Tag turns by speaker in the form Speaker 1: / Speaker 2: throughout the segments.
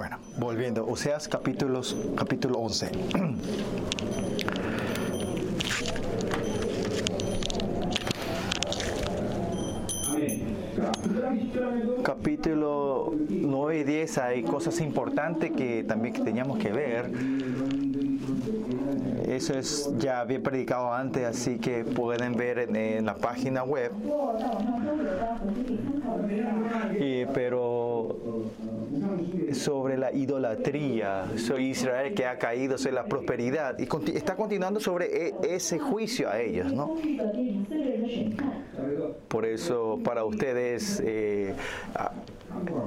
Speaker 1: Bueno, volviendo, Oseas capítulos, capítulo 11. Capítulo 9 y 10 hay cosas importantes que también teníamos que ver. Eso es ya había predicado antes, así que pueden ver en, en la página web. Y, pero sobre la idolatría, sobre Israel que ha caído, sobre la prosperidad, y está continuando sobre e- ese juicio a ellos, ¿no? Por eso para ustedes, eh,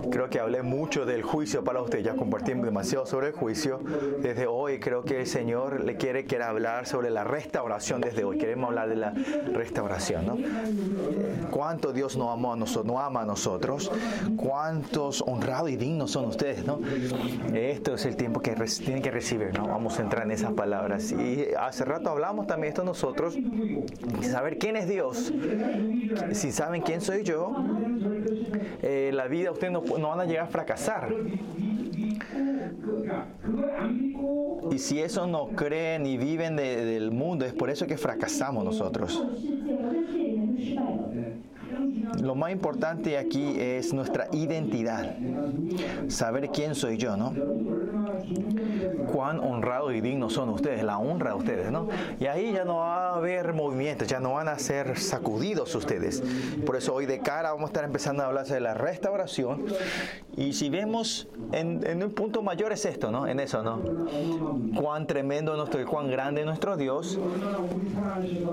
Speaker 1: creo que hablé mucho del juicio para ustedes, ya compartimos demasiado sobre el juicio. Desde hoy creo que el Señor le quiere, quiere hablar sobre la restauración desde hoy. Queremos hablar de la restauración, ¿no? Cuánto Dios nos amó a nosotros, nos ama a nosotros, cuántos honrados y dignos son ustedes, ¿no? Esto es el tiempo que tienen que recibir, ¿no? Vamos a entrar en esas palabras. Y hace rato hablamos también esto nosotros, saber quién es Dios. Si saben quién soy yo, eh, la vida ustedes no, no van a llegar a fracasar. Y si eso no creen y viven de- del mundo, es por eso que fracasamos nosotros. Lo más importante aquí es nuestra identidad. Saber quién soy yo, ¿no? Cuán honrados y dignos son ustedes, la honra de ustedes, ¿no? Y ahí ya no va a haber movimientos, ya no van a ser sacudidos ustedes. Por eso hoy de cara vamos a estar empezando a hablar de la restauración. Y si vemos en, un punto mayor es esto, ¿no? En eso, ¿no? Cuán tremendo nuestro y cuán grande es nuestro Dios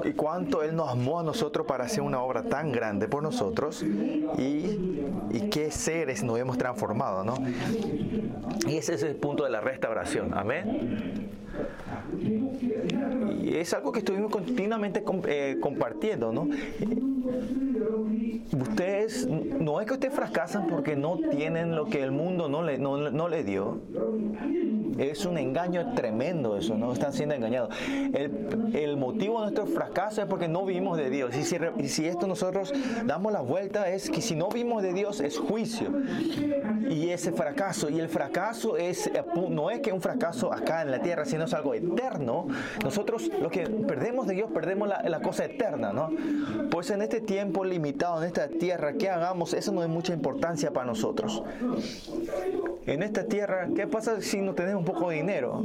Speaker 1: y cuánto Él nos amó a nosotros para hacer una obra tan grande por nosotros y, y qué seres nos hemos transformado, ¿no? Y ese es el punto de la restauración, amén. Y es algo que estuvimos continuamente eh, compartiendo, ¿no? Ustedes, no es que ustedes fracasan porque no tienen lo que el mundo no le, no, no le dio. Es un engaño tremendo eso, ¿no? Están siendo engañados. El, el motivo de nuestro fracaso es porque no vimos de Dios. Y si, y si esto nosotros damos la vuelta es que si no vimos de Dios es juicio. Y ese fracaso, y el fracaso es, eh, no es que un fracaso acá en la tierra, sino es algo eterno. Nosotros lo que perdemos de Dios, perdemos la, la cosa eterna, ¿no? Pues en este tiempo limitado, en esta tierra, ¿qué hagamos? Eso no es mucha importancia para nosotros. En esta tierra, ¿qué pasa si no tenemos un poco de dinero?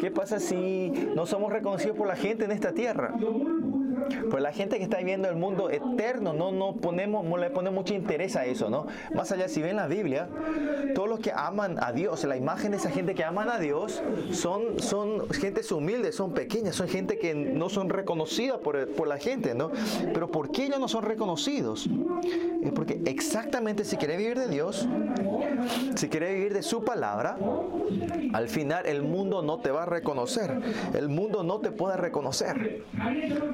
Speaker 1: ¿Qué pasa si no somos reconocidos por la gente en esta tierra? Pues la gente que está viviendo el mundo eterno, no, no, ponemos, no le ponemos mucho interés a eso, ¿no? Más allá, si ven la Biblia, todos los que aman a Dios, la imagen de esa gente que aman a Dios, son, son gentes humildes, son pequeñas, son gente que no son reconocidas por, por la gente, ¿no? Pero ¿por qué ellos no son reconocidos? Es porque exactamente si quiere vivir de Dios, si quiere vivir de su palabra, al final el mundo no te va a reconocer. El mundo no te puede reconocer.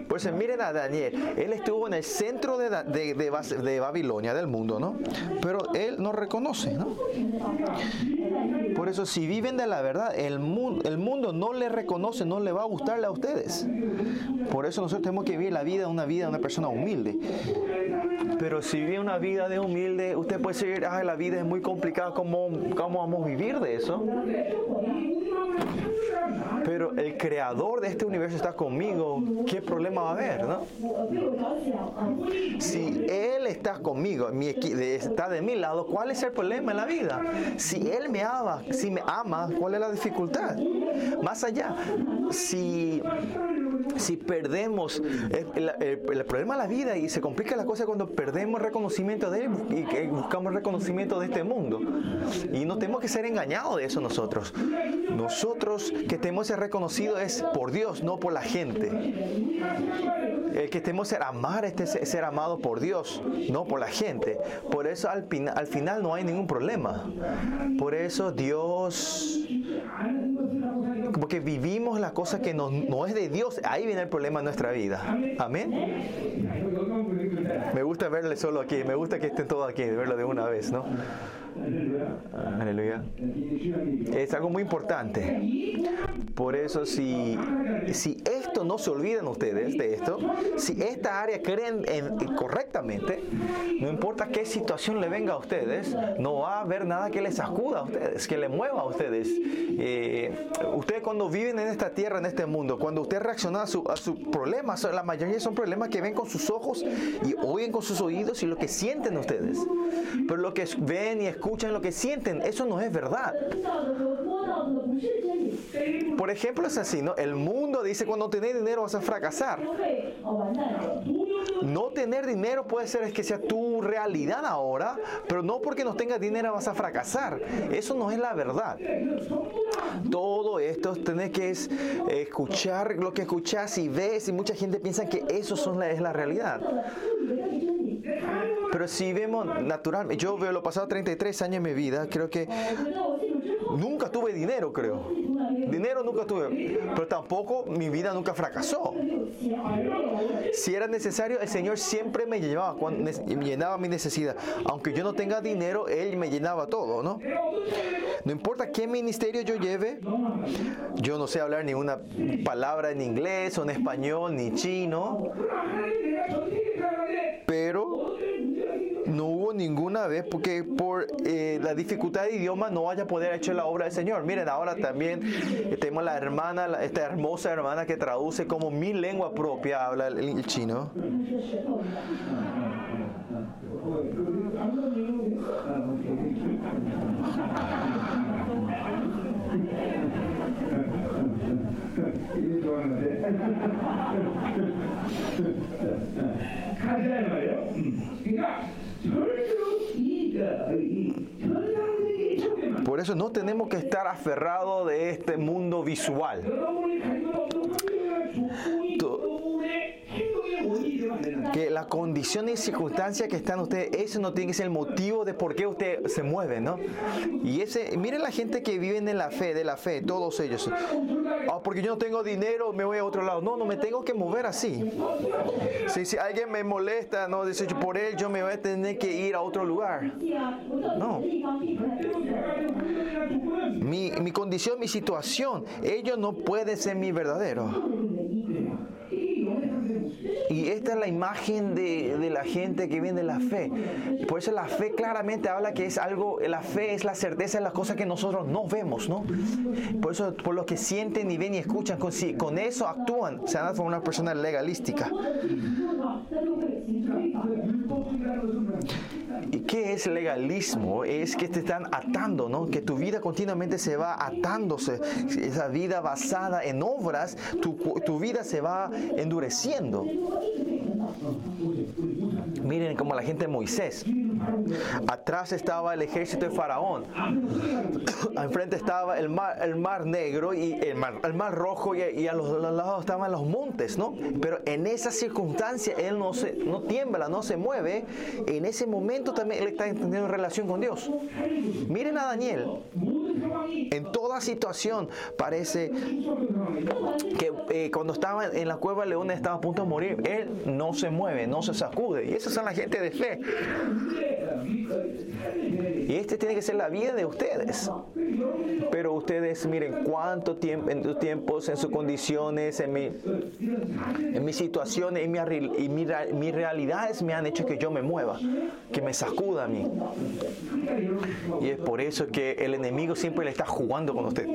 Speaker 1: Pues miren a Daniel. Él estuvo en el centro de, Babilonia, del mundo, ¿no? Pero él no reconoce, ¿no? Por eso si viven de la verdad, el mundo, no le reconoce, no le va a gustarle a ustedes. Por eso nosotros tenemos que vivir la vida, una vida de una persona humilde. Pero si vive una vida de humilde, usted puede decir, ah, la vida es muy complicada, ¿cómo, cómo vamos a vivir de eso? Pero el creador de este universo está conmigo, ¿qué problema va a haber, no? Si Él está conmigo, está de mi lado, ¿cuál es el problema en la vida? Si Él me ama, si me ama, ¿cuál es la dificultad? Más allá, si, si perdemos el, el- problema de la vida y se complica la cosa cuando perdemos reconocimiento de Él y buscamos reconocimiento de este mundo. Y no tenemos que ser engañados de eso nosotros. Nosotros que que ser reconocidos es por Dios, no por la gente. El que que ser amar es ser- amado por Dios, no por la gente. Por eso al final no hay ningún problema. Por eso Dios, porque vivimos la cosa que no, no es de Dios, ahí viene el problema en nuestra vida. Amén. Me gusta verle solo aquí, me gusta que estén todos aquí, verlo de una vez, ¿no? Aleluya. Es algo muy importante. Por eso si, si esto no se olvidan ustedes de esto, si esta área creen en, correctamente, no importa qué situación le venga a ustedes, no va a haber nada que les sacuda a ustedes, que le mueva a ustedes. Eh, ustedes cuando viven en esta tierra, en este mundo, cuando usted reacciona a, su, sus problemas, la mayoría son problemas que ven con sus ojos y oyen con sus oídos y lo que sienten ustedes. Pero lo que ven y escuchan, lo que sienten, eso no es verdad. Por ejemplo, es así, ¿no? El mundo dice cuando tenés dinero vas a fracasar. No tener dinero puede ser que sea tu realidad ahora, pero no porque no tengas dinero vas a fracasar. Eso no es la verdad. Todo esto tenés que escuchar lo que escuchas y ves y mucha gente piensa que eso son es la realidad. Pero si vemos natural, yo veo los pasados 33 años de mi vida, creo que nunca tuve dinero, creo. Dinero nunca tuve, pero tampoco mi vida nunca fracasó. Si era necesario, el Señor siempre me llevaba, me llenaba mi necesidad. Aunque yo no tenga dinero, Él me llenaba todo, ¿no? No importa qué ministerio yo lleve, yo no sé hablar ni una palabra en inglés o en español, ni chino, pero no hubo ninguna vez porque por eh, la dificultad de idioma no vaya a poder hacer la obra del Señor. Miren, ahora también tenemos la hermana, esta hermosa hermana que traduce como mi lengua propia, habla el chino. Por eso no tenemos que estar aferrados de este mundo visual. Que la condición y circunstancia que están ustedes, eso no tiene que ser el motivo de por qué usted se mueve, ¿no? Y ese, miren la gente que vive en la fe, de la fe, todos ellos. Ah, porque yo no tengo dinero, me voy a otro lado. No, no me tengo que mover así. Si, si alguien me molesta, no, dice por él yo me voy a tener que ir a otro lugar. No. Mi, mi condición, mi situación, ellos no pueden ser mi verdadero. Y esta es la imagen de, la gente que viene de la fe. Por eso la fe claramente habla que es algo, la fe es la certeza de las cosas que nosotros no vemos, ¿no? Por eso, por lo que sienten y ven y escuchan, con, con eso actúan, se van a una persona legalística. ¿Y qué es legalismo? Es que te están atando, ¿no? Que tu vida continuamente se va atándose. Esa vida basada en obras, tu, tu vida se va endureciendo. Miren como la gente de Moisés. Atrás estaba el ejército de Faraón. Enfrente estaba el mar, el mar negro y el mar, el mar rojo y, a los, lados estaban los montes, ¿no? Pero en esa circunstancia él no, se, no tiembla, no se mueve. En ese momento también él está teniendo relación con Dios. Miren a Daniel. En toda situación parece que eh, cuando estaba en la cueva de leones estaba a punto de morir. Él no se mueve, no se sacude. Y esas son la gente de fe. Y este tiene que ser la vida de ustedes. Pero ustedes miren cuánto tiempo, en sus tiempos, en sus condiciones, en, mi, en mis situaciones, en mi, y mi, mis realidades me han hecho que yo me mueva, que me sacuda a mí. Y es por eso que el enemigo siempre le está jugando con usted.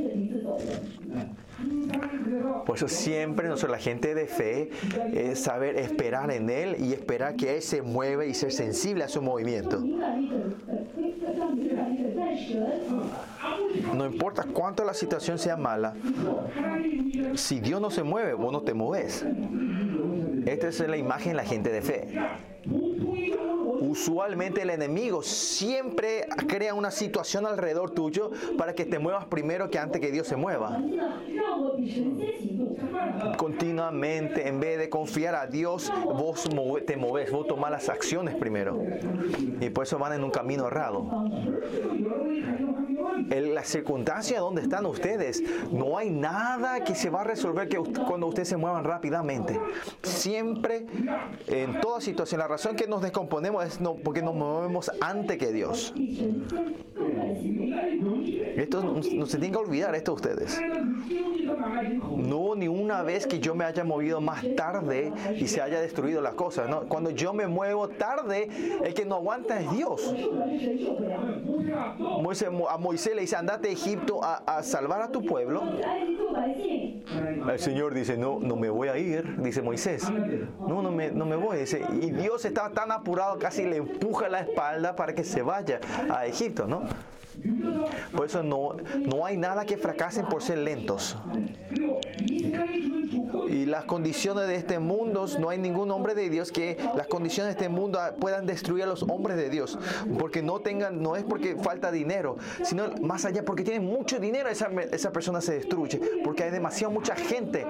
Speaker 1: Por eso siempre nosotros, la gente de fe, es saber esperar en Él y esperar que Él se mueva y ser sensible a su movimiento. No importa cuánto la situación sea mala, si Dios no se mueve, vos no te mueves. Esta es la imagen de la gente de fe usualmente el enemigo siempre crea una situación alrededor tuyo para que te muevas primero que antes que Dios se mueva. Continuamente, en vez de confiar a Dios, vos te moves, vos tomás las acciones primero. Y por eso van en un camino errado. En la circunstancia donde están ustedes, no hay nada que se va a resolver que cuando ustedes se muevan rápidamente. Siempre, en toda situación, la razón que nos descomponemos es no, porque nos movemos antes que Dios. Esto no, se tienen que olvidar esto ustedes. No hubo ni una vez que yo me haya movido más tarde y se haya destruido las cosas. ¿no? Cuando yo me muevo tarde, el que no aguanta es Dios. Moisés- a Moisés le dice, andate a Egipto a, a salvar a tu pueblo. El Señor dice, no, no me voy a ir, dice Moisés. No, no me, no me voy. Dice, y Dios estaba tan apurado, casi le empuja la espalda para que se vaya a Egipto, ¿no? Por eso no, no hay nada que fracasen por ser lentos. Y las condiciones de este mundo, no hay ningún hombre de Dios que las condiciones de este mundo puedan destruir a los hombres de Dios. Porque no tengan, no es porque falta dinero, sino más allá, porque tienen mucho dinero, esa, esa persona se destruye. Porque hay demasiado mucha gente.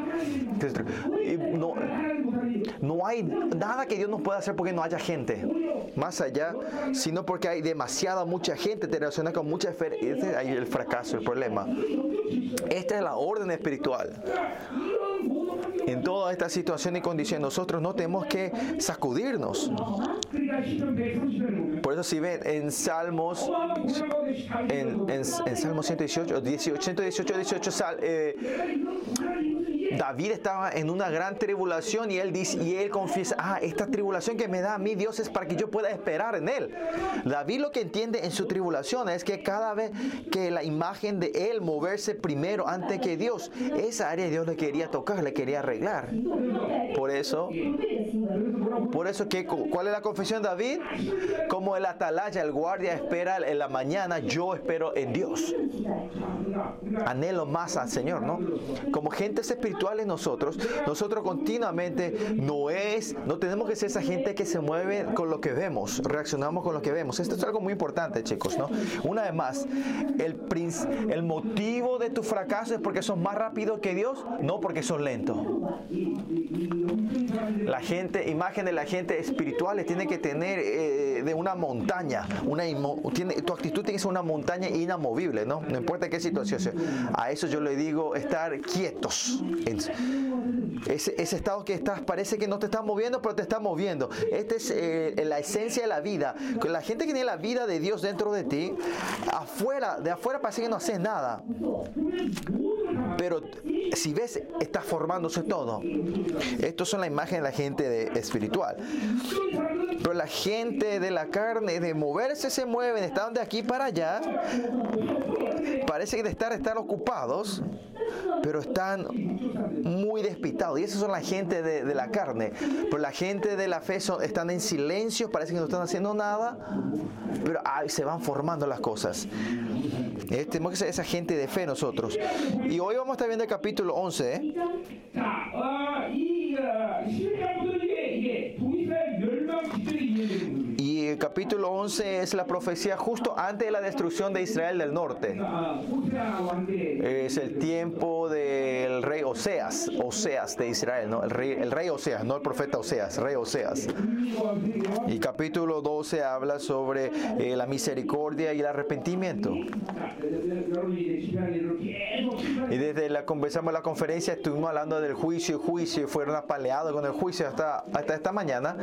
Speaker 1: no, no hay nada que Dios nos pueda hacer porque no haya gente. Más allá, sino porque hay demasiada mucha gente, te relaciona con mucha. Este es ahí el fracaso, el problema. Esta es la orden espiritual. En toda esta situación y condición, nosotros no tenemos que sacudirnos. Por eso si ven en Salmos, en, en, en Salmos 118, 18, 118, 18, sal, eh, David estaba en una gran tribulación y él dice y él confiesa, ah, esta tribulación que me da a mí Dios es para que yo pueda esperar en él. David lo que entiende en su tribulación es que cada vez que la imagen de él moverse primero antes que Dios, esa área Dios le quería tocar, le quería arreglar. Por eso, por eso que ¿cuál es la confesión de David? Como el atalaya, el guardia espera en la mañana, yo espero en Dios. Anhelo más al Señor, ¿no? Como nosotros, nosotros continuamente no es, no tenemos que ser esa gente que se mueve con lo que vemos, reaccionamos con lo que vemos. Esto es algo muy importante, chicos, ¿no? Una vez más, el, el motivo de tu fracaso es porque son más rápidos que Dios, no porque son lentos. La gente, imagen de la gente espiritual tiene que tener eh, de una montaña, una tu actitud tiene que ser una montaña inamovible, ¿no? No importa qué situación. A eso yo le digo estar quietos. Ese, estado que estás, parece que no te estás moviendo, pero te estás moviendo. Esta es eh, la esencia de la vida. La gente que tiene la vida de Dios dentro de ti, afuera, de afuera parece que no haces nada. Pero si ves, está formándose todo. Estos son la imagen la gente espiritual. Pero la gente de la carne, de moverse, se mueven, están de aquí para allá. Parece que de estar, estar ocupados, pero están muy despistados. Y esos son la gente de, de la carne. Pero la gente de la fe son- están en silencio, parece que no están haciendo nada, pero ay, se van formando las cosas. Eh, tenemos que ser esa gente de fe nosotros. Y hoy vamos a estar viendo el capítulo 11. ¿eh? el capítulo 11 es la profecía justo antes de la destrucción de Israel del norte. Es el tiempo del rey Oseas, Oseas de Israel, ¿no? El rey, el rey Oseas, no el profeta Oseas, rey Oseas. Y capítulo 12 habla sobre eh, la misericordia y el arrepentimiento. Y desde la comenzamos la conferencia estuvimos hablando del juicio, y juicio, y fueron apaleados con el juicio hasta, hasta esta mañana.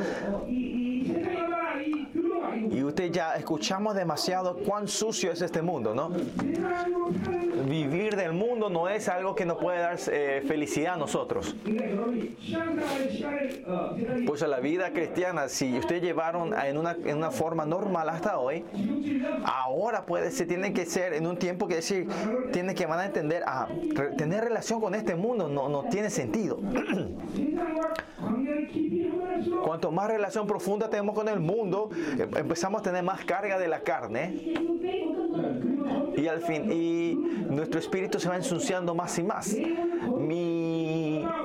Speaker 1: Y usted ya escuchamos demasiado cuán sucio es este mundo, ¿no? Vivir del mundo no es algo que nos puede dar eh, felicidad a nosotros. Pues a la vida cristiana, si ustedes llevaron en una, en una forma normal hasta hoy, ahora puede, se tiene que ser en un tiempo que decir, tiene que van a entender, ah, tener relación con este mundo no, no tiene sentido. Cuanto más relación profunda tenemos con el mundo, em, empezamos a tener más carga de la carne. Y al fin, y nuestro espíritu se va ensuciando más y más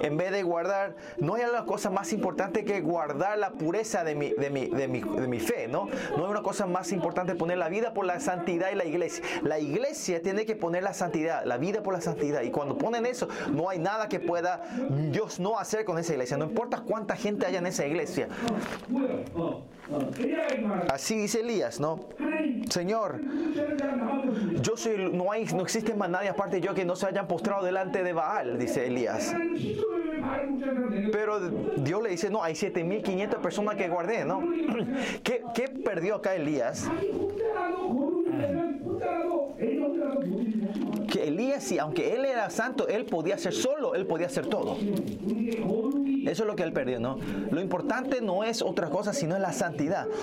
Speaker 1: en vez de guardar, no hay una cosa más importante que guardar la pureza de mi, de mi, de mi, de mi fe, ¿no? No hay una cosa más importante poner la vida por la santidad y la iglesia. La iglesia tiene que poner la santidad, la vida por la santidad. Y cuando ponen eso, no hay nada que pueda Dios no hacer con esa iglesia. No importa cuánta gente haya en esa iglesia. Así dice Elías, ¿no? Señor, yo soy, no, hay, no existe más nadie aparte de yo que no se hayan postrado delante de Baal, dice Elías. Pero Dios le dice, no, hay 7.500 personas que guardé, ¿no? ¿Qué, ¿Qué perdió acá Elías?
Speaker 2: Que
Speaker 1: Elías, sí, aunque él era santo, él podía ser solo, él podía hacer todo. Eso es lo que él perdió, ¿no? Lo importante no es otra cosa, sino la santidad.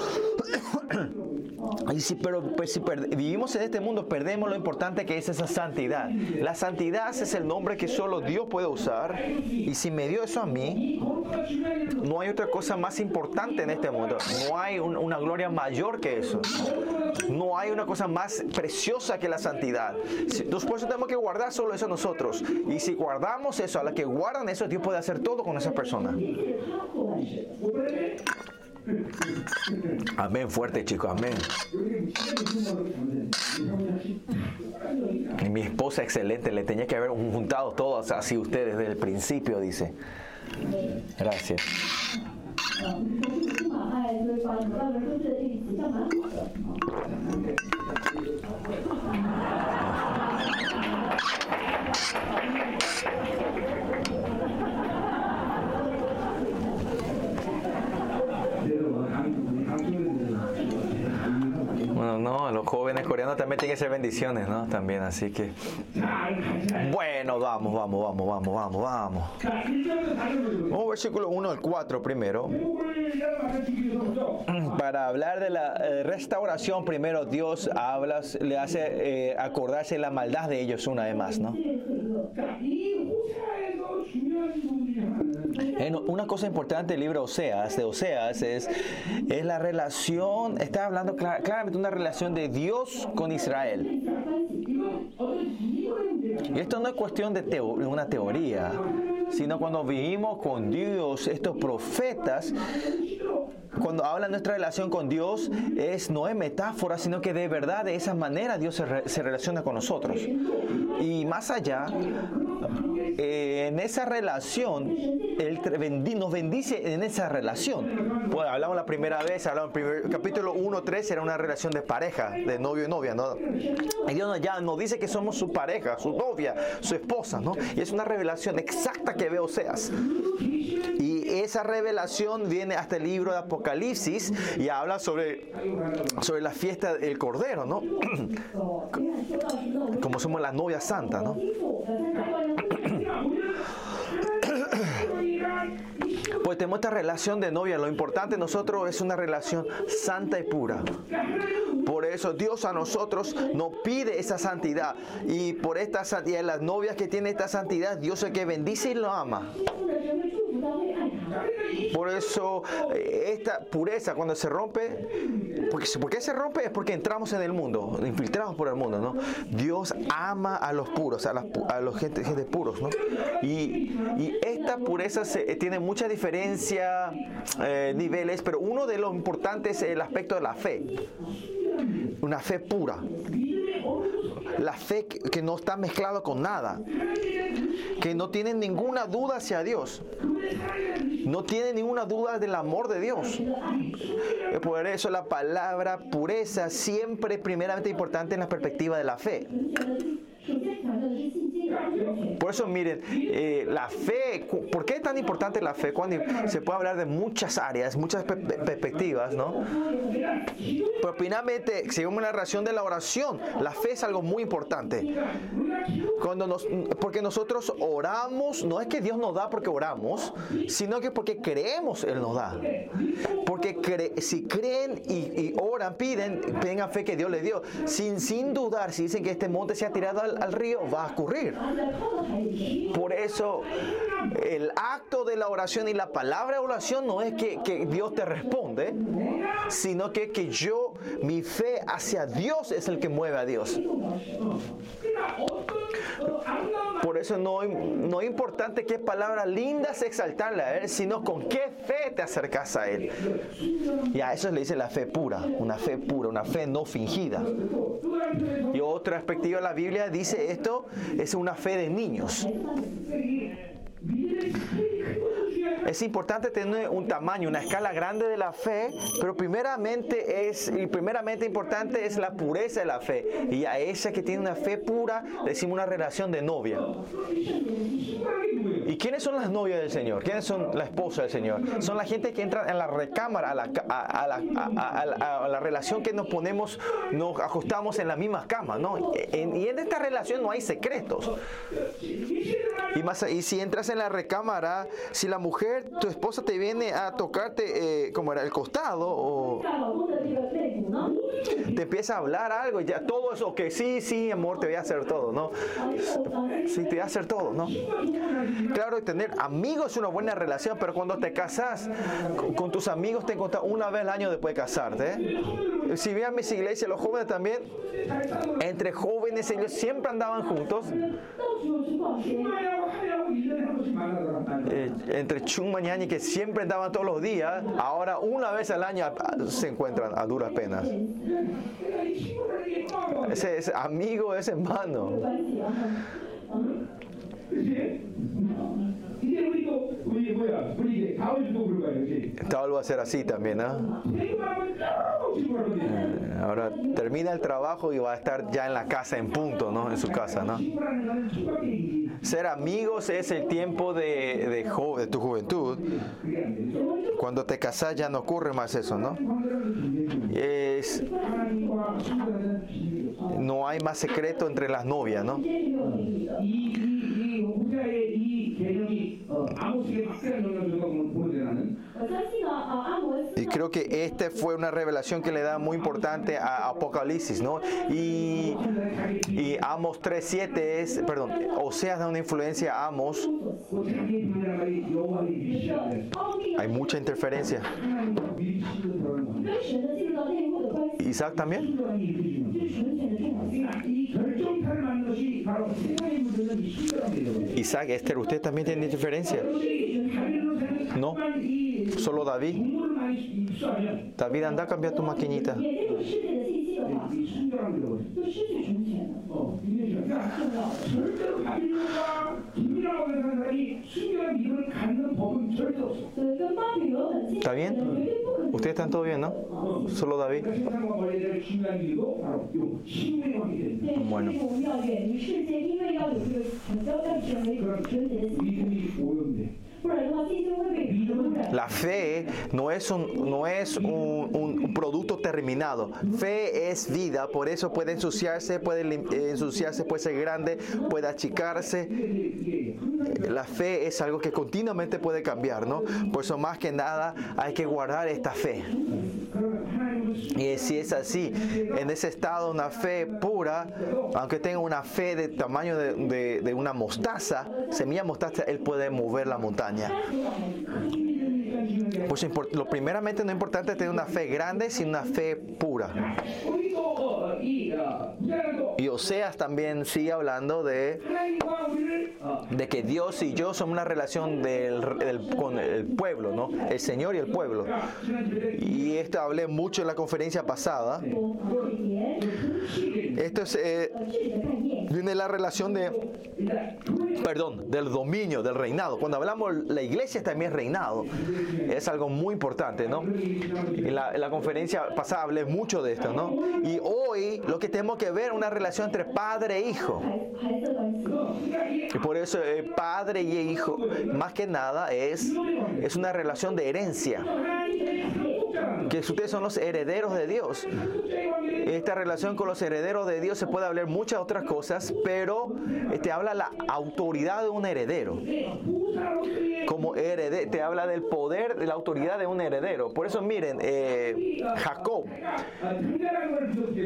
Speaker 1: Y si, pero pues, si vivimos en este mundo, perdemos lo importante que es esa santidad. La santidad es el nombre que solo Dios puede usar. Y si me dio eso a mí, no hay otra cosa más importante en este mundo. No hay una gloria mayor que eso. No hay una cosa más preciosa que la santidad. Entonces, tenemos que guardar solo eso nosotros. Y si guardamos eso, a la que guardan eso, Dios puede hacer todo con esa persona. Amén, fuerte chicos, amén. mi esposa excelente, le tenía que haber juntado todos así ustedes desde el principio, dice. Gracias. Bueno, no, coreanos también tienen que ser bendiciones, ¿no? También, así que. Bueno, vamos, vamos, vamos, vamos, vamos, vamos. Vamos versículo 1 al 4 primero. Para hablar de la eh, restauración, primero Dios habla, le hace eh, acordarse la maldad de ellos una vez más, ¿no? Una cosa importante del libro Oseas, de Oseas, es, es la relación, está hablando claramente de una relación de Dios con Israel. Y esto no es cuestión de una teoría, sino cuando vivimos con Dios, estos profetas, cuando hablan de nuestra relación con Dios, es, no es metáfora, sino que de verdad de esa manera Dios se, relaciona con nosotros. Y más allá, eh, en esa relación, Él nos bendice en esa relación. Bueno, hablamos la primera vez, hablamos el capítulo 1, 3, era una relación de pareja, de novio y novia, ¿no? Y Dios ya nos dice que somos su pareja, su novia, su esposa, ¿no? Y es una revelación exacta que veo Oseas. Esa revelación viene hasta el libro de Apocalipsis y habla sobre, sobre la fiesta del Cordero, ¿no? Como somos la novia santa, ¿no? Pues tenemos esta relación de novia. Lo importante nosotros es una relación santa y pura. Por eso Dios a nosotros nos pide esa santidad. Y por esta santidad, las novias que tienen esta santidad, Dios es el que bendice y lo ama. Por eso eh, esta pureza cuando se rompe, porque ¿por se rompe? Es porque entramos en el mundo, infiltramos por el mundo, ¿no? Dios ama a los puros, a, los gente, gente puros, ¿no? Y, esta pureza se, eh, tiene mucha diferencia, eh, niveles, pero uno de los importantes es el aspecto de la fe. Una fe pura la fe que no está mezclado con nada, que no tiene ninguna duda hacia Dios, no tiene ninguna duda del amor de Dios. Por eso la palabra pureza siempre es primeramente importante en la perspectiva de la fe. Por eso miren, eh, la fe, ¿por qué es tan importante la fe? Cuando se puede hablar de muchas áreas, muchas perspectivas, ¿no? Pero finalmente, según la relación de la oración, la fe es algo muy importante. Cuando nos, porque nosotros oramos, no es que Dios nos da porque oramos, sino que porque creemos Él nos da. Porque si creen y, oran, piden, tengan fe que Dios les dio. Sin, sin dudar, si dicen que este monte se ha tirado al río, va a ocurrir. Por eso el acto de la oración y la palabra de oración no es que, Dios te responde, sino que, que yo, mi fe hacia Dios es el que mueve a Dios. Por eso no, no es importante qué palabras lindas exaltarle a Él, sino con qué fe te acercas a Él. Y a eso le dice la fe pura, una fe pura, una fe no fingida. Y otra perspectiva de la Biblia dice esto es una fe de niños. Es importante tener un tamaño, una escala grande de la fe, pero primeramente es, y primeramente importante es la pureza de la fe. Y a esa que tiene una fe pura, decimos una relación de novia. ¿Y quiénes son las novias del Señor? ¿Quiénes son la esposa del Señor? Son la gente que entra en la recámara, a la, a- la- a- la- relación que nos ponemos, nos ajustamos en la misma cama, ¿no? Y en esta relación no hay secretos. Y, más, y si entras en la recámara, si la mujer, tu esposa te viene a tocarte, eh, como era, el costado, o te empieza a hablar algo, y ya todo eso, que sí, sí, amor, te voy a hacer todo, ¿no? Sí, te voy a hacer todo, ¿no? Claro, tener amigos es una buena relación, pero cuando te casas con, tus amigos, te encuentras una vez al año después de casarte. ¿eh? Si vean mis iglesias, los jóvenes también, entre jóvenes ellos siempre andaban juntos. Eh, entre Chumman y que siempre andaban todos los días, ahora una vez al año se encuentran a duras penas. Ese, ese amigo es hermano. Tal va a ser así también, ¿no?
Speaker 2: Eh,
Speaker 1: ahora termina el trabajo y va a estar ya en la casa, en punto, ¿no? En su casa, ¿no? Ser amigos es el tiempo de, de, de tu juventud. Cuando te casas ya no ocurre más eso, ¿no? Es, no hay más secreto entre las novias, ¿no? Y creo que esta fue una revelación que le da muy importante a Apocalipsis, ¿no? Y, y Amos 3.7 es, perdón, Oseas da una influencia a Amos. Hay mucha interferencia. Isaac también. Isaac, Esther, usted también tiene diferencia? No, solo David. David, anda a cambiar tu maquinita.
Speaker 3: 也这种世界的信息的话，
Speaker 2: 이 순결함이 되거든.
Speaker 3: 就失去纯全了。
Speaker 2: 어, 이게 그러니까 절대로 바빌론과 긴밀하고 사는 사람이 순결한 믿음을 갖는 법은 절대 없어.
Speaker 3: 对，跟巴比伦很近
Speaker 1: ¿Está
Speaker 3: 的
Speaker 1: bien?
Speaker 3: 人绝对不可能。
Speaker 1: ¿Ustedes están todo bien, no? Solo David.
Speaker 2: 그러니까 세상과 멀리되는 중요한 일도 바로 요 신뢰의 왕이 됩니다.
Speaker 3: 对，
Speaker 1: Bueno La fe no es un, no es un, producto terminado. Fe es vida, por eso puede ensuciarse, puede eh, ensuciarse, puede ser grande, puede achicarse. La fe es algo que continuamente puede cambiar, ¿no? Por eso más que nada hay que guardar esta fe. Y si es así, en ese estado una fe pura, aunque tenga una fe de tamaño de, de, de una mostaza, semilla mostaza, él puede mover la montaña. 对 Pues lo primeramente no es importante tener una fe grande, sino una fe pura. Y Oseas también sigue hablando de, de que Dios y yo somos una relación del, del, con el pueblo, ¿no? El Señor y el pueblo. Y esto hablé mucho en la conferencia pasada. Esto es, eh, viene la relación de, perdón, del dominio, del reinado. Cuando hablamos, la iglesia también es reinado es algo muy importante, ¿no? En la, la conferencia pasada hablé mucho de esto, ¿no? Y hoy lo que tenemos que ver es una relación entre padre e hijo. Y por eso eh, padre y hijo, más que nada, es, es una relación de herencia que ustedes son los herederos de Dios. Esta relación con los herederos de Dios se puede hablar muchas otras cosas, pero te habla la autoridad de un heredero. Como heredero, te habla del poder, de la autoridad de un heredero. Por eso miren, eh, Jacob,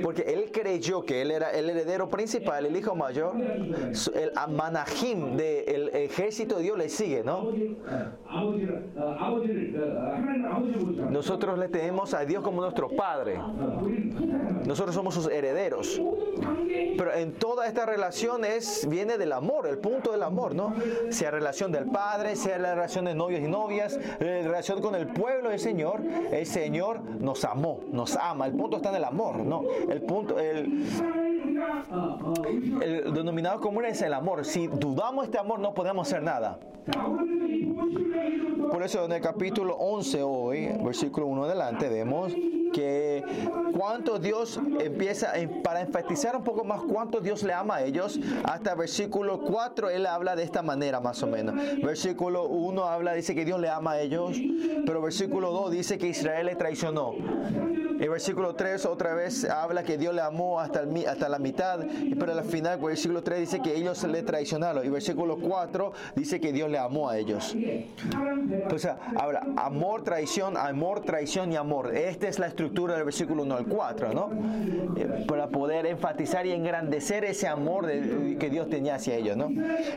Speaker 1: porque él creyó que él era el heredero principal, el hijo mayor, el manajim del ejército de Dios le sigue, ¿no? Nosotros le tenemos a Dios como nuestro Padre. Nosotros somos sus herederos. Pero en toda esta relaciones viene del amor, el punto del amor, ¿no? Sea relación del Padre, sea la relación de novios y novias, la relación con el pueblo del Señor. El Señor nos amó, nos ama. El punto está en el amor, ¿no? El punto, el denominado común es el amor. Si dudamos este amor, no podemos hacer nada. Por eso en el capítulo 11 hoy, versículo 1 adelante, vemos que cuánto Dios empieza, para enfatizar un poco más cuánto Dios le ama a ellos, hasta versículo 4 él habla de esta manera más o menos. Versículo 1 habla, dice que Dios le ama a ellos, pero versículo 2 dice que Israel le traicionó. El versículo 3 otra vez habla que Dios le amó hasta, el hasta la mitad, pero al final, versículo 3 dice que ellos le traicionaron. Y versículo 4 dice que Dios le amó a ellos. Pues ah, habla amor, traición, amor, traición y amor. Esta es la estructura del versículo 1 al 4, ¿no? Para poder enfatizar y engrandecer ese amor de, que Dios tenía hacia ellos, ¿no?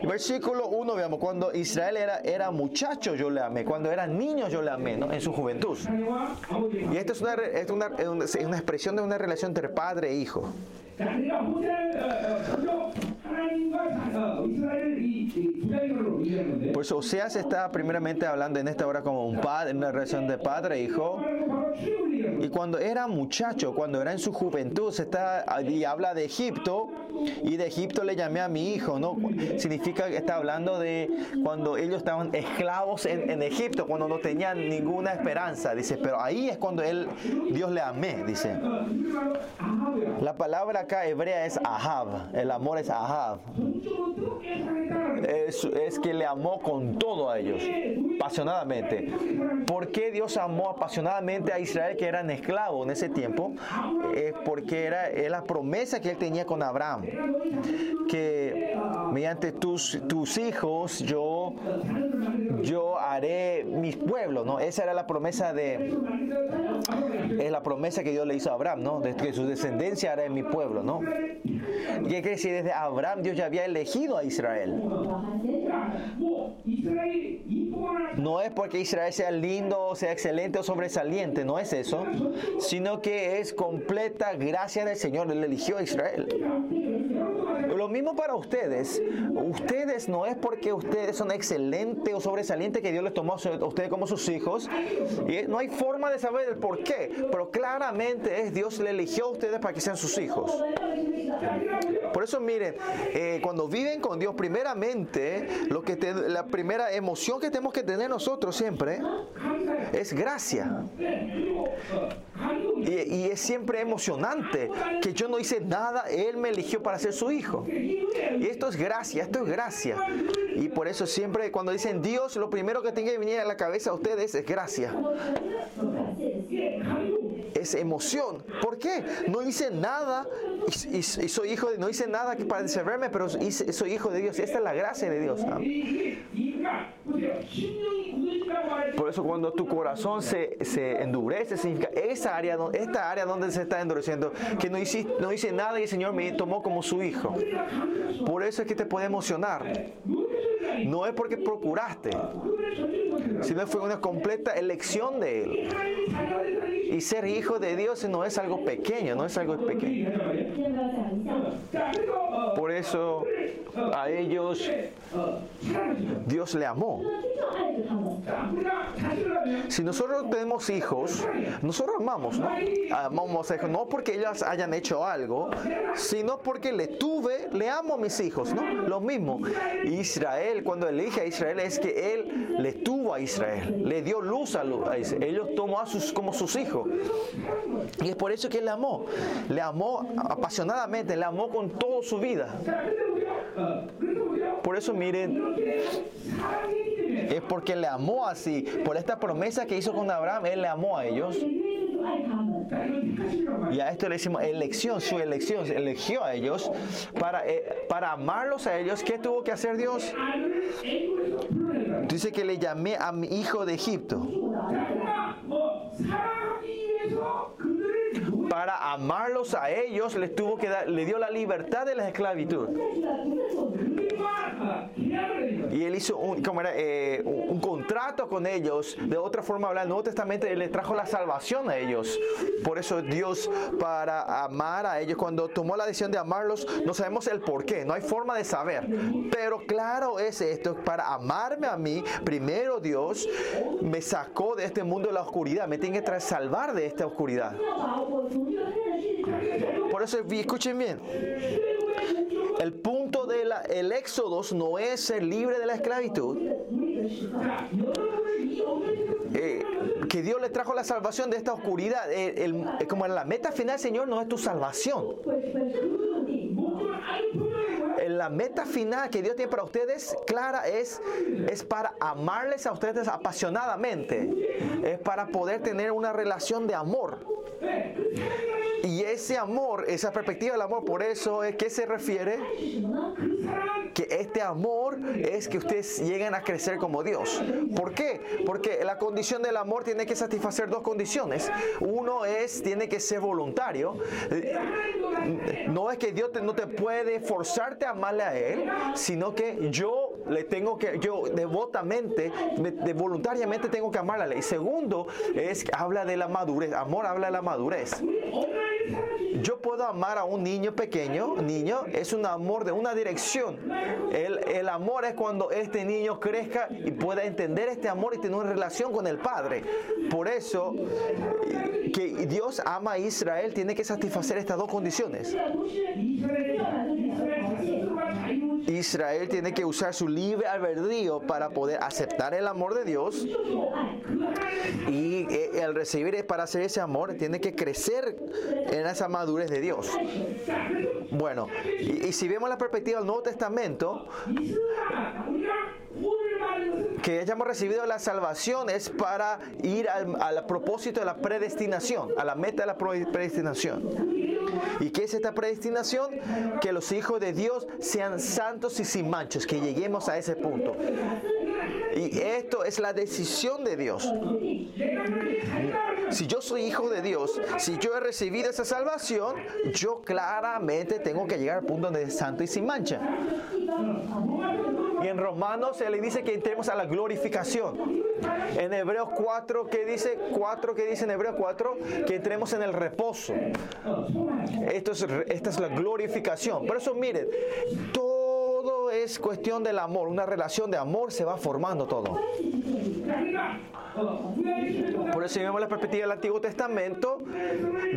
Speaker 1: Versículo 1, veamos, cuando Israel era, era muchacho, yo le amé, cuando eran niños, yo le amé, ¿no? En su juventud. Y esto es una, es una, es una expresión de una relación entre padre e hijo. Pues Oseas está primeramente hablando en esta hora como un padre, una relación de padre e hijo. Y cuando era muchacho, cuando era en su juventud, se está y habla de Egipto y de Egipto le llamé a mi hijo, ¿no? Significa que está hablando de cuando ellos estaban esclavos en, Egipto, cuando no tenían ninguna esperanza, dice, pero ahí es cuando él Dios le amé, dice. La palabra acá hebrea es ahab, el amor es ahab. Es, es que le amó con todo a ellos, apasionadamente. ¿Por qué Dios amó apasionadamente a Israel que eran esclavos en ese tiempo? Es porque era, la promesa que él tenía con Abraham, que mediante tus, tus hijos yo, yo haré mi pueblo, ¿no? Esa era la promesa de es la promesa que Dios le hizo a Abraham, ¿no? De que su descendencia hará en mi pueblo, ¿no? Y es que si desde Abraham Dios ya había elegido a Israel. No es porque Israel sea lindo, o sea excelente o sobresaliente, no es eso, sino que es completa gracia del Señor, él eligió a Israel. Lo mismo para ustedes. Ustedes no es porque ustedes son excelentes o sobresalientes que Dios les tomó a ustedes como sus hijos. Y no hay forma de saber el por qué, pero claramente es Dios le eligió a ustedes para que sean sus hijos. Por eso miren, eh, cuando viven con Dios, primeramente, lo que la primera emoción que tenemos que tener nosotros siempre es gracia. Y, es siempre emocionante que yo no hice nada, Él me eligió para ser su hijo. Y esto es gracia, esto es gracia. Y por eso siempre cuando dicen Dios, lo primero que tiene que venir a la cabeza a ustedes es gracia. Es emoción. ¿Por qué? No hice nada y, soy hijo de, no hice nada para deserverme, pero soy hijo de Dios. Esta es la gracia de Dios. ¿ah? Por eso cuando tu corazón se, se endurece, significa esa área, esta área donde se está endureciendo, que no hice, no hice nada y el Señor me tomó como su hijo. Por eso es que te puede emocionar. No es porque procuraste, sino fue una completa elección de Él. Y ser hijo de Dios no es algo pequeño, no es algo pequeño. Por eso a ellos Dios le amó. Si nosotros tenemos hijos, nosotros amamos, ¿no? Amamos a hijos, no porque ellos hayan hecho algo, sino porque le tuve, le amo a mis hijos, ¿no? Lo mismo. Israel, cuando elige a Israel, es que él le tuvo a Israel, le dio luz a. Ellos tomó a sus, como sus hijos. Y es por eso que él le amó. Le amó apasionadamente, le amó con toda su vida. Por eso miren, es porque le amó así, por esta promesa que hizo con Abraham, él le amó a ellos. Y a esto le decimos elección, su elección, eligió a ellos. Para, eh, para amarlos a ellos, ¿qué tuvo que hacer Dios? Dice que le llamé a mi hijo de Egipto para amarlos a ellos, les tuvo que dar, le dio la libertad de la esclavitud. Y él hizo un, ¿cómo era? Eh, un, contrato con ellos. De otra forma, hablar el Nuevo Testamento, él les trajo la salvación a ellos. Por eso Dios, para amar a ellos, cuando tomó la decisión de amarlos, no sabemos el por qué, no hay forma de saber. Pero claro es esto, para amarme a mí, primero Dios me sacó de este mundo de la oscuridad, me tiene que salvar de esta oscuridad. Por eso, escuchen bien. El punto del de éxodo no es ser libre de la esclavitud. Eh, que Dios le trajo la salvación de esta oscuridad. Eh, el, el, como la meta final, Señor, no es tu salvación. En la meta final que Dios tiene para ustedes, clara, es, es para amarles a ustedes apasionadamente. Es para poder tener una relación de amor. Y ese amor, esa perspectiva del amor, por eso es que se refiere que este amor es que ustedes lleguen a crecer como Dios. ¿Por qué? Porque la condición del amor tiene que satisfacer dos condiciones. Uno es, tiene que ser voluntario. No es que Dios no te puede forzarte a amarle a Él, sino que yo le tengo que, yo devotamente, voluntariamente tengo que amar la ley. Segundo, es habla de la madurez. Amor habla de la madurez. Yo puedo amar a un niño pequeño, niño, es un amor de una dirección. El, el amor es cuando este niño crezca y pueda entender este amor y tener una relación con el Padre. Por eso, que Dios ama a Israel tiene que satisfacer estas dos condiciones. Israel tiene que usar su libre albedrío para poder aceptar el amor de Dios. Y eh, el recibir para hacer ese amor tiene que crecer en esa madurez de Dios. Bueno, y, y si vemos la perspectiva del Nuevo Testamento, que hayamos recibido la salvación es para ir al, al propósito de la predestinación, a la meta de la predestinación. ¿Y qué es esta predestinación? Que los hijos de Dios sean santos y sin manchas, que lleguemos a ese punto. Y esto es la decisión de Dios. Si yo soy hijo de Dios, si yo he recibido esa salvación, yo claramente tengo que llegar al punto donde es santo y sin mancha. Y en Romanos se le dice que entremos a la glorificación. En Hebreos 4, que dice 4 que dice en Hebreos 4 que entremos en el reposo. Esto es, esta es la glorificación. Por eso miren, todo es cuestión del amor, una relación de amor se va formando todo. Por eso, si vemos la perspectiva del Antiguo Testamento,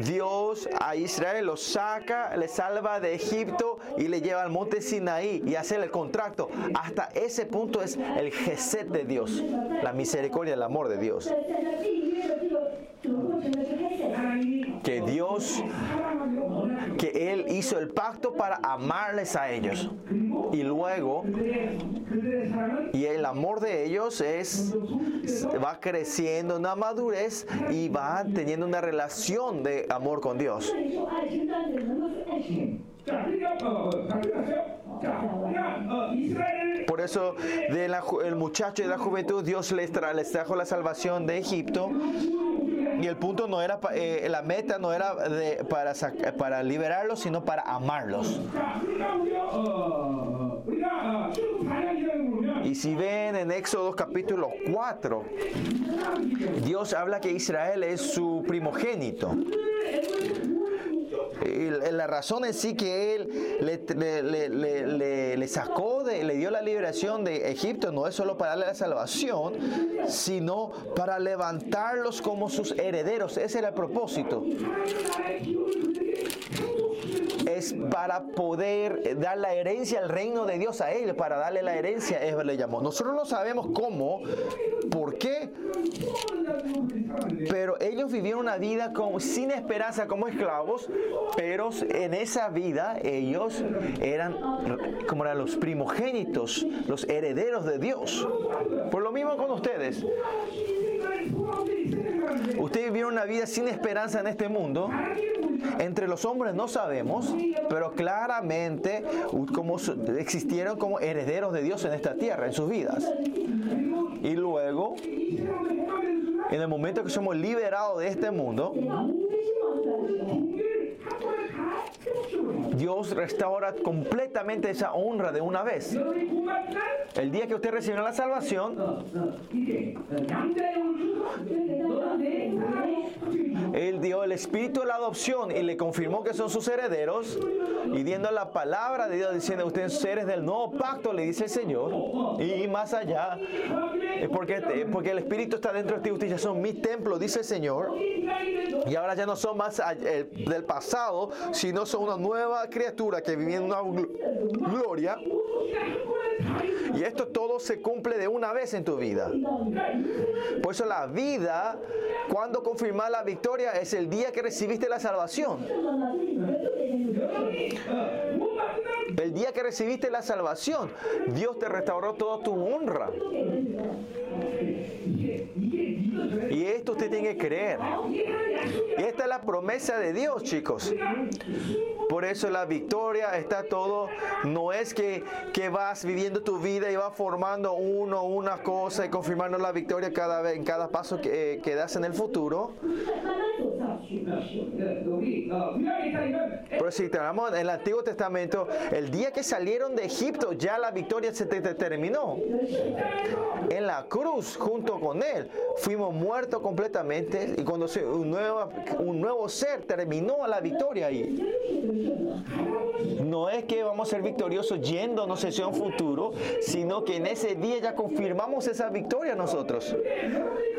Speaker 1: Dios a Israel lo saca, le salva de Egipto y le lleva al monte Sinaí y hace el contrato. Hasta ese punto es el Geset de Dios, la misericordia, el amor de Dios. Que Dios que Él hizo el pacto para amarles a ellos. Y luego, y el amor de ellos es, va creciendo una madurez y va teniendo una relación de amor con Dios. Por eso del de muchacho de la juventud Dios les, tra les trajo la salvación de Egipto y el punto no era, eh, la meta no era para, para liberarlos, sino para amarlos. Y si ven en Éxodo capítulo 4, Dios habla que Israel es su primogénito. La razón en sí que él le sacó, de, le dio la liberación de Egipto, no es solo para darle la salvación, sino para levantarlos como sus herederos. Ese era el propósito. Es para poder dar la herencia al reino de Dios a ellos, para darle la herencia, él le llamó. Nosotros no sabemos cómo, por qué, pero ellos vivieron una vida como, sin esperanza como esclavos, pero en esa vida ellos eran como eran los primogénitos, los herederos de Dios. Por lo mismo con ustedes. Ustedes vivieron una vida sin esperanza en este mundo. Entre los hombres no sabemos, pero claramente como existieron como herederos de Dios en esta tierra, en sus vidas. Y luego, en el momento que somos liberados de este mundo, Dios restaura completamente esa honra de una vez. El día que usted recibió la salvación, Él dio el espíritu de la adopción y le confirmó que son sus herederos. Y diendo la palabra de Dios diciendo, ustedes seres del nuevo pacto, le dice el Señor, y más allá, porque, porque el espíritu está dentro de ti, ustedes ya son mi templo, dice el Señor, y ahora ya no son más del pasado, sino son una nueva criatura que vive en una gl- gloria. Y esto todo se cumple de una vez en tu vida. Por eso la vida, cuando confirmar la victoria, es el día que recibiste la salvación. El día que recibiste la salvación, Dios te restauró toda tu honra. Y esto usted tiene que creer. Y esta es la promesa de Dios, chicos. Por eso la victoria está todo. No es que, que vas viviendo tu vida y vas formando uno, una cosa y confirmando la victoria cada vez, en cada paso que, eh, que das en el futuro.
Speaker 2: Pues
Speaker 1: Pero si tenemos en el Antiguo Testamento, el día que salieron de Egipto, ya la victoria se terminó. En la cruz, junto con Él, fuimos muertos completamente y cuando un, nuevo, un nuevo ser terminó la victoria ahí. No es que vamos a ser victoriosos yéndonos hacia un futuro, sino que en ese día ya confirmamos esa victoria nosotros.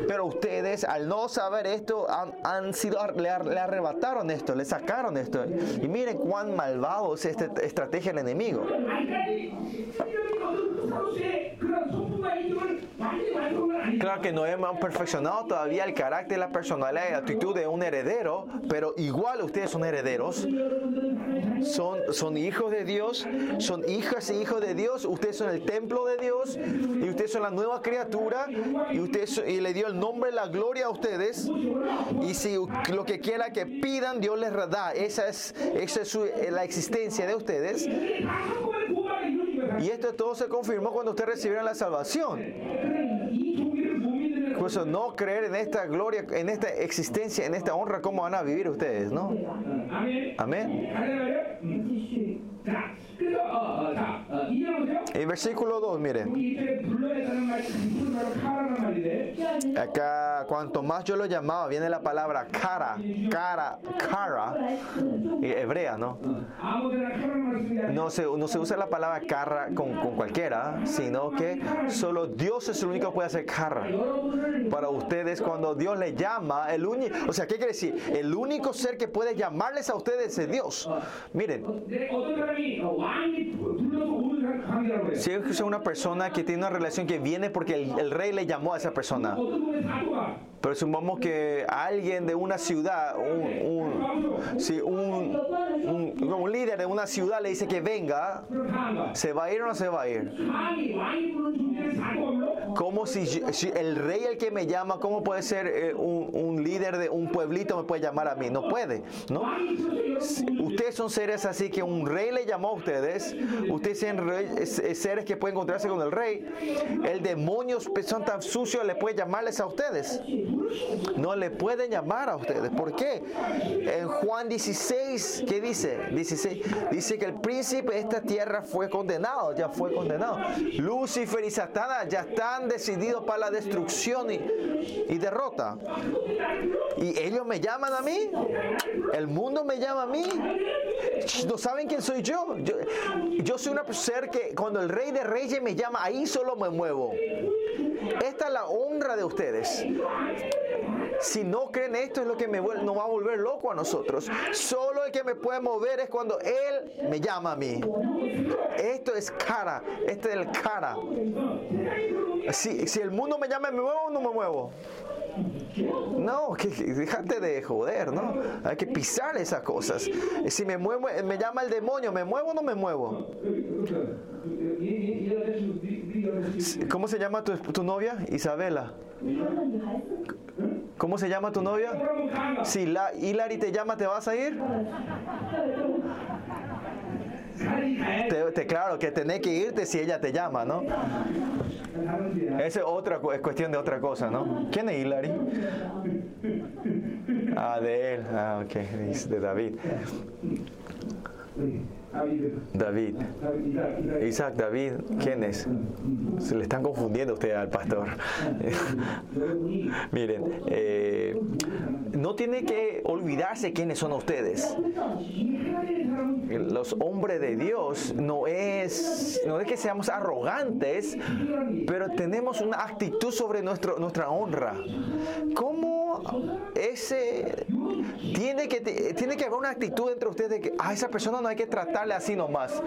Speaker 1: Pero ustedes, al no saber esto, han, han sido le, ar- le arrebataron esto, le sacaron esto. Y miren cuán malvado es esta estrategia del enemigo. Claro que no hemos perfeccionado todavía el carácter, la personalidad y la actitud de un heredero, pero igual ustedes son herederos. Son, son hijos de Dios, son hijas e hijos de Dios, ustedes son el templo de Dios y ustedes son la nueva criatura y, ustedes, y le dio el nombre, la gloria a ustedes. Y si lo que quiera que pidan, Dios les da. Esa es, esa es la existencia de ustedes. Y esto todo se confirmó cuando ustedes recibieron la salvación. Por eso no creer en esta gloria, en esta existencia, en esta honra, ¿cómo van a vivir ustedes? ¿No? Amén. Versículo 2,
Speaker 3: mire.
Speaker 1: Acá, cuanto más yo lo llamaba, viene la palabra cara, cara, cara, hebrea, ¿no? No se, no se usa la palabra cara con, cualquiera, sino que solo Dios es el único que puede hacer cara. Para ustedes, cuando Dios le llama, el único, o sea, ¿qué quiere decir? El único ser que puede llamarles a ustedes es Dios. Miren. Si es una persona que tiene una relación que viene porque el, el rey le llamó a esa persona pero presumamos que alguien de una ciudad, un, un, un, líder de una ciudad le dice que venga, ¿se va a ir o no se va a ir? Como si, el rey el que me llama, ¿cómo puede ser eh, un, líder de un pueblito me puede llamar a mí? No puede, ¿no? Ustedes son seres así que un rey le llamó a ustedes, ustedes son seres que pueden encontrarse con el rey, el demonio son tan sucio le puede llamarles a ustedes. No le pueden llamar a ustedes. ¿Por qué? En Juan 16, ¿qué dice? 16, dice que el príncipe de esta tierra fue condenado, ya fue condenado. Lucifer y Satanás ya están decididos para la destrucción y, y derrota. Y ellos me llaman a mí. El mundo me llama a mí. No saben quién soy yo. Yo, soy un ser que cuando el rey de reyes me llama, ahí solo me muevo. Esta es la honra de ustedes. Si no creen esto es lo que me nos va a volver loco a nosotros. Solo el que me puede mover es cuando Él me llama a mí. Esto es cara. Este es el cara. Si, si el mundo me llama, ¿me muevo o no me muevo? No, que, déjate de joder, ¿no? Hay que pisar esas cosas. Si me muevo, me llama el demonio, ¿me muevo o no me muevo? ¿Cómo se llama tu, tu novia? Isabela. ¿Cómo se llama tu novia? Si la Hilary te llama, ¿te vas a ir? Te, te- claro que tenés que irte si ella te llama, ¿no? Esa es otra es cuestión de otra cosa, ¿no? ¿Quién es Hilary? Ah, de él. Ah, ok. De David. David. Isaac, David, ¿quién es? Se le están confundiendo ustedes al pastor. Miren, eh, no tiene que olvidarse quiénes son ustedes. Los hombres de Dios no es, no es que seamos arrogantes, pero tenemos una actitud sobre nuestro, nuestra honra. ¿Cómo ese tiene que, tiene que haber una actitud entre ustedes de que a esa persona no hay que tratar sale así nomás.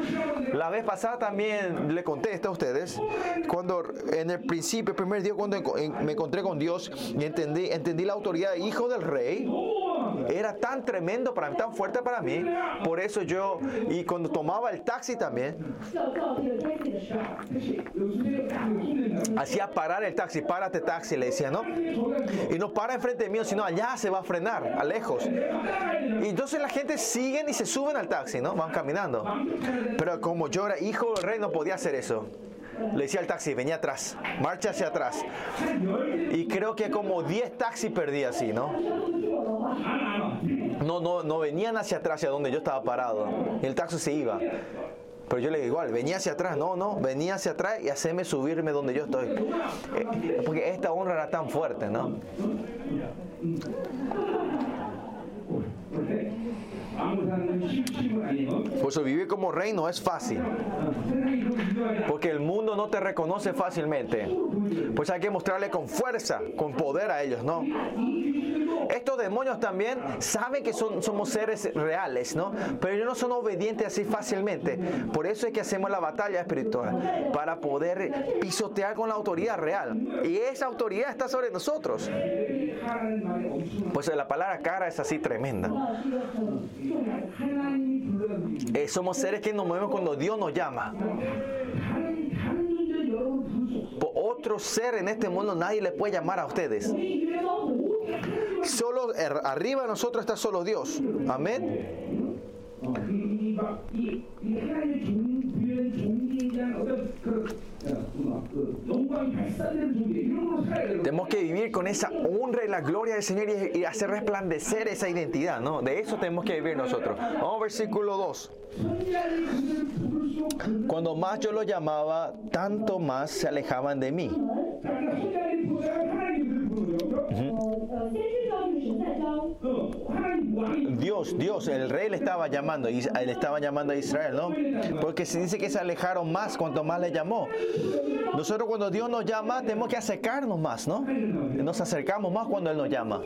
Speaker 1: La vez pasada también le contesta a ustedes, cuando en el principio, el primer día cuando me encontré con Dios y entendí, entendí la autoridad de hijo del rey, era tan tremendo para mí, tan fuerte para mí. Por eso yo, y cuando tomaba el taxi también, hacía parar el taxi, párate taxi, le decía, ¿no? Y no para enfrente mío, sino allá se va a frenar, a lejos. Y entonces la gente siguen y se suben al taxi, ¿no? Van caminando pero como yo era hijo del rey, no podía hacer eso. Le decía al taxi, venía atrás, marcha hacia atrás. Y creo que como 10 taxis perdí así, ¿no? No, no, no venían hacia atrás, hacia donde yo estaba parado. El taxi se iba. Pero yo le digo igual, venía hacia atrás, no, no, venía hacia atrás y haceme subirme donde yo estoy. Eh, Porque esta honra era tan fuerte, ¿no? Por eso vivir como rey no es fácil. Porque el mundo no te reconoce fácilmente. Pues hay que mostrarle con fuerza, con poder a ellos, ¿no? Estos demonios también saben que son, somos seres reales, ¿no? Pero ellos no son obedientes así fácilmente. Por eso es que hacemos la batalla espiritual. Para poder pisotear con la autoridad real. Y esa autoridad está sobre nosotros. Pues la palabra cara es así tremenda. Eh, somos seres que nos movemos cuando Dios nos llama. Por otro ser en este mundo nadie le puede llamar a ustedes. Solo er, arriba de nosotros está solo Dios. Amén. Tenemos que vivir con esa honra y la gloria del Señor y, hacer resplandecer esa identidad, ¿no? De eso tenemos que vivir nosotros. Vamos versículo 2. Cuando más yo lo llamaba, tanto más se alejaban de mí.
Speaker 2: Uh.
Speaker 1: Dios, Dios, el rey le estaba llamando, y le estaba llamando a Israel, ¿no? Porque se dice que se alejaron más cuanto más le llamó. Nosotros cuando Dios nos llama tenemos que acercarnos más, ¿no? Nos acercamos más cuando Él nos llama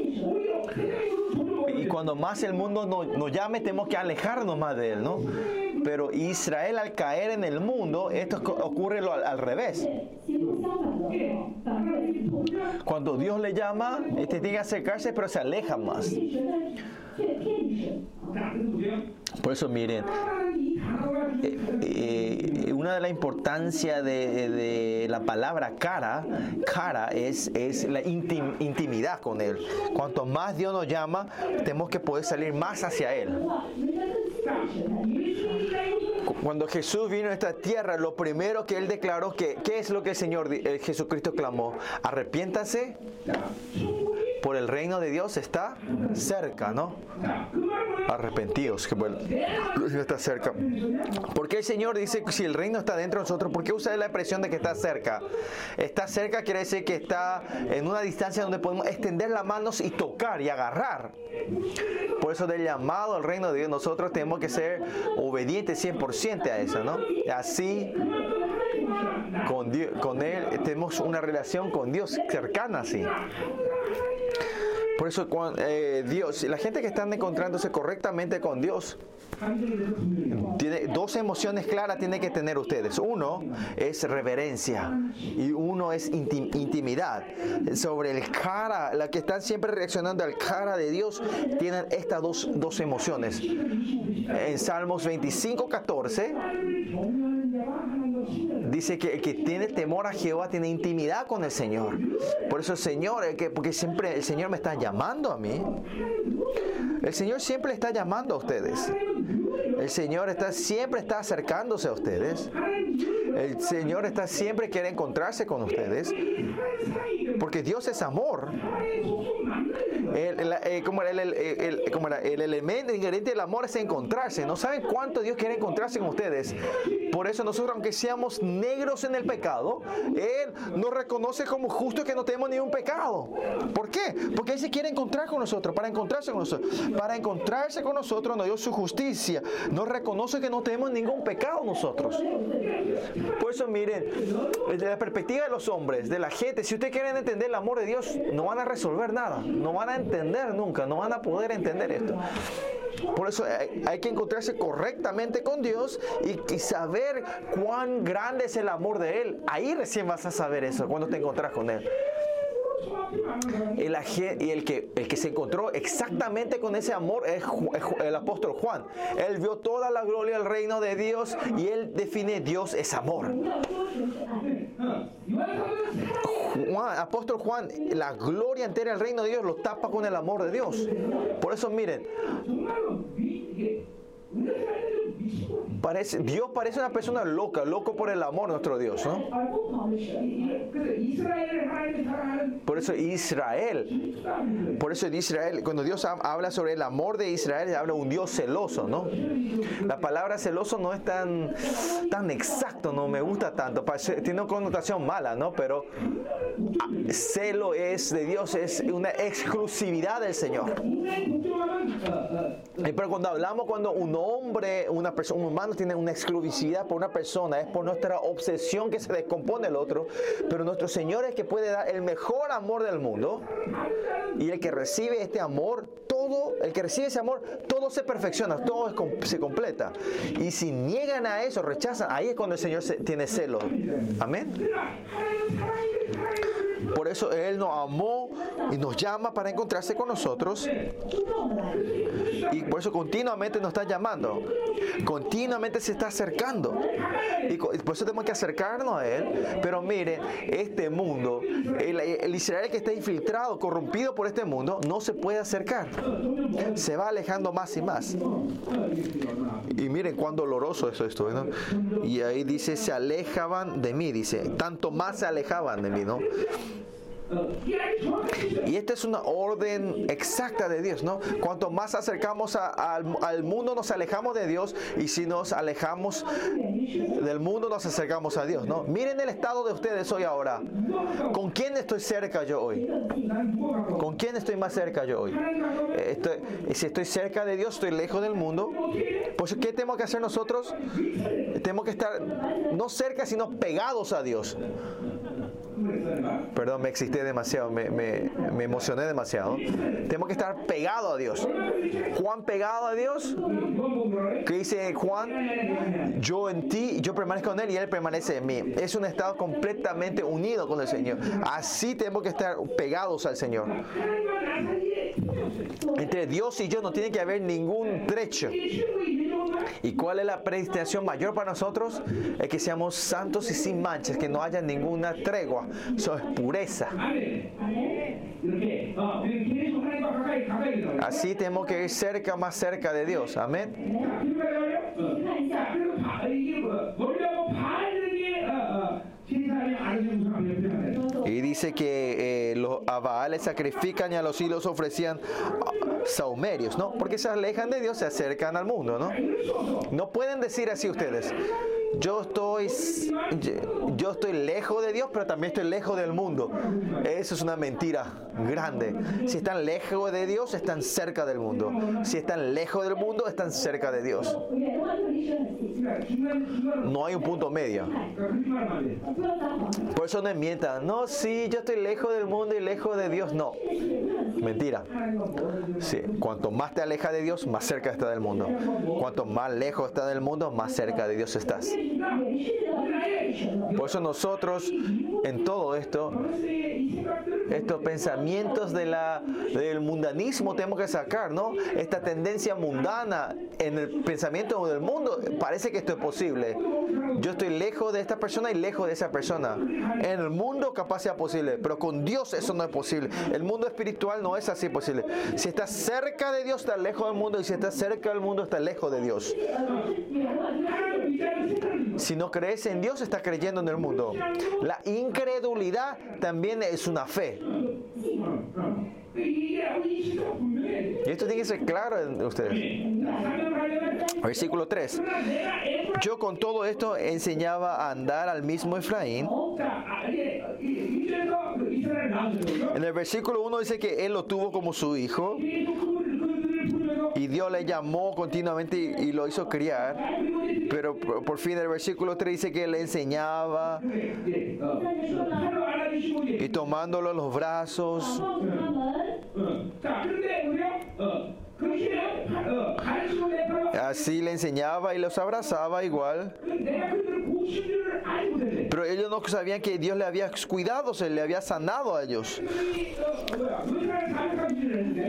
Speaker 1: y cuando más el mundo nos, llame, tenemos que alejarnos más de él, ¿no? Pero Israel al caer en el mundo, esto ocurre al, al revés. Cuando Dios le llama, este tiene que acercarse, pero se aleja más. Por eso miren,
Speaker 2: eh,
Speaker 1: eh, una de las importancias de, la palabra cara, cara es, es la intimidad con Él. Cuanto más Dios nos llama, tenemos que poder salir más hacia Él. Cuando Jesús vino a esta tierra, lo primero que Él declaró que, ¿qué es lo que el Señor el eh, Jesucristo clamó? Arrepiéntase por el reino de Dios está cerca, ¿no? Arrepentidos, que bueno, está cerca. Porque el Señor dice que si el reino está dentro de nosotros, ¿por qué usa la expresión de que está cerca? Está cerca quiere decir que está en una distancia donde podemos extender las manos y tocar y agarrar. Por eso del llamado al reino de Dios, nosotros tenemos que ser obedientes 100% a eso, ¿no? Así con, Dios, con Él, tenemos una relación con Dios cercana sí. Por eso eh, Dios, la gente que está encontrándose correctamente con Dios, tiene dos emociones claras tiene que tener ustedes. Uno es reverencia y uno es intimidad. Sobre el cara, la que están siempre reaccionando al cara de Dios, tienen estas dos, dos emociones. En Salmos 25, 14. Dice que el que tiene temor a Jehová tiene intimidad con el Señor. Por eso, el Señor, porque siempre el Señor me está llamando a mí. El Señor siempre está llamando a ustedes. El Señor está, siempre está acercándose a ustedes. El Señor está siempre quiere encontrarse con ustedes. Porque Dios es amor. El, el, eh, el, como, el elemento inherente del amor es encontrarse. No saben cuánto Dios quiere encontrarse con ustedes. Por eso nosotros, aunque seamos negros en el pecado, Él nos reconoce como justos que no tenemos ningún pecado. ¿Por qué? Porque Él se quiere encontrar con nosotros, para encontrarse con nosotros. Para encontrarse con nosotros nos dio su justicia. justicia. No reconoce que no tenemos ningún pecado nosotros. Por eso miren, desde la perspectiva de los hombres, de la gente, si ustedes quieren entender el amor de Dios, no van a resolver nada. No van a entender nunca, no van a poder entender esto. Por eso hay, hay que encontrarse correctamente con Dios y, saber cuán grande es el amor de Él. Ahí recién vas a saber eso, cuando te encontrás con Él. El, y el que, el que se encontró exactamente con ese amor es el apóstol Juan. Él vio toda la gloria del reino de Dios y él define Dios es amor. Juan, apóstol Juan, la gloria entera del reino de Dios lo tapa con el amor de Dios. Por eso miren, Dios parece una persona loca, loco por el amor nuestro Dios, ¿no? Por eso Israel, por eso Israel, cuando Dios habla sobre el amor de Israel, habla de un Dios celoso, ¿no? La palabra celoso no es tan, tan exacto, no me gusta tanto, tiene una connotación mala, ¿no? Pero ah, celo es de Dios, es una exclusividad del Señor. Pero cuando hablamos, cuando un hombre, una persona, un humano tiene una exclusividad por una persona, es por nuestra obsesión que se descompone el otro. Pero nuestro Señor es que puede dar el mejor amor del mundo. Y el que recibe este amor, todo, el que recibe ese amor, todo se perfecciona, todo se completa. Y si niegan a eso, rechazan, ahí es cuando el Señor se- tiene celo. Amén. Por eso Él nos amó y nos llama para encontrarse con nosotros. Y por eso continuamente nos está llamando. Continuamente se está acercando. Y por eso tenemos que acercarnos a Él. Pero miren, este mundo, el, el Israel que está infiltrado, corrompido por este mundo, no se puede acercar. Se va alejando más y más. Y miren cuán doloroso eso esto, ¿no? Y ahí dice, se alejaban de mí, dice, tanto más se alejaban de mí, ¿no? Y esta es una orden exacta de Dios, ¿no? Cuanto más acercamos al mundo, nos alejamos de Dios. Y si nos alejamos del mundo, nos acercamos a Dios, ¿no? Miren el estado de ustedes hoy ahora. ¿Con quién estoy cerca yo hoy? ¿Con quién estoy más cerca yo hoy? Si estoy cerca de Dios, estoy lejos del mundo. Pues, ¿qué tenemos que hacer nosotros? Tenemos que estar no cerca, sino pegados a Dios. Perdón, me excité demasiado, me, emocioné demasiado. Tenemos que estar pegado a Dios. Juan pegado a Dios. ¿Qué dice Juan? Yo en ti, yo permanezco en Él y Él permanece en mí. Es un estado completamente unido con el Señor. Así tenemos que estar pegados al Señor. Entre Dios y yo no tiene que haber ningún trecho. ¿Y cuál es la predestinación mayor para nosotros? Es que seamos santos y sin manchas, que no haya ninguna tregua. Eso es pureza. Así tenemos que ir cerca, más cerca de Dios. Amén. Dice que eh, los a Baal le sacrifican y a los hilos ofrecían ah, saumerios, ¿no? Porque se alejan de Dios, se acercan al mundo, ¿no? No pueden decir así ustedes. Yo estoy, yo- yo estoy lejos de Dios, pero también estoy lejos del mundo. Eso es una mentira grande. Si están lejos de Dios, están cerca del mundo. Si están lejos del mundo, están cerca de Dios. No hay un punto medio. Por eso no mientan. No, sí, yo estoy lejos del mundo y lejos de Dios. No. Mentira. Sí. Cuanto más te alejas de Dios, más cerca estás del mundo. Cuanto más lejos estás del mundo, más cerca de Dios estás. Por eso nosotros, en todo esto, estos pensamientos de la, del mundanismo tenemos que sacar, ¿no? Esta tendencia mundana en el pensamiento del mundo parece que que esto es posible. Yo estoy lejos de esta persona y lejos de esa persona. En el mundo capaz sea posible, pero con Dios eso no es posible. El mundo espiritual no es así posible. Si estás cerca de Dios, estás lejos del mundo. Y si estás cerca del mundo, estás lejos de Dios. Si no crees en Dios, estás creyendo en el mundo. La incredulidad también es una fe. Y esto tiene que ser claro en ustedes. Versículo 3. Yo con todo esto enseñaba a andar al mismo Efraín. En el versículo 1 dice que él lo tuvo como su hijo. Y Dios le llamó continuamente y, lo hizo criar. Pero por, por fin el versículo 3 dice que le enseñaba y tomándolo en los brazos. Así le enseñaba y los abrazaba igual. Pero ellos no sabían que Dios le había cuidado, se le había sanado a ellos.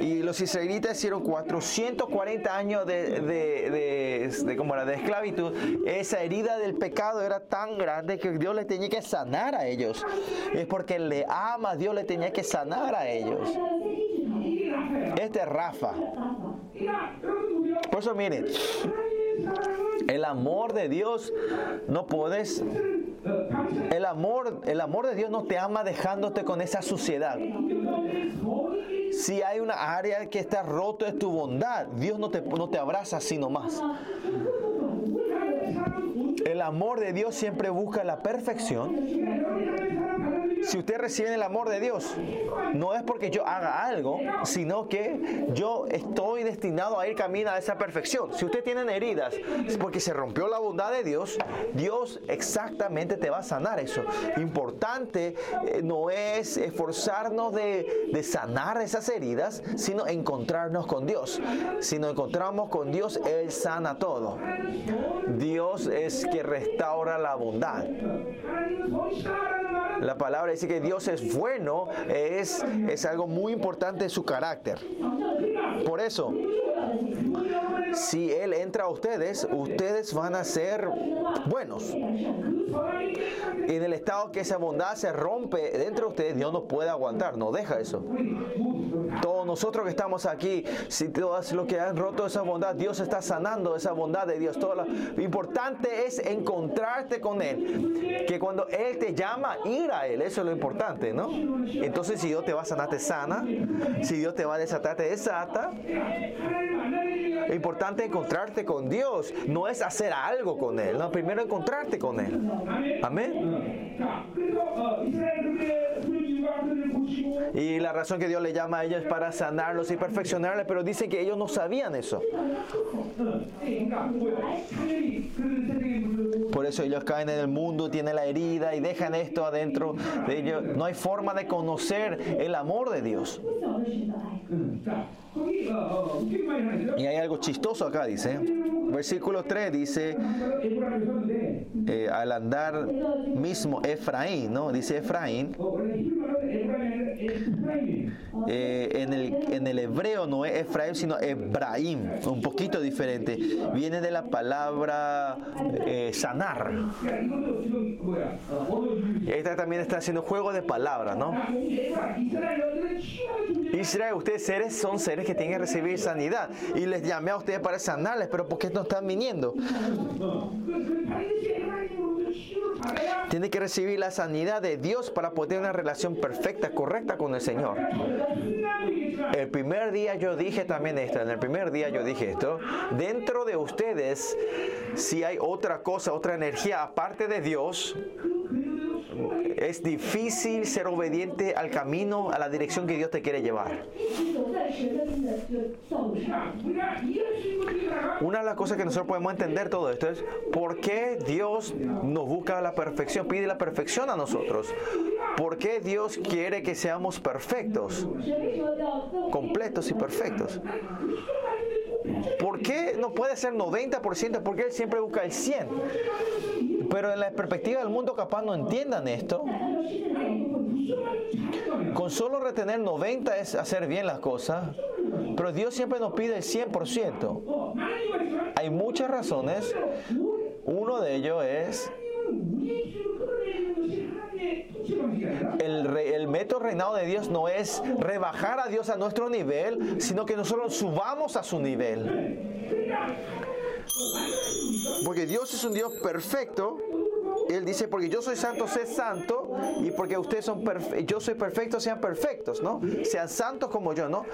Speaker 1: Y los israelitas hicieron 440 años de, de, de, como era, de esclavitud. Esa herida del pecado era tan grande que Dios le tenía que sanar a ellos. Es porque le ama, Dios le tenía que sanar a ellos. Este es Rafa. Por eso miren, el amor de Dios no
Speaker 2: podés
Speaker 1: el amor, el amor de Dios no te ama dejándote con esa suciedad. Si hay una área que está rota es tu bondad. Dios no te, no te abraza así nomás. El amor de Dios siempre busca la perfección si usted recibe el amor de Dios, no es porque yo haga algo, sino que yo estoy destinado a ir camino a esa perfección. Si usted tiene heridas, es porque se rompió la bondad de Dios, Dios exactamente te va a sanar eso. Importante eh, no es esforzarnos de, de sanar esas heridas, sino encontrarnos con Dios. Si nos encontramos con Dios, Él sana todo. Dios es que restaura la bondad. La palabra que Dios es bueno, es, es algo muy importante en su carácter. Por eso, si Él entra a ustedes, ustedes van a ser buenos. En el estado que esa bondad se rompe dentro de ustedes, Dios no puede aguantar, no deja eso. Todos nosotros que estamos aquí, si todas los que han roto esa bondad, Dios está sanando esa bondad de Dios. Todo lo importante es encontrarte con Él. Que cuando Él te llama, ir a Él. Eso es lo importante, ¿no? Entonces, si Dios te va a sanar, te sana. Si Dios te va a desatar, te desata. Importante importante encontrarte con Dios no es hacer algo con Él, no, primero encontrarte con Él. Amén. Y la razón que Dios le llama a ellos es para sanarlos y perfeccionarles, pero dice que ellos no sabían eso. Por eso ellos caen en el mundo, tienen la herida y dejan esto adentro de ellos. No hay forma de conocer el amor de Dios. Y hay algo chistoso acá, dice. Versículo 3 dice, eh, al andar mismo Efraín, ¿no? Dice Efraín, eh, en, el, en el hebreo no es Efraín, sino Ebrahim, un poquito diferente. Viene de la palabra eh, sanar. Esta también está haciendo juego de palabras, ¿no? Israel, ustedes seres son seres que tienen que recibir sanidad. Y les llamé a ustedes para sanarles, pero ¿por qué no están viniendo? Tiene que recibir la sanidad de Dios para poder una relación perfecta, correcta con el Señor. El primer día yo dije también esto, en el primer día yo dije esto, dentro de ustedes, si hay otra cosa, otra energía aparte de Dios, es difícil ser obediente al camino, a la dirección que Dios te quiere llevar. Una de las cosas que nosotros podemos entender todo esto es por qué Dios nos busca la perfección, pide la perfección a nosotros. ¿Por qué Dios quiere que seamos perfectos, completos y perfectos? ¿Por qué no puede ser 90%? Porque Él siempre busca el 100%. Pero en la perspectiva del mundo capaz no entiendan esto. Con solo retener 90 es hacer bien las cosas, pero Dios siempre nos pide el 100%. Hay muchas razones. Uno de ellos es el, re, el método reinado de Dios no es rebajar a Dios a nuestro nivel, sino que nosotros subamos a su nivel. Porque Dios es un Dios perfecto. Él dice, porque yo soy santo, sé santo, y porque ustedes son perfe- yo soy perfecto, sean perfectos, ¿no? Sean santos como yo, ¿no?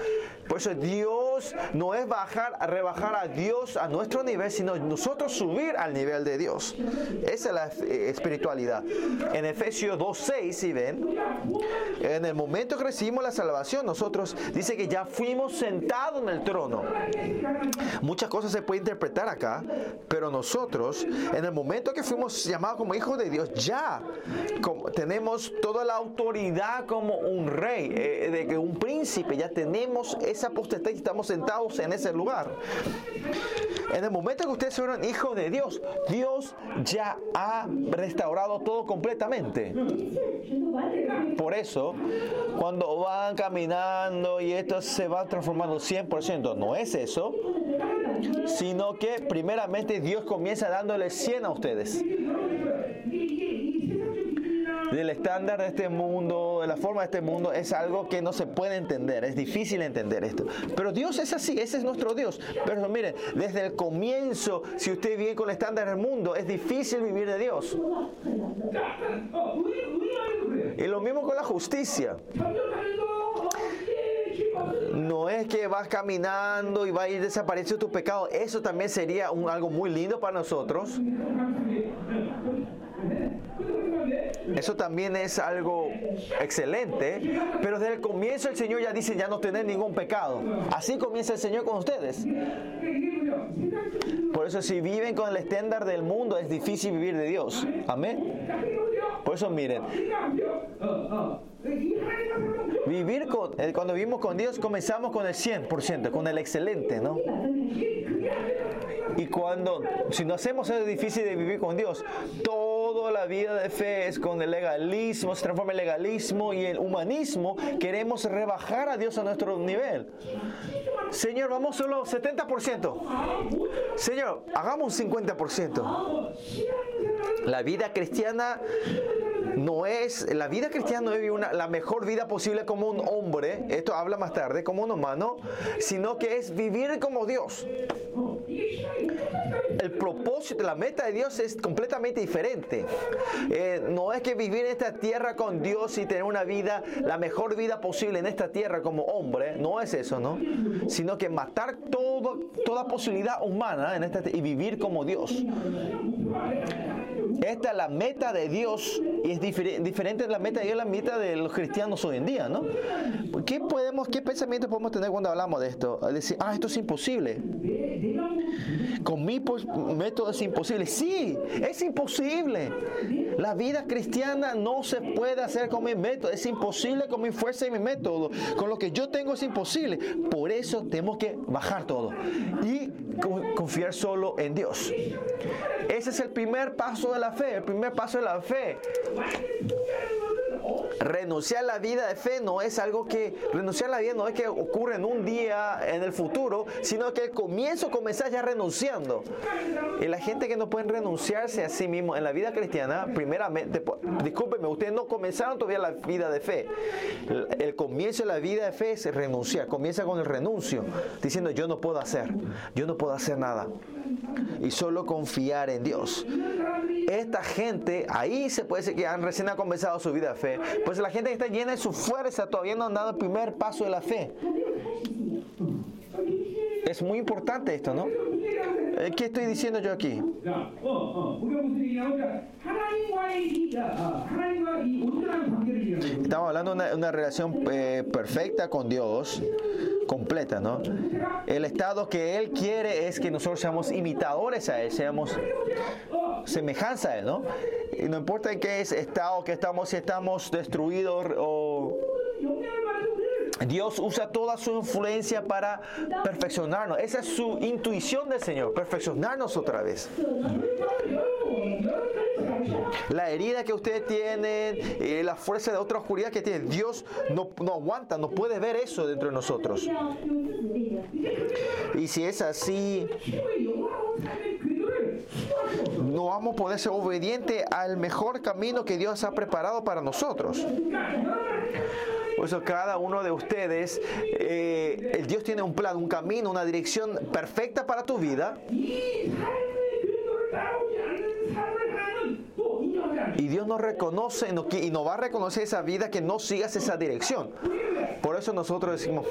Speaker 1: Por eso Dios Dios no es bajar, rebajar a Dios a nuestro nivel, sino nosotros subir al nivel de Dios. Esa es la eh, espiritualidad. En Efesios 2.6, si ven, en el momento que recibimos la salvación, nosotros dice que ya fuimos sentados en el trono. Muchas cosas se pueden interpretar acá, pero nosotros, en el momento que fuimos llamados como hijos hijo de Dios, ya como, tenemos toda la autoridad como un rey, eh, de que un príncipe, ya tenemos esa potestad y estamos sentados en ese lugar. En el momento que ustedes fueron hijos de Dios, Dios ya ha restaurado todo completamente. Por eso, cuando van caminando y esto se va transformando 100%, no es eso, sino que primeramente Dios comienza dándole 100 a ustedes del estándar de este mundo, de la forma de este mundo, es algo que no se puede entender, es difícil entender esto. Pero Dios es así, ese es nuestro Dios. Pero miren, desde el comienzo, si usted vive con el estándar del mundo, es difícil vivir de Dios. Y lo mismo con la justicia. No es que vas caminando y va a ir desapareciendo tu pecado. Eso también sería un, algo muy lindo para nosotros. Eso también es algo excelente. Pero desde el comienzo el Señor ya dice ya no tener ningún pecado. Así comienza el Señor con ustedes. Por eso si viven con el estándar del mundo es difícil vivir de Dios. Amén. Por eso miren, vivir con, eh, cuando vivimos con Dios comenzamos con el 100%, con el excelente, ¿no? Y cuando, si no hacemos eso es difícil de vivir con Dios, toda la vida de fe es con el legalismo, se transforma en legalismo y el humanismo, queremos rebajar a Dios a nuestro nivel. Señor, vamos solo 70%. Señor, hagamos un 50%. La vida cristiana no es, la vida cristiana no es una- la mejor vida posible como un hombre, esto habla más tarde, como un humano, sino que es vivir como Dios. El propósito, la meta de Dios es completamente diferente. Eh, no es que vivir en esta tierra con Dios y tener una vida, la mejor vida posible en esta tierra como hombre, no es eso, ¿no? Sino que matar toda posibilidad humana en esta, y vivir como Dios. Esta es la meta de Dios y es diferente de la meta de Dios, la meta de los cristianos hoy en día, ¿no? ¿Qué podemos, qué pensamiento podemos tener cuando hablamos de esto? Decir, ah, esto es imposible. Con mi pos- método es imposible. Sí, es imposible. La vida cristiana no se puede hacer con mi método. Es imposible con mi fuerza y mi método. Con lo que yo tengo es imposible. Por eso tenemos que bajar todo y co- confiar solo en Dios. Ese es el primer paso de la fe. El primer paso de la fe. Renunciar a la vida de fe no es algo que, renunciar a la vida no es que ocurre en un día en el futuro, sino que el comienzo comenzar ya renunciando. Y la gente que no puede renunciarse a sí mismo en la vida cristiana, primeramente, discúlpeme, ustedes no comenzaron todavía la vida de fe. El, comienzo de la vida de fe es renunciar, comienza con el renuncio, diciendo yo no puedo hacer, yo no puedo hacer nada. Y solo confiar en Dios. Esta gente, ahí se puede decir que han recién comenzado su vida de fe. Pues la gente que está llena de su fuerza todavía no han dado el primer paso de la fe. Es muy importante esto, ¿no? Eh, ¿Qué estoy diciendo yo aquí? Estamos hablando de una, relación eh, perfecta con Dios, completa, ¿no? El estado que Él quiere es que nosotros seamos imitadores a Él, seamos semejanza a Él, ¿no? Y no importa en qué estado que estamos, si estamos destruidos o Dios usa toda su influencia para perfeccionarnos. Esa es su intuición del Señor, perfeccionarnos otra vez. La herida que ustedes tienen, eh, la fuerza de otra oscuridad que tienen, Dios no, no aguanta, no puede ver eso dentro de nosotros. Y si es así, no vamos a poder ser obedientes al mejor camino que Dios ha preparado para nosotros. Por eso cada uno de ustedes, eh, el Dios tiene un plan, un camino, una dirección perfecta para tu vida. Y Dios nos reconoce no, y nos va a reconocer esa vida que no sigas esa dirección. Por eso nosotros decimos,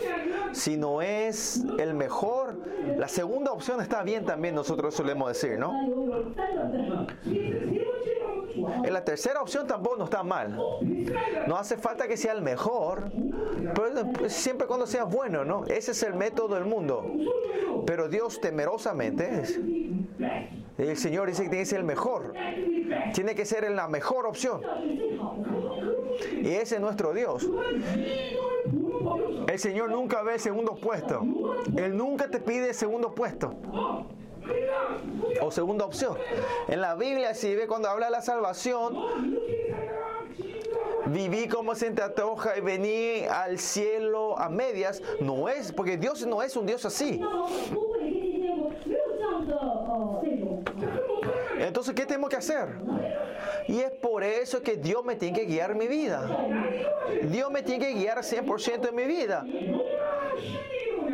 Speaker 1: si no es el mejor, la segunda opción está bien también, nosotros solemos decir, ¿no? En la tercera opción tampoco no está mal. No hace falta que sea el mejor, siempre cuando sea bueno, ¿no? Ese es el método del mundo. Pero Dios temerosamente, el Señor dice que tiene que ser el mejor. Tiene que ser la mejor opción. Y ese es nuestro Dios. El Señor nunca ve el segundo puesto. Él nunca te pide el segundo puesto o segunda opción. En la Biblia si ve cuando habla de la salvación, viví como se antoja y vení al cielo a medias, no es, porque Dios no es un Dios así. Entonces, ¿qué tenemos que hacer? Y es por eso que Dios me tiene que guiar mi vida. Dios me tiene que guiar 100% en mi vida.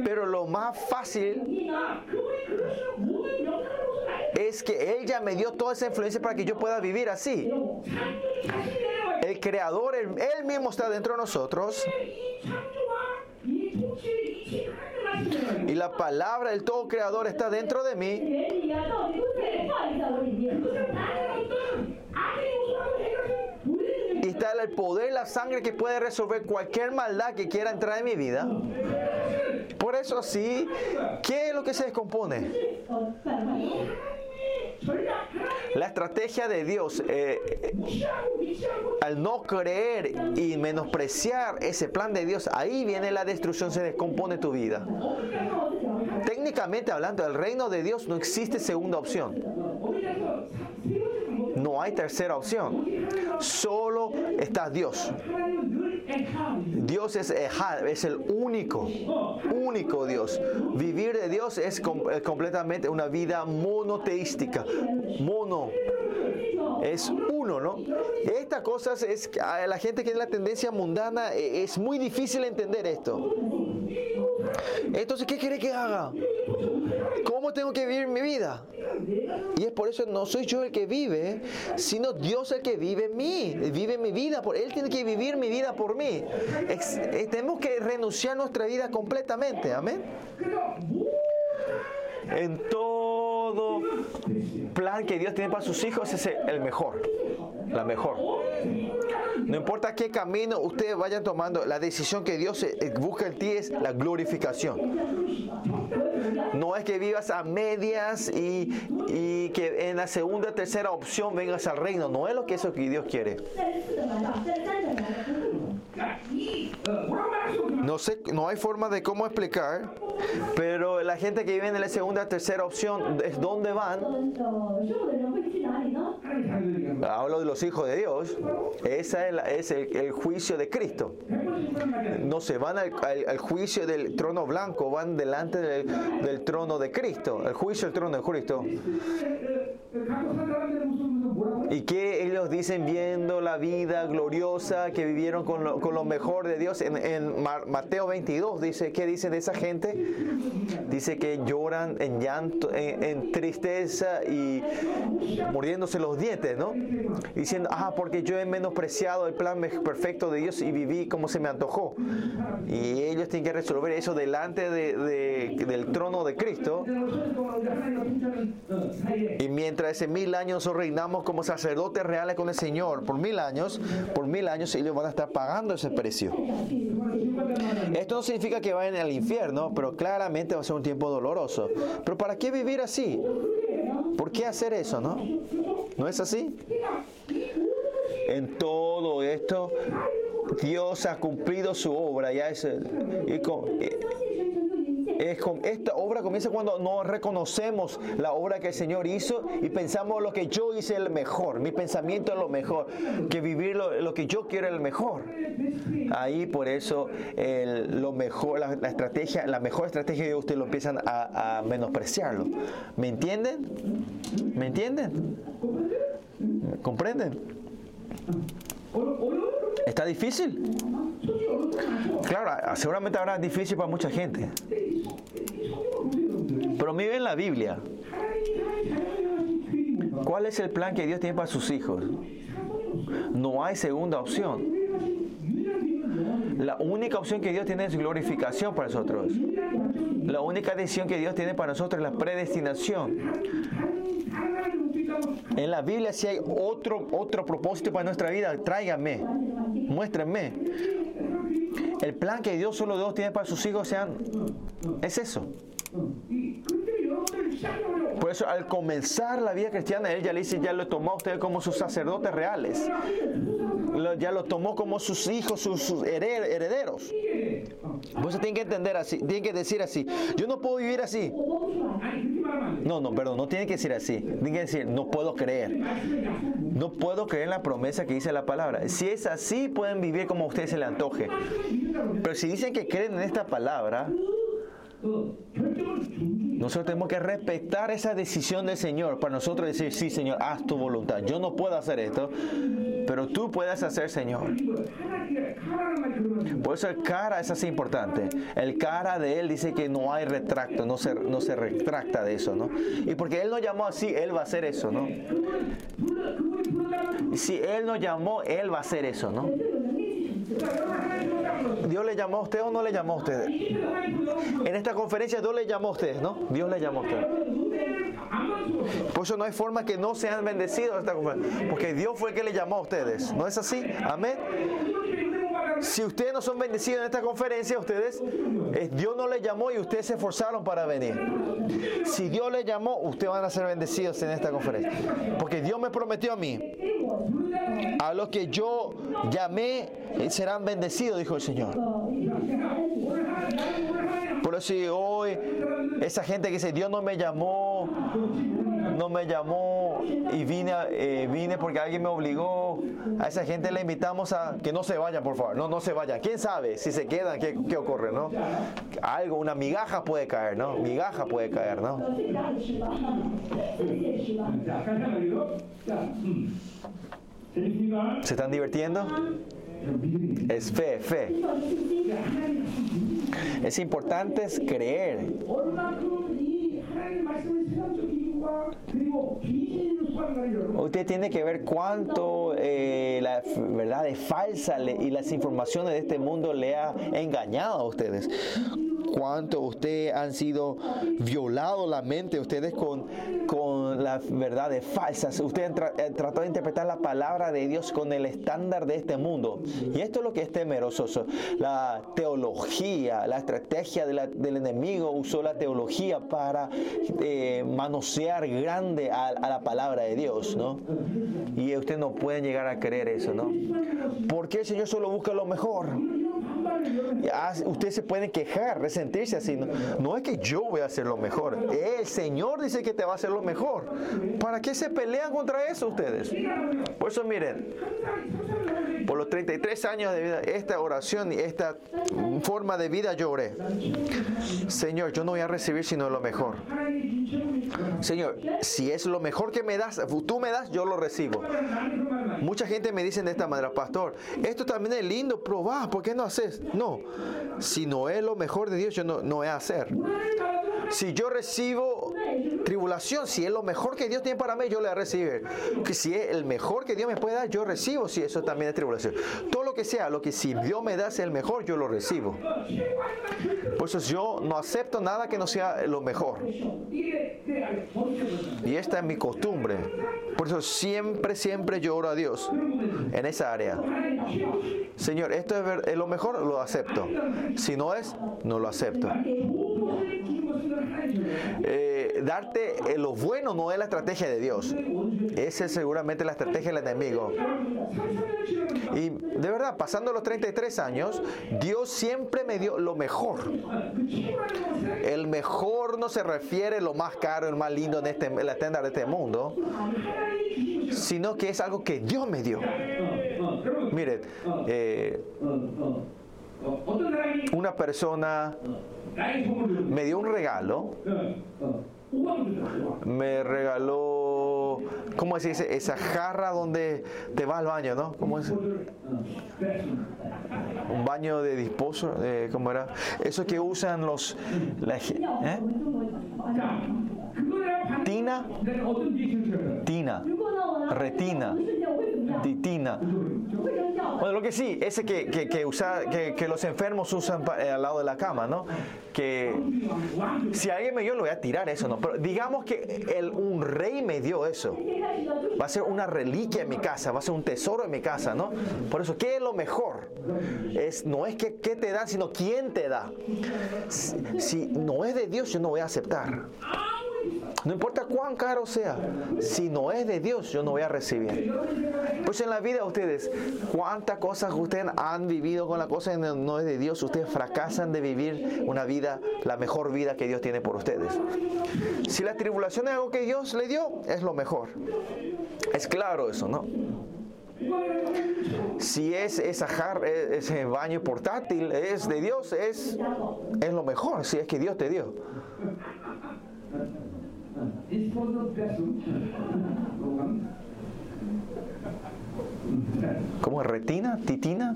Speaker 1: Pero lo más fácil es que ella me dio toda esa influencia para que yo pueda vivir así. El creador, él, mismo está dentro de nosotros. Y la palabra del todo creador está dentro de mí. Y está el poder, la sangre que puede resolver cualquier maldad que quiera entrar en mi vida. Por eso sí, ¿qué es lo que se descompone? La estrategia de Dios eh, eh, al no creer y menospreciar ese plan de Dios, ahí viene la destrucción, se descompone tu vida. Técnicamente hablando, el reino de Dios no existe segunda opción. Hay tercera opción. Solo está Dios. Dios es el único, único Dios. Vivir de Dios es com- completamente una vida monoteística. Mono. Es uno, ¿no? Estas cosas es la gente que tiene la tendencia mundana eh, es muy difícil entender esto. Entonces, ¿qué quiere que haga? ¿Cómo tengo que vivir mi vida? Y es por eso no soy yo el que vive, sino Dios el que vive en mí, vive mi vida. Por Él tiene que vivir mi vida por mí. Tenemos que renunciar a nuestra vida completamente. Amén. En todo plan que Dios tiene para sus hijos es el mejor, la mejor. No importa qué camino ustedes vayan tomando, la decisión que Dios eh, busca en ti es la glorificación. No es que vivas a medias y, y que en la segunda, tercera opción vengas al reino. No es lo que eso que Dios quiere. No sé, no hay forma de cómo explicar, pero la gente que vive en la segunda, tercera opción, es dónde van. Hablo de los hijos de Dios. Ese es, la, es el, juicio de Cristo. No se van al, juicio del trono blanco, van delante del, trono de Cristo. El juicio del trono de Cristo. ¿Y que ellos dicen viendo la vida gloriosa que vivieron con, lo, con lo mejor de Dios. En, en Ma- Mateo 22 dice, ¿qué dice de esa gente? Dice que lloran en llanto, en, en tristeza y mordiéndose los dientes, ¿no? Diciendo, ah, porque yo he menospreciado el plan perfecto de Dios y viví como se me antojó. Y ellos tienen que resolver eso delante de- de- del trono de Cristo. Y mientras ese mil años reinamos como sacerdotes reales con el Señor, por mil años, por mil años ellos van a estar pagando ese precio. Esto no significa que vayan al infierno, pero claramente va a ser un tiempo doloroso. Pero ¿para qué vivir así? ¿Por qué hacer eso, no? ¿No es así? En todo esto, Dios ha cumplido su obra. Ya es, y con, es con- esta obra comienza cuando no reconocemos la obra que el Señor hizo y pensamos lo que yo hice es el mejor, mi pensamiento es lo mejor, que vivir lo, lo que yo quiero es el mejor. Ahí por eso el- lo mejor, la, estrategia, la mejor estrategia de ustedes lo empiezan a, a menospreciarlo. ¿Me entienden? ¿Me entienden? ¿Comprenden? ¿Está difícil? Claro, seguramente habrá difícil para mucha gente. Pero miren la Biblia. ¿Cuál es el plan que Dios tiene para sus hijos? No hay segunda opción. La única opción que Dios tiene es glorificación para nosotros. La única decisión que Dios tiene para nosotros es la predestinación. En la Biblia si hay otro, otro propósito para nuestra vida, tráigame, muéstrenme. El plan que Dios solo Dios tiene para sus hijos sean, es eso. Por eso al comenzar la vida cristiana, él ya le dice, ya lo tomó a ustedes como sus sacerdotes reales. Ya lo tomó como sus hijos, sus, sus herederos. Por eso tienen que entender así, tienen que decir así. Yo no puedo vivir así. No, no, perdón, no tiene que decir así. Tiene que decir, no puedo creer. No puedo creer en la promesa que dice la palabra. Si es así, pueden vivir como a ustedes se le antoje. Pero si dicen que creen en esta palabra, nosotros tenemos que respetar esa decisión del Señor para nosotros decir, sí Señor, haz tu voluntad. Yo no puedo hacer esto, pero tú puedes hacer Señor. Por eso el cara es así importante. El cara de Él dice que no hay retracto, no se, no se retracta de eso, ¿no? Y porque Él nos llamó así, Él va a hacer eso, ¿no? Si Él nos llamó, Él va a hacer eso, ¿no? Dios le llamó a usted o no le llamó a usted. En esta conferencia Dios le llamó a usted, ¿no? Dios le llamó a usted. Por eso no hay forma que no sean bendecidos en esta conferencia. Porque Dios fue el que le llamó a ustedes. ¿No es así? Amén. Si ustedes no son bendecidos en esta conferencia, ustedes, eh, Dios no les llamó y ustedes se esforzaron para venir. Si Dios les llamó, ustedes van a ser bendecidos en esta conferencia. Porque Dios me prometió a mí a los que yo llamé eh, serán bendecidos, dijo el Señor. Por eso hoy esa gente que dice, Dios no me llamó, no me llamó y vine, eh, vine porque alguien me obligó, a esa gente le invitamos a que no se vayan, por favor, no, no se vayan. ¿Quién sabe si se quedan, qué, qué ocurre, no? Algo, una migaja puede caer, ¿no? Migaja puede caer, ¿no? ¿Se están divirtiendo? Es fe, fe. Es importante es creer. Usted tiene que ver cuánto eh, la verdad es falsa y las informaciones de este mundo le ha engañado a ustedes. Cuánto usted han sido violado la mente ustedes con, con las verdades falsas. Usted tra eh, trató de interpretar la palabra de Dios con el estándar de este mundo. Y esto es lo que es temeroso. La teología, la estrategia de del enemigo usó la teología para eh, manosear grande a, a la palabra de de Dios, ¿no? Y ustedes no pueden llegar a creer eso, ¿no? Porque el Señor solo busca lo mejor. Ustedes se pueden quejar, resentirse así. No, No es que yo voy a hacer lo mejor. El Señor dice que te va a hacer lo mejor. ¿Para qué se pelean contra eso ustedes? Por eso miren, por los 33 años de vida, esta oración y esta forma de vida yo oré. Señor, yo no voy a recibir sino lo mejor. Señor, si es lo mejor que me das, tú me das, yo lo recibo. Mucha gente me dice de esta manera, pastor, esto también es lindo, probá, ¿por qué no haces? No, si no es lo mejor de Dios, yo no, no voy a hacer. Si yo recibo tribulación, si es lo mejor que Dios tiene para mí, yo la recibo. Que si es el mejor que Dios me puede dar, yo recibo. Si eso también es tribulación. Todo lo que sea, lo que si Dios me da es el mejor, yo lo recibo. Por eso yo no acepto nada que no sea lo mejor. Y esta es mi costumbre. Por eso siempre, siempre yo oro a Dios en esa área. Señor, esto es lo mejor, lo acepto. Si no es, no lo acepto. Eh, darte eh, lo bueno no es la estrategia de Dios. Esa es seguramente la estrategia del enemigo. Y de verdad, pasando los 33 años, Dios siempre me dio lo mejor. El mejor no se refiere a lo más caro, el más lindo en, este, la estándar de este mundo, sino que es algo que Dios me dio. Miren, eh, una persona me dio un regalo. Me regaló, ¿cómo se dice? Esa jarra donde te vas al baño, ¿no? ¿Cómo es? Un baño de disposo, ¿cómo era? Eso que usan los... ¿eh? tina, tina,
Speaker 3: retina,
Speaker 1: titina. Bueno, lo que sí, ese que, que, que usa, que, que, los enfermos usan eh, al lado de la cama, ¿no? Que si alguien me dio, lo voy a tirar eso, ¿no? Pero digamos que el, un rey me dio eso. Va a ser una reliquia en mi casa, va a ser un tesoro en mi casa, ¿no? Por eso, ¿qué es lo mejor? Es, no es que, qué te dan, sino quién te da. Si, si no es de Dios, yo no voy a aceptar. No importa cuán caro sea, si no es de Dios, yo no voy a recibir. Pues en la vida ustedes, cuántas cosas ustedes han vivido con la cosa que no es de Dios, ustedes fracasan de vivir una vida, la mejor vida que Dios tiene por ustedes. Si la tribulación es algo que Dios le dio, es lo mejor. Es claro eso, ¿no? Si es esa jar- e- ese baño portátil, es de Dios, es, es lo mejor, si es que Dios te dio.
Speaker 2: It's for the person.
Speaker 1: ¿Cómo? ¿Retina? ¿Titina?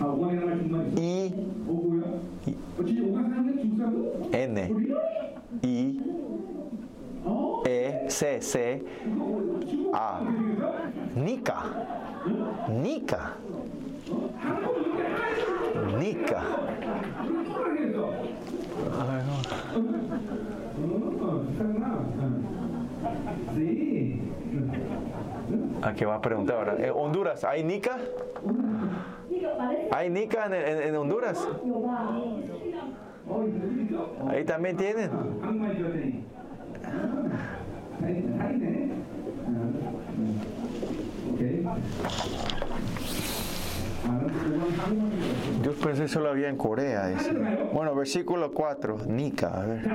Speaker 1: I. N. I. E. C. C. A. Nica. Nica. Nica.
Speaker 2: Sí.
Speaker 1: ¿A qué va a preguntar ahora? ¿Eh, ¿Honduras? ¿Hay nica? ¿Hay nica en, en, en Honduras? Ahí también tienen. Yo pensé solo había en Corea. Eso. Bueno, versículo 4, Nica. A ver.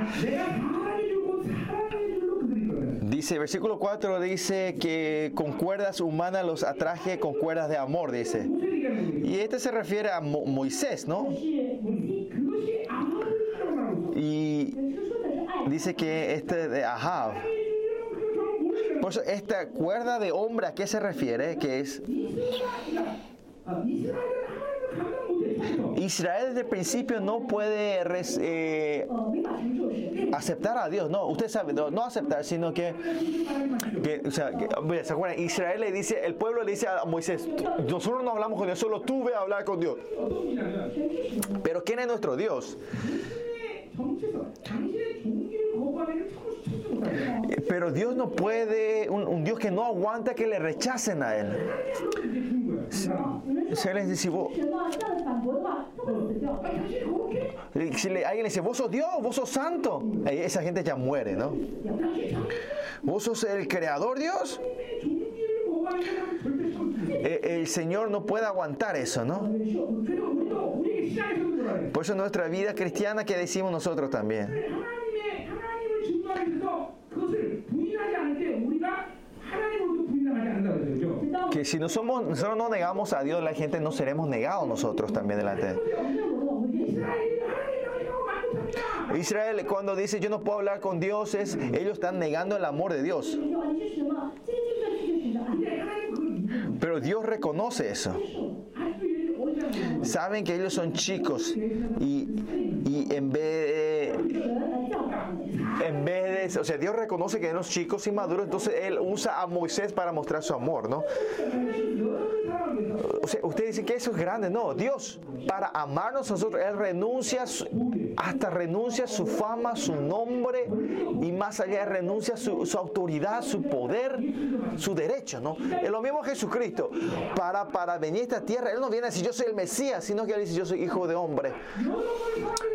Speaker 1: Dice, versículo 4 dice que con cuerdas humanas los atraje con cuerdas de amor, dice. Y este se refiere a Moisés, ¿no? Y dice que este de Ahab. Por eso, esta cuerda de hombre, ¿a qué se refiere? Que es... Israel desde el principio no puede eh, aceptar a Dios, no, usted sabe, no, aceptar, sino que, o sea, que, ¿se acuerdan? Israel le dice, el pueblo le dice a Moisés, nosotros no hablamos con Dios, solo tú ve a hablar con Dios. Pero ¿quién es nuestro Dios? Pero Dios no puede, un, Dios que no aguanta que le rechacen a Él. Se les dice, vos, si le, alguien le dice, vos sos Dios, vos sos santo, esa gente ya muere, ¿no? Vos sos el creador Dios. E, el Señor no puede aguantar eso, ¿no? Por eso nuestra vida cristiana que decimos nosotros también. que si nosotros no negamos a Dios, la gente no seremos negados nosotros también delante Israel cuando dice yo no puedo hablar con Dios es ellos están negando el amor de Dios. Pero Dios reconoce eso. Saben que ellos son chicos y, y en vez de o sea, Dios reconoce que eran chicos y maduros, entonces Él usa a Moisés para mostrar su amor, ¿no? Ustedes dicen que eso es grande, no, Dios, para amarnos a nosotros, Él renuncia, hasta renuncia su fama, su nombre y más allá renuncia su, su autoridad, su poder, su derecho, ¿no? Es lo mismo Jesucristo, para, para venir a esta tierra, Él no viene a decir yo soy el Mesías, sino que Él dice yo soy hijo de hombre.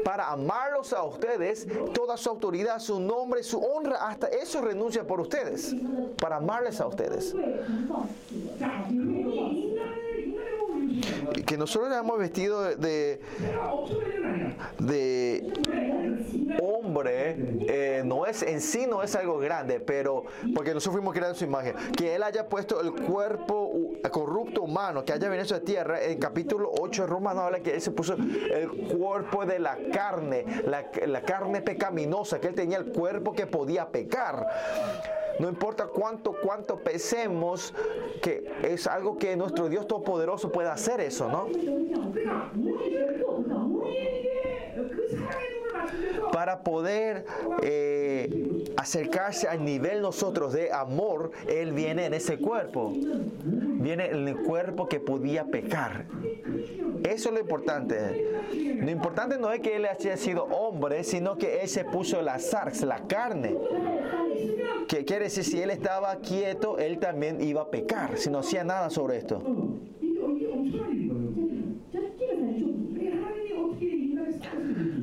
Speaker 1: Para amarlos a ustedes, toda su autoridad, su nombre, su honra, hasta eso renuncia por ustedes, para amarles a ustedes que nosotros éramos vestidos de, de hombre, eh, no es en sí no es algo grande, pero porque nosotros fuimos creados su imagen. Que Él haya puesto el cuerpo corrupto humano, que haya venido a esa tierra, en capítulo 8 de Romanos habla que Él se puso el cuerpo de la carne, la, la carne pecaminosa, que Él tenía el cuerpo que podía pecar. No importa cuánto, cuánto pesemos, que es algo que nuestro Dios Todopoderoso puede hacer eso, ¿no? Para poder eh, acercarse al nivel nosotros de amor, Él viene en ese cuerpo. Viene en el cuerpo que podía pecar. Eso es lo importante. Lo importante no es que Él haya sido hombre, sino que Él se puso el azar, la carne. Que quiere decir, si él estaba quieto, él también iba a pecar, si no hacía nada sobre esto.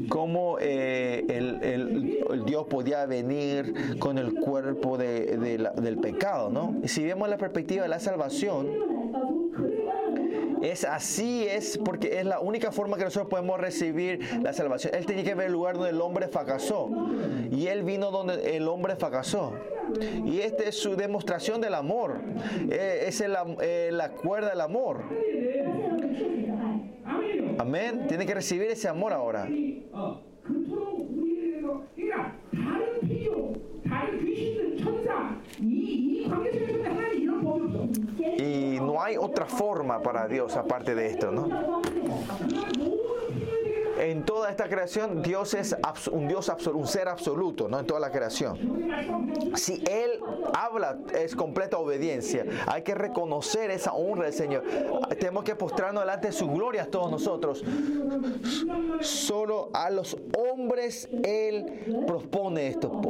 Speaker 1: Cómo eh, el, Dios podía venir con el cuerpo de, del pecado, ¿no? Si vemos la perspectiva de la salvación, es así, es porque es la única forma que nosotros podemos recibir la salvación. Él tenía que ver el lugar donde el hombre fracasó. Y él vino donde el hombre fracasó. Y esta es su demostración del amor. Eh, es eh, la cuerda del amor. Amén. Tiene que recibir ese amor ahora. No hay otra forma para Dios aparte de esto, ¿no? En toda esta creación, Dios es un Dios absoluto, un ser absoluto, ¿no? En toda la creación. Si Él habla, es completa obediencia. Hay que reconocer esa honra del Señor. Tenemos que postrarnos delante de su gloria todos nosotros. Solo a los hombres Él propone esto.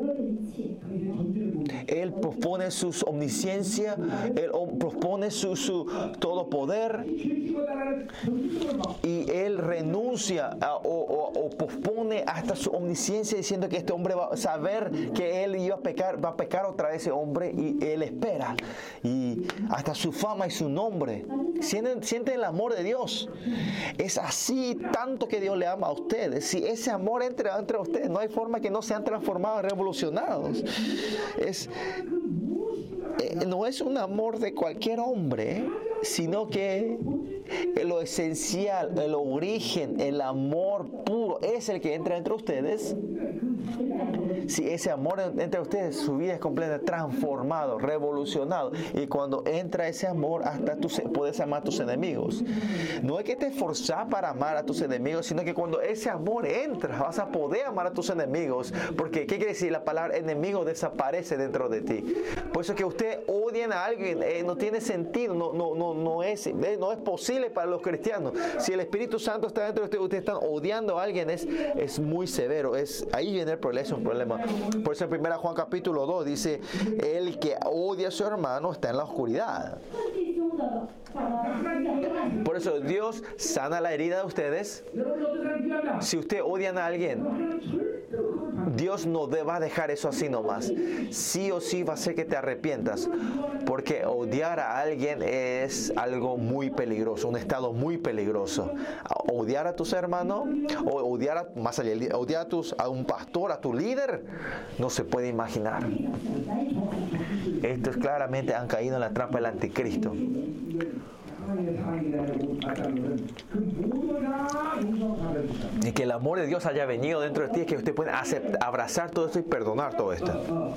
Speaker 1: Él propone su omnisciencia, Él propone su, su todo poder y Él renuncia a, o, o, o, propone hasta su omnisciencia diciendo que este hombre va a saber que Él iba a pecar, va a pecar otra vez ese hombre y Él espera. Y hasta su fama y su nombre. Sienten, sienten el amor de Dios. Es así tanto que Dios le ama a ustedes. Si ese amor entra entre ustedes, no hay forma que no sean transformados, revolucionados. Es, eh, no es un amor de cualquier hombre, sino que lo esencial, el origen, el amor puro es el que entra entre ustedes. Si ese amor entre ustedes, su vida es completamente transformado, revolucionado. Y cuando entra ese amor, hasta tú puedes amar a tus enemigos. No es que te esforzás para amar a tus enemigos, sino que cuando ese amor entra, vas a poder amar a tus enemigos. Porque, ¿qué quiere decir? La palabra enemigo desaparece dentro de ti. Por eso que usted odien a alguien eh, no tiene sentido, no, no, no, no, es, eh, no es posible para los cristianos. Si el Espíritu Santo está dentro de ustedes, ustedes están odiando a alguien, es, es muy severo. Es, ahí viene el problema, es un problema. Por eso en 1 Juan capítulo 2 dice, el que odia a su hermano está en la oscuridad. Por eso Dios sana la herida de ustedes. Si usted odian a alguien, Dios no va a dejar eso así nomás. Sí o sí va a ser que te arrepientas. Porque odiar a alguien es algo muy peligroso, un estado muy peligroso. Odiar a tus hermanos, o odiar a, más allá, odiar a, tus, a un pastor, a tu líder, no se puede imaginar. Estos claramente han caído en la trampa del anticristo. Y que el amor de Dios haya venido dentro de ti, es que usted puede aceptar, abrazar todo esto y perdonar todo esto.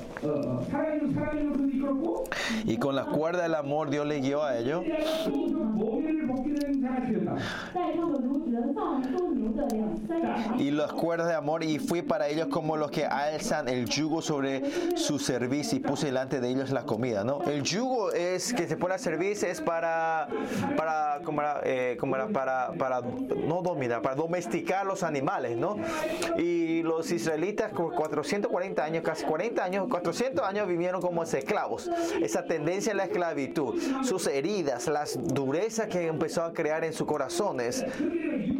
Speaker 1: Y con la cuerda del amor Dios le guió a
Speaker 3: ello.
Speaker 1: Y las cuerdas de amor y fui para ellos como los que alzan el yugo sobre su servicio y puse delante de ellos la comida, ¿no? El yugo es que se pone a servicio es para para como eh, para para no dominar, para domesticar los animales, ¿no? Y los israelitas por 440 años, casi 40 años, 400 años vivieron como esclavos. Esa tendencia a la esclavitud, sus heridas, las durezas que empezó a crear en sus corazones.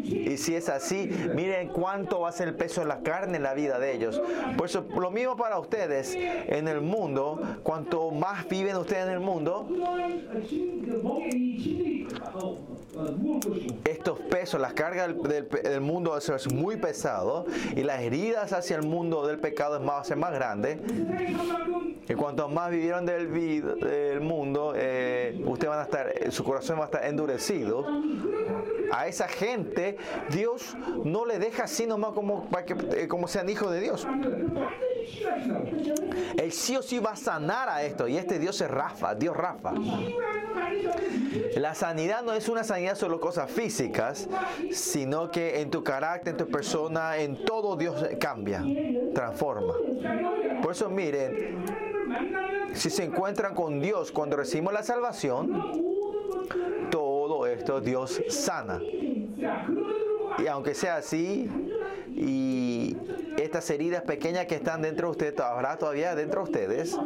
Speaker 1: Y si es así, miren cuánto va a ser el peso de la carne en la vida de ellos. Por eso, lo mismo para ustedes en el mundo, cuanto más viven ustedes en el mundo, estos pesos, las cargas del, del, del mundo es muy pesado y las heridas hacia el mundo del pecado es más, es más grande. Y cuanto más vivieron del, mundo, eh, van a estar, su corazón va a estar endurecido. A esa gente Dios no le deja así nomás como, para que, eh, como sean hijos de Dios. El sí o sí va a sanar a esto y este Dios es Rafa, Dios Rafa. La sanidad sanidad no es una sanidad solo cosas físicas, sino que en tu carácter, en tu persona, en todo Dios cambia, transforma. Por eso miren, si se encuentran con Dios cuando recibimos la salvación, todo esto Dios sana. Y aunque sea así, y estas heridas pequeñas que están dentro de ustedes, habrá todavía dentro de ustedes.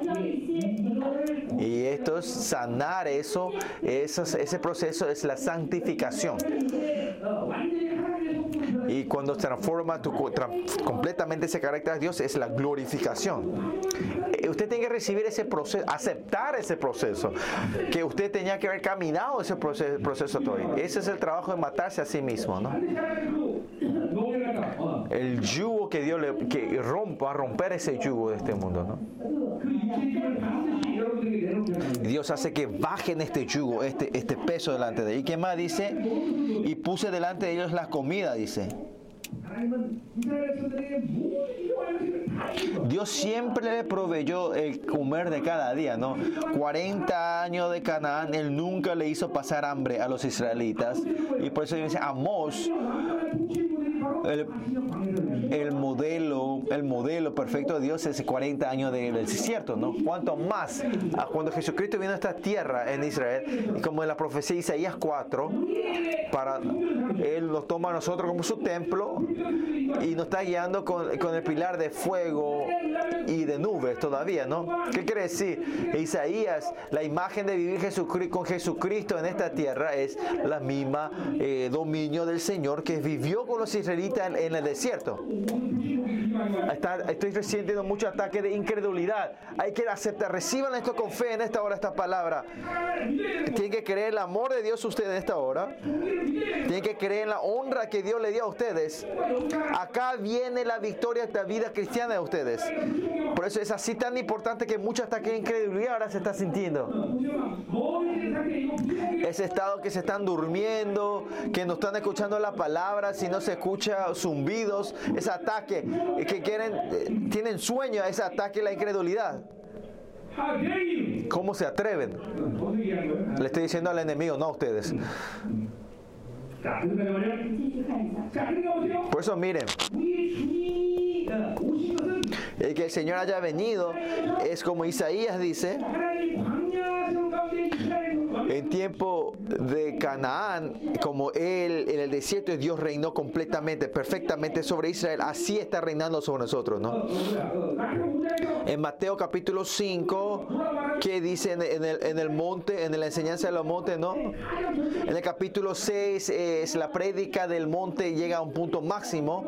Speaker 1: Y esto es sanar eso, ese proceso es la santificación. Y cuando transforma tu, completamente ese carácter de Dios es la glorificación. Eh, usted tiene que recibir ese proceso, aceptar ese proceso, que usted tenía que haber caminado ese proceso, proceso todo. Ese es el trabajo de matarse a sí mismo, ¿no? el yugo que Dios le que rompa, romper ese yugo de este mundo. ¿no? Dios hace que bajen este yugo, este, este peso delante de ellos. ¿Y qué más dice? Y puse delante de ellos la comida, dice. Dios siempre le proveyó el comer de cada día, ¿no? 40 años de Canaán, él nunca le hizo pasar hambre a los israelitas. Y por eso dice Amós el, modelo, el modelo perfecto de Dios es 40 años de, del desierto, ¿no? Cuanto más cuando Jesucristo vino a esta tierra en Israel, como en la profecía de Isaías 4, para, Él nos toma a nosotros como su templo y nos está guiando con, con el pilar de fuego y de nubes todavía, ¿no? ¿Qué quiere decir? Isaías, la imagen de vivir Jesucri- con Jesucristo en esta tierra es la misma eh, dominio del Señor que vivió con los israelitas en, el desierto. Estoy recibiendo mucho ataque de incredulidad. Hay que aceptar, reciban esto con fe en esta hora, esta palabra. Tienen que creer el amor de Dios ustedes en esta hora. Tienen que creer en la honra que Dios le dio a ustedes. Acá viene la victoria de esta vida cristiana de ustedes. Por eso es así tan importante que mucha hasta que incredulidad ahora se está sintiendo. Ese estado que se están durmiendo, que no están escuchando la palabra, si no se escucha zumbidos, ese ataque, eh, que quieren, eh, tienen sueño a ese ataque la incredulidad. ¿Cómo se atreven? Le estoy diciendo al enemigo, no a ustedes. Por eso miren el que el Señor haya venido es como Isaías dice, en tiempo de Canaán, como él en el desierto Dios reinó completamente, perfectamente sobre Israel, así está reinando sobre nosotros, ¿no? En Mateo capítulo 5, que dice en el, monte, en la enseñanza de los montes, ¿no? En el capítulo 6 es la prédica del monte llega a un punto máximo,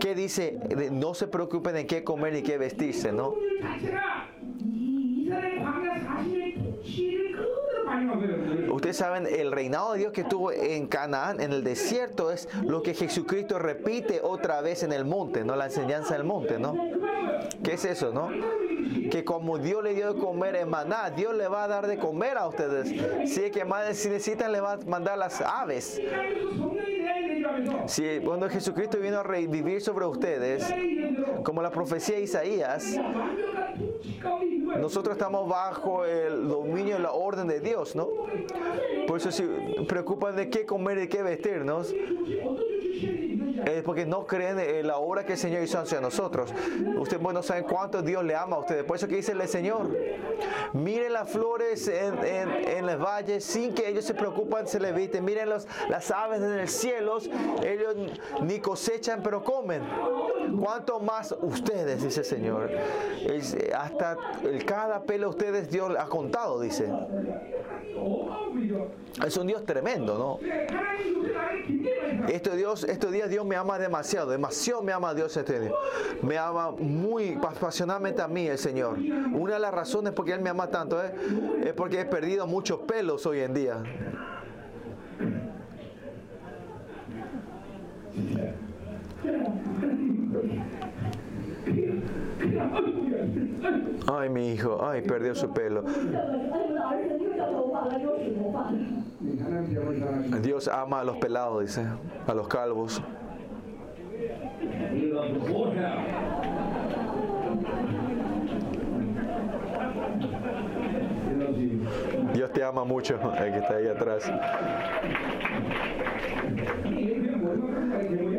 Speaker 1: que dice, no se preocupen en qué comer ni qué vestirse, ¿no? Ustedes saben, el reinado de Dios que tuvo en Canaán, en el desierto, es lo que Jesucristo repite otra vez en el monte, ¿no? La enseñanza del monte, ¿no? ¿Qué es eso, no? Que como Dios le dio de comer en maná, Dios le va a dar de comer a ustedes. Si es que más si necesitan, le va a mandar las aves. Si cuando Jesucristo vino a revivir sobre ustedes, como la profecía de Isaías, nosotros estamos bajo el dominio y la orden de Dios. ¿no? Por eso se preocupan de qué comer y qué vestirnos. Es porque no creen en la obra que el Señor hizo hacia nosotros. Ustedes no saben cuánto Dios le ama a ustedes. Por eso que dice el Señor, miren las flores en, en, los valles sin que ellos se preocupan, se les visten. Miren los, las aves en el cielo, ellos ni cosechan pero comen. ¿Cuánto más ustedes, dice el Señor? Hasta cada pelo ustedes Dios ha contado, dice. Es un Dios tremendo, ¿no? Este Dios, estos días Dios me ama demasiado, demasiado me ama Dios este día. Me ama muy apasionadamente a mí el Señor. Una de las razones por qué Él me ama tanto ¿eh? es porque he perdido muchos pelos hoy en día. Ay, mi hijo, ay, perdió su pelo. Dios ama a los pelados, dice, a los calvos. Dios te ama mucho, el que está ahí atrás.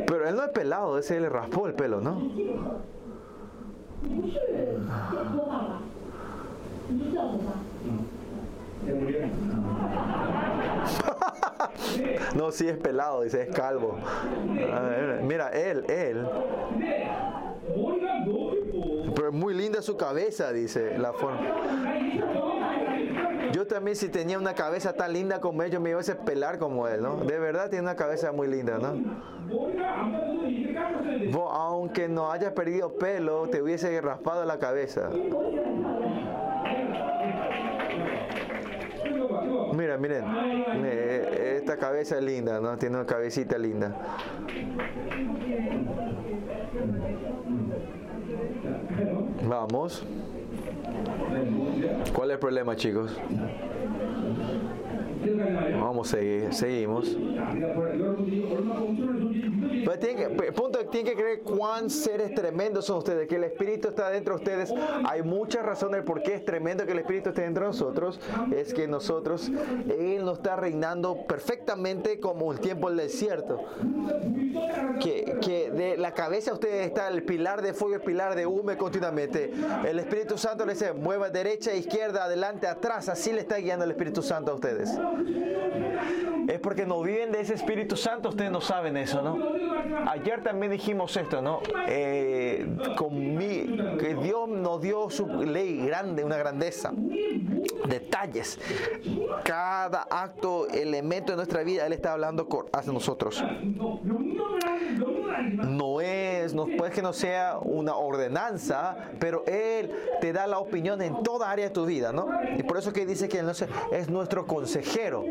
Speaker 1: Pero él no es pelado, ese le raspó el pelo, ¿no? No sí es pelado, dice, es calvo. Mira, él, él. Pero es muy linda su cabeza, dice la forma. Yo también si tenía una cabeza tan linda como él, me iba a pelar como él, ¿no? De verdad tiene una cabeza muy linda, ¿no? Vos, aunque no hayas perdido pelo, te hubiese raspado la cabeza. Mira, miren, esta cabeza es linda, ¿no? Tiene una cabecita linda. Vamos. ¿Cuál es el problema, chicos? Vamos a seguir, seguimos. Pero tienen que, pues, punto, tienen que creer cuán seres tremendos son ustedes, que el Espíritu está dentro de ustedes. Hay muchas razones por qué es tremendo que el Espíritu esté dentro de nosotros. Es que nosotros, Él nos está reinando perfectamente como el tiempo del desierto. Que, que de la cabeza a ustedes está el pilar de fuego, el pilar de hume continuamente. El Espíritu Santo le dice, mueva derecha, e izquierda, adelante, atrás. Así le está guiando el Espíritu Santo a ustedes. Es porque no viven de ese Espíritu Santo, ustedes no saben eso, ¿no? Ayer también dijimos esto, ¿no? Eh, que Dios nos dio su ley grande, una grandeza, detalles. Cada acto, elemento de nuestra vida, Él está hablando hacia nosotros no es, no puede que no sea una ordenanza, pero Él te da la opinión en toda área de tu vida, ¿no? Y por eso que dice que es nuestro consejero,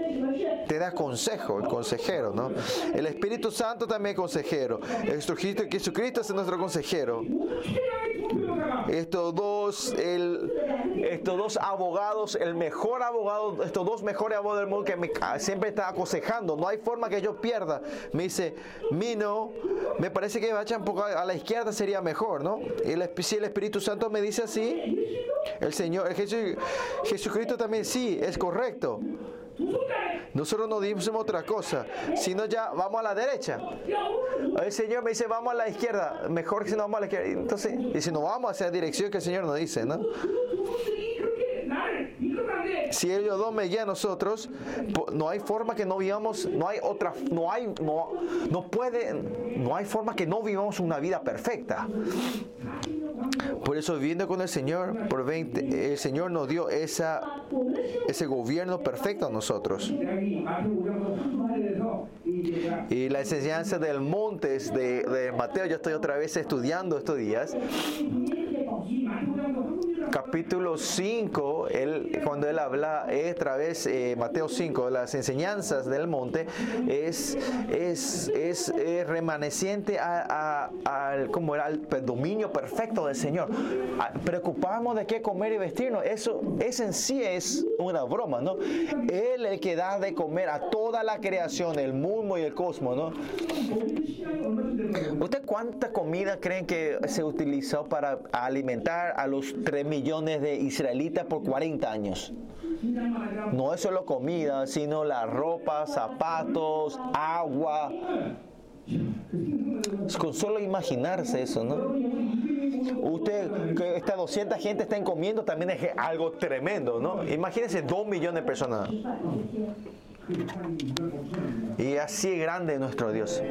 Speaker 1: te da consejo, el consejero, ¿no? El Espíritu Santo también es consejero, el Jesucristo es nuestro consejero. Estos dos, el, estos dos abogados, el mejor abogado, estos dos mejores abogados del mundo que me, ah, siempre está aconsejando, no hay forma que yo pierda. Me dice, Mino, me parece que vayan poco a la izquierda sería mejor, ¿no? Y el, si el Espíritu Santo me dice así, el Señor, Jesucristo también sí, es correcto. Nosotros no decimos otra cosa, sino ya vamos a la derecha. El Señor me dice, vamos a la izquierda. Mejor que si no vamos a la izquierda. Entonces, y si no vamos hacia la dirección que el Señor nos dice, ¿no? Si ellos dos me a nosotros, no hay forma que no vivamos, no hay otra, no hay, no, no puede, no hay forma que no vivamos una vida perfecta. Por eso viviendo con el Señor, el Señor nos dio esa, ese gobierno perfecto a nosotros. Y la enseñanza del Montes de Mateo, yo estoy otra vez estudiando estos días capítulo 5, él, cuando él habla otra vez, eh, Mateo 5, las enseñanzas del monte, es, es, es, eh, es remaneciente a, al, como al dominio perfecto del Señor. Ah, Preocupamos de qué comer y vestirnos. Eso es en sí es una broma, ¿no? Él el que da de comer a toda la creación, el mundo y el cosmos, ¿no? ¿Usted cuánta comida creen que se utilizó para alimentar a los 3.000? millones de israelitas por 40 años. No es solo comida, sino la ropa, zapatos, agua. Con solo imaginarse eso, ¿no? Usted, que estas 200 gente están comiendo, también es algo tremendo, ¿no? Imagínense 2 millones de personas. Y así grande es nuestro Dios.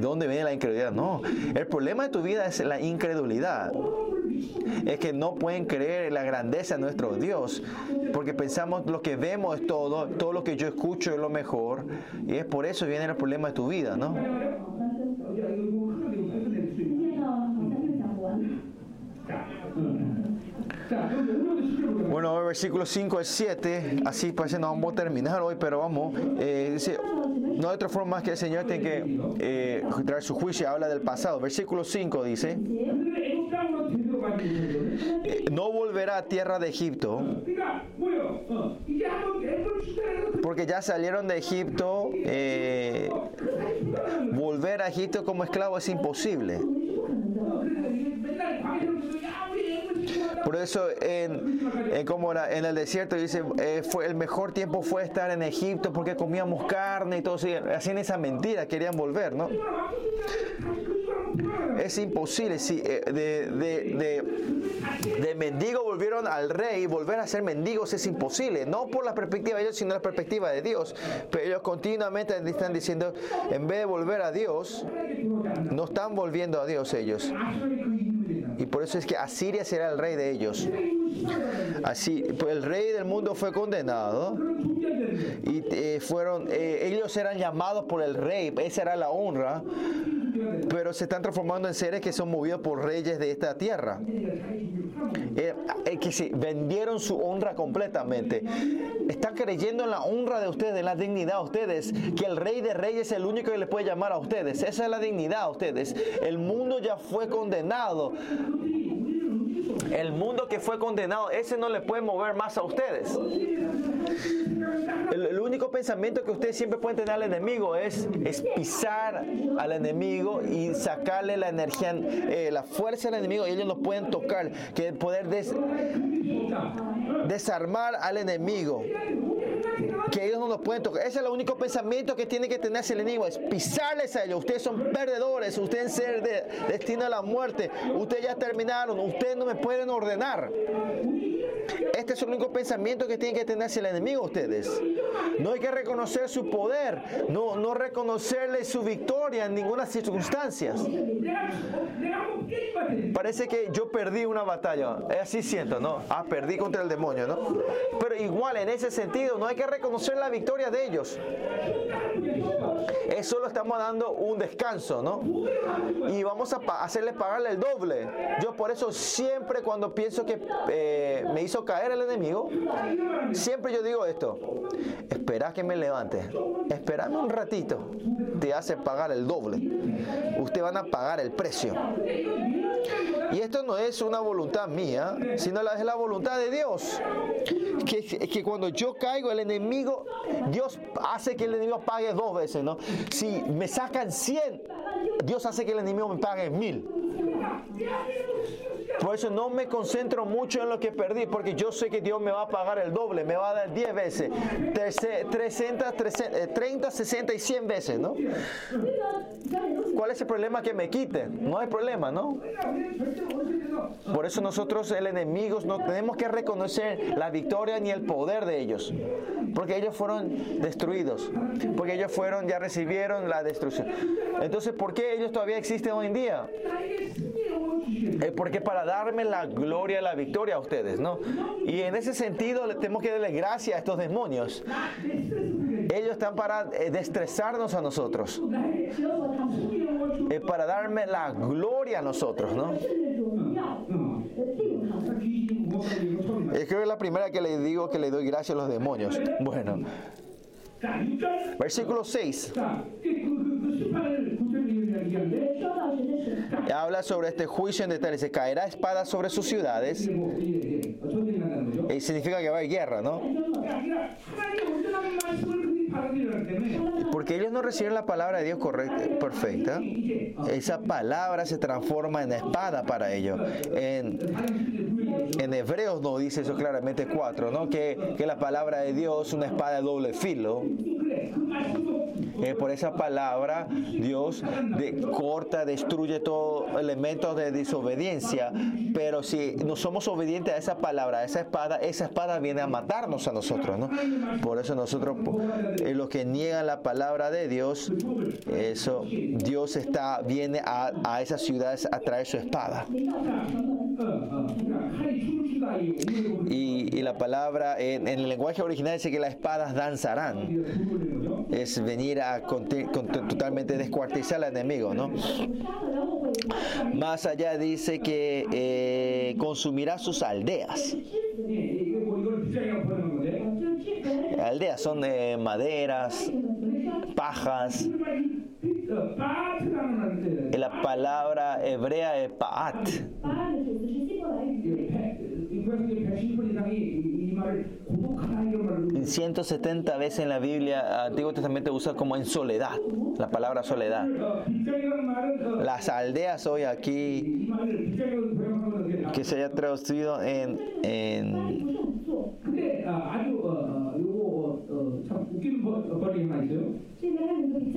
Speaker 1: ¿Y dónde viene la incredulidad? No, el problema de tu vida es la incredulidad. Es que no pueden creer en la grandeza de nuestro Dios, porque pensamos lo que vemos es todo, todo lo que yo escucho es lo mejor, y es por eso viene el problema de tu vida, ¿no? Bueno, el versículo 5 al 7, así parece no vamos a terminar hoy, pero vamos. Eh, dice, no hay otra forma más que el Señor tiene que eh, traer su juicio, y habla del pasado. Versículo 5 dice, eh, no volverá a tierra de Egipto, porque ya salieron de Egipto, eh, volver a Egipto como esclavo es imposible. Por eso en, como era, en el desierto dice, eh, fue, el mejor tiempo fue estar en Egipto porque comíamos carne y todo eso. Hacían esa mentira, querían volver, ¿no? Es imposible, si eh, de, de mendigo volvieron al rey, volver a ser mendigos es imposible, no por la perspectiva de ellos, sino la perspectiva de Dios. Pero ellos continuamente están diciendo, en vez de volver a Dios, no están volviendo a Dios ellos. Y por eso es que Asiria será el rey de ellos. Así, pues el rey del mundo fue condenado y eh, fueron, eh, ellos eran llamados por el rey, esa era la honra, pero se están transformando en seres que son movidos por reyes de esta tierra. Eh, eh vendieron su honra completamente. Están creyendo en la honra de ustedes, en la dignidad de ustedes, que el rey de reyes es el único que les puede llamar a ustedes. Esa es la dignidad a ustedes. El mundo ya fue condenado el mundo que fue condenado, ese no le puede mover más a ustedes. El, único pensamiento que ustedes siempre pueden tener al enemigo es, pisar al enemigo y sacarle la energía, eh, la fuerza al enemigo y ellos no pueden tocar, que poder des- desarmar al enemigo que ellos no nos pueden tocar. Ese es el único pensamiento que tiene que tener ese enemigo, es pisarles a ellos. Ustedes son perdedores, ustedes ser de, a la muerte, ustedes ya terminaron, ustedes no me pueden ordenar. Este es el único pensamiento que tiene que tener el enemigo ustedes. No hay que reconocer su poder, no, no reconocerle su victoria en ninguna circunstancia. Parece que yo perdí una batalla, así siento, ¿no? Ah, perdí contra el demonio, ¿no? Pero igual en ese sentido, no hay que reconocer la victoria de ellos. Es solo estamos dando un descanso, ¿no? Y vamos a pa- hacerles pagarle el doble. Yo por eso siempre cuando pienso que eh, me hizo caer el enemigo, siempre yo digo esto. Espera que me levante. Esperame un ratito. Te hace pagar el doble. Ustedes van a pagar el precio. Y esto no es una voluntad mía, sino la, es la voluntad de Dios. Que, que cuando yo caigo, el enemigo, Dios hace que el enemigo pague dos veces, ¿no? Si me sacan 100, Dios hace que el enemigo me pague mil. Por eso no me concentro mucho en lo que perdí, porque yo sé que Dios me va a pagar el doble, me va a dar 10 veces, 300, 30, 60 y 100 veces, ¿no? ¿Cuál es el problema que me quiten? No hay problema, ¿no? Por eso nosotros, el enemigo, no tenemos que reconocer la victoria ni el poder de ellos. Porque ellos fueron destruidos. Porque ellos fueron, ya recibieron la destrucción. Entonces, ¿por qué ellos todavía existen hoy en día? Eh, porque para darme la gloria, la victoria a ustedes, ¿no? Y en ese sentido, le tenemos que darle gracias a estos demonios. Ellos están para eh, destrezarnos a nosotros. Eh, para darme la gloria a nosotros, ¿no? Es que es la primera que le digo que le doy gracias a los demonios. Bueno. Versículo 6. Habla sobre este juicio en detalle. Se caerá espada sobre sus ciudades. Y significa que va a haber guerra, ¿no? Porque ellos no reciben la palabra de Dios correcta, perfecta. Esa palabra se transforma en espada para ellos, en Hebreos no dice eso claramente 4, ¿no? Que, que la palabra de Dios es una espada de doble filo. Eh, por esa palabra, Dios corta, destruye todo elementos de desobediencia. Pero si no somos obedientes a esa palabra, a esa espada, esa espada viene a matarnos a nosotros, ¿no? Por eso nosotros, eh, los que niegan la palabra de Dios, eso, Dios está, viene a, a esas ciudades a traer su espada. Y, la palabra en, el lenguaje original dice que las espadas danzarán es venir a con, con, totalmente descuartizar al enemigo, ¿no? Más allá dice que eh, consumirá sus aldeas. Aldeas son eh, maderas, pajas. La palabra hebrea es paat. 170 veces en la Biblia, Antiguo Testamento usa como en soledad, la palabra soledad. Las aldeas hoy aquí, que se haya traducido en, en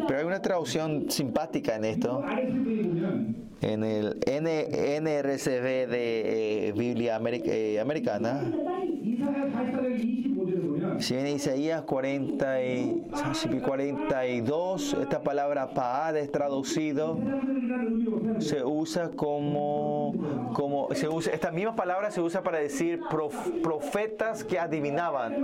Speaker 1: pero hay una traducción simpática en esto en el N, NRCB de eh, Biblia eh, Americana. Si viene Isaías 40 y, ah, 42, esta palabra Paad es traducido, se usa como, como se usa, esta misma palabra se usa para decir prof, profetas que adivinaban.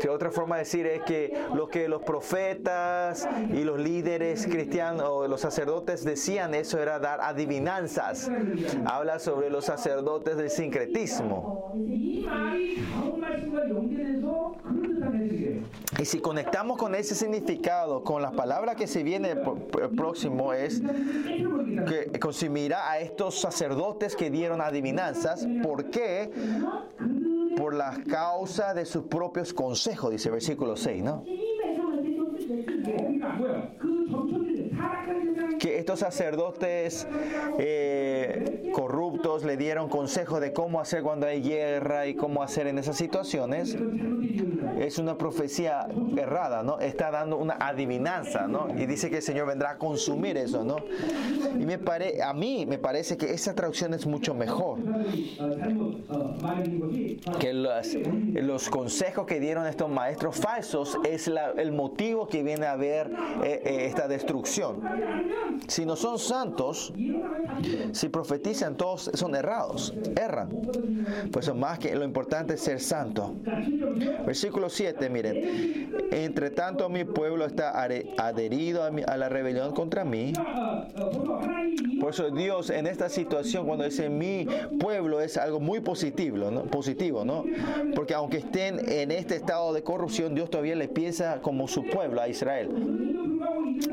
Speaker 1: Que otra forma de decir es que los que los profetas y los líderes cristianos o los sacerdotes decían eso era dar adivinanzas. Habla sobre los sacerdotes del sincretismo. Y si conectamos con ese significado, con la palabra que se viene próximo, es que consumirá a estos sacerdotes que dieron adivinanzas. ¿Por qué? Por las causas de sus propios consejos, dice versículo 6, ¿no? que estos sacerdotes eh, corruptos le dieron consejos de cómo hacer cuando hay guerra y cómo hacer en esas situaciones, es una profecía errada, ¿no? Está dando una adivinanza, ¿no? Y dice que el Señor vendrá a consumir eso, ¿no? Y me pare, a mí me parece que esa traducción es mucho mejor que los, consejos que dieron estos maestros falsos es el motivo que viene a ver eh, eh, esta destrucción. Si no son santos, si profetizan, todos son errados, erran. Por eso más que lo importante es ser santo. Versículo 7, miren. Entre tanto mi pueblo está adherido a, la rebelión contra mí. Por eso Dios en esta situación, cuando dice mi pueblo, es algo muy positivo. Positivo, ¿no? Porque aunque estén en este estado de corrupción, Dios todavía le piensa como su pueblo a Israel.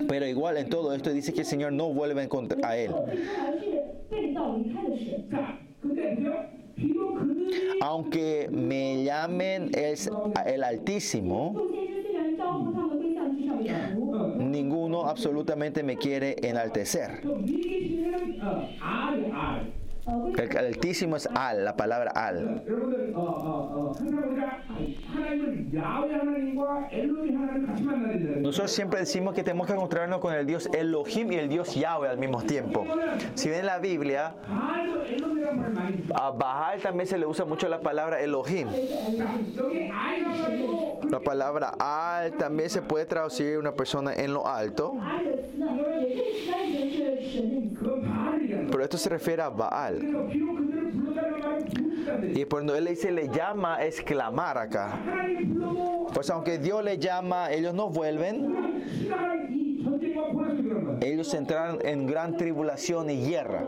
Speaker 1: Pero igual en todo esto dice que el Señor no vuelve a él. Aunque me llamen el, el Altísimo, ninguno absolutamente me quiere enaltecer. El altísimo es al, la palabra al. Nosotros siempre decimos que tenemos que encontrarnos con el Dios Elohim y el Dios Yahweh al mismo tiempo. Si ven la Biblia, a Baal también se le usa mucho la palabra Elohim. La palabra al también se puede traducir una persona en lo alto. Pero esto se refiere a Baal. Y cuando él dice le llama, es clamar acá. Pues aunque Dios le llama, ellos no vuelven. Ellos entraron en gran tribulación y guerra.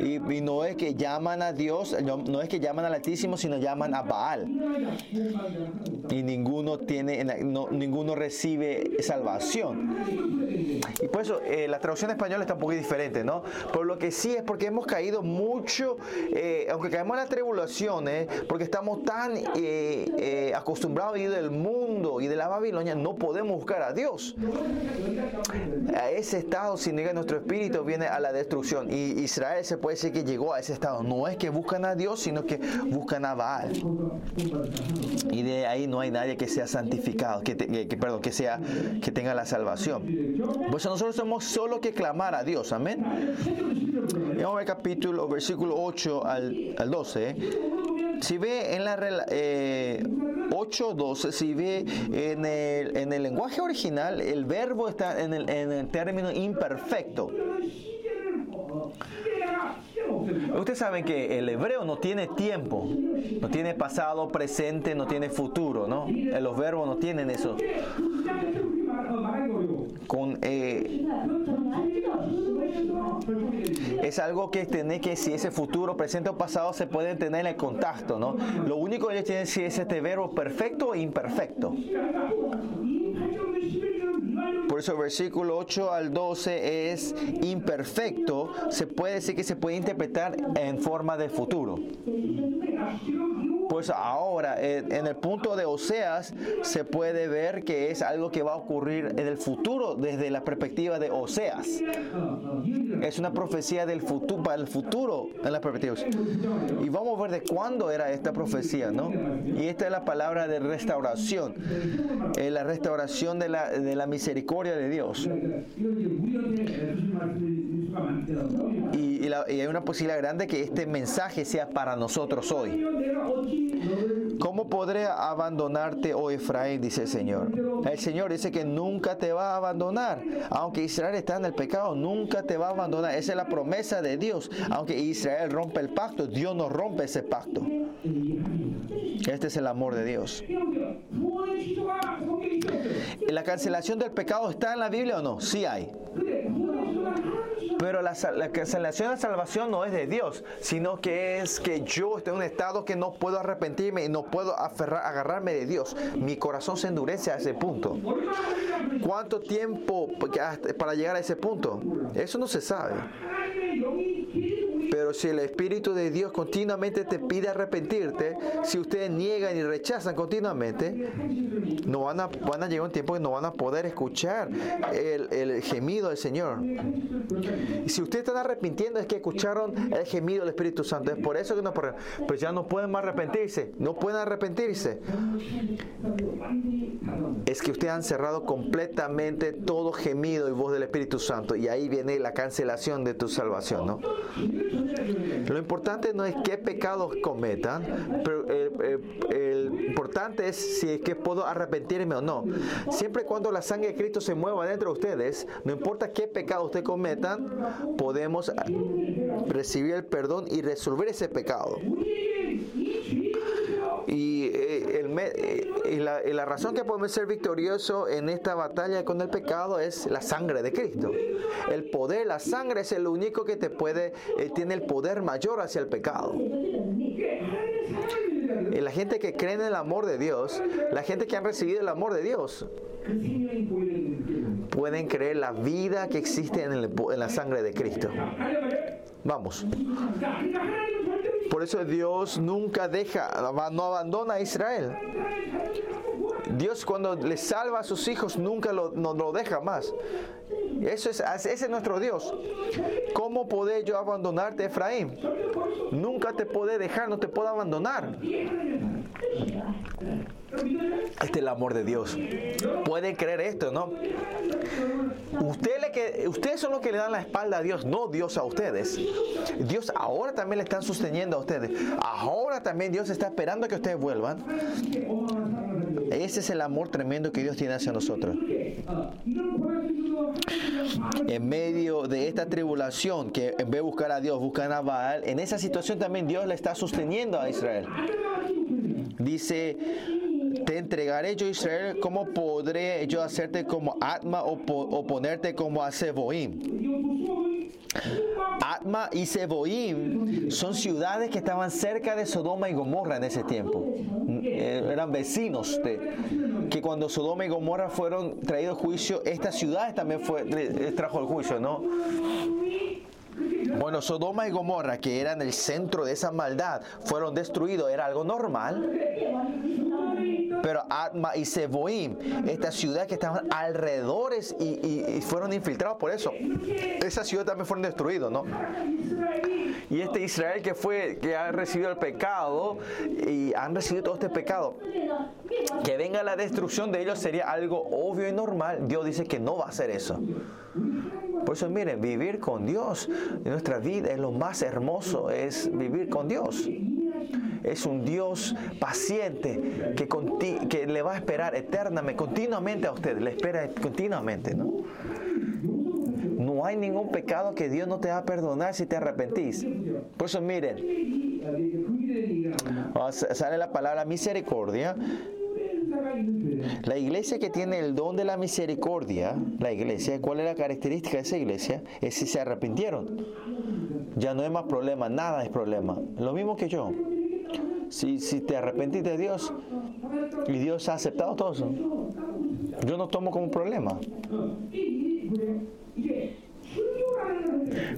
Speaker 1: Y, no es que llaman a Dios, no, es que llaman al Altísimo, sino llaman a Baal. Y ninguno tiene, no, ninguno recibe salvación. Y por eso eh, la traducción española está un poquito diferente, ¿no? Por lo que sí es porque hemos caído mucho, eh, aunque caemos en las tribulaciones, porque estamos tan eh, eh, acostumbrados a ir del mundo y de la Babilonia, no podemos buscar a Dios. A ese estado, si niega nuestro espíritu, viene a la destrucción. Y Israel se puede decir que llegó a ese estado. No es que buscan a Dios, sino que buscan a Baal. Y de ahí no hay nadie que sea santificado, que, perdón, que sea que tenga la salvación. Por eso nosotros somos solo que clamar a Dios, amén. Vamos al capítulo, versículo 8 al, al 12. Si ve en la eh, 8, 12, si ve en el, en el lenguaje original, el verbo está en el, en el término imperfecto. Ustedes saben que el hebreo no tiene tiempo, no tiene pasado, presente, no tiene futuro, ¿no? Eh, los verbos no tienen eso. Con, eh, es algo que tenés que, si ese futuro, presente o pasado, se pueden tener en el contacto, ¿no? Lo único que ellos tienen si es este verbo perfecto o imperfecto. Por eso versículo 8 al 12 es imperfecto, se puede decir que se puede interpretar en forma de futuro. Pues ahora, en el punto de Oseas, se puede ver que es algo que va a ocurrir en el futuro desde la perspectiva de Oseas. Es una profecía del futuro, para el futuro en la perspectiva. Y vamos a ver de cuándo era esta profecía, ¿no? Y esta es la palabra de restauración, la restauración de la, de la misericordia de Dios. Y, hay una posibilidad grande que este mensaje sea para nosotros hoy. ¿Cómo podré abandonarte, oh Efraín? Dice el Señor. El Señor dice que nunca te va a abandonar. Aunque Israel está en el pecado, nunca te va a abandonar. Esa es la promesa de Dios. Aunque Israel rompe el pacto, Dios no rompe ese pacto. Este es el amor de Dios. ¿La cancelación del pecado está en la Biblia o no? Sí hay. Pero la, cancelación de la salvación no es de Dios, sino que es que yo estoy en un estado que no puedo arrepentirme y no puedo aferrar, agarrarme de Dios. Mi corazón se endurece a ese punto. ¿Cuánto tiempo pues, para llegar a ese punto? Eso no se sabe. Pero si el Espíritu de Dios continuamente te pide arrepentirte, si ustedes niegan y rechazan continuamente, no van a, van a llegar un tiempo que no van a poder escuchar el, el gemido del Señor. Y si ustedes están arrepintiendo es que escucharon el gemido del Espíritu Santo. Es por eso que no pueden. Pues ya no pueden más arrepentirse. No pueden arrepentirse. Es que ustedes han cerrado completamente todo gemido y voz del Espíritu Santo. Y ahí viene la cancelación de tu salvación, ¿no? Lo importante no es qué pecados cometan, pero eh, eh, el importante es si es que puedo arrepentirme o no. Siempre cuando la sangre de Cristo se mueva dentro de ustedes, no importa qué pecado ustedes cometan, podemos recibir el perdón y resolver ese pecado. Eh, eh, y, la, razón que podemos ser victoriosos en esta batalla con el pecado es la sangre de Cristo. El poder, la sangre es el único que te puede, eh, tiene el poder mayor hacia el pecado. Y la gente que cree en el amor de Dios, la gente que ha recibido el amor de Dios, pueden creer la vida que existe en, en la sangre de Cristo. Vamos. Por eso Dios nunca deja, no abandona a Israel. Dios cuando le salva a sus hijos nunca lo, no lo deja más. Eso es, ese es nuestro Dios. ¿Cómo podré yo abandonarte, Efraín? Nunca te podré dejar, no te puedo abandonar. Este es el amor de Dios. Pueden creer esto, ¿no? Ustedes son los que le dan la espalda a Dios, no Dios a ustedes. Dios ahora también le están sosteniendo a ustedes. Ahora también Dios está esperando que ustedes vuelvan. Ese es el amor tremendo que Dios tiene hacia nosotros. En medio de esta tribulación, que en vez de buscar a Dios, buscan a Baal, en esa situación también Dios le está sosteniendo a Israel. Dice te entregaré yo Israel, ¿cómo podré yo hacerte como Atma o, po- o ponerte como a Seboim? Atma y Seboim son ciudades que estaban cerca de Sodoma y Gomorra en ese tiempo. Eh, Eran vecinos que cuando Sodoma y Gomorra fueron traídos a juicio, estas ciudades también fue, les trajo el juicio, ¿no? Bueno, Sodoma y Gomorra, que eran el centro de esa maldad, fueron destruidos, era algo normal. Pero Atma y Seboim, estas ciudades que estaban alrededores y, fueron infiltrados por eso, esas ciudades también fueron destruidas, ¿no? Y este Israel que fue, que ha recibido el pecado y han recibido todo este pecado, que venga la destrucción de ellos sería algo obvio y normal. Dios dice que no va a hacer eso. Por eso miren, vivir con Dios, nuestra vida es lo más hermoso, es vivir con Dios. Es un Dios paciente que, que le va a esperar eternamente, continuamente a usted, le espera continuamente. ¿no? no hay ningún pecado que Dios no te va a perdonar si te arrepentís. Por eso miren, ah, sale la palabra misericordia la iglesia que tiene el don de la misericordia, la iglesia, ¿cuál es la característica de esa iglesia? Es si se arrepintieron. Ya no hay más problema, nada es problema. Lo mismo que yo. Si, si te arrepentiste de Dios y Dios ha aceptado todo eso, yo no tomo como problema.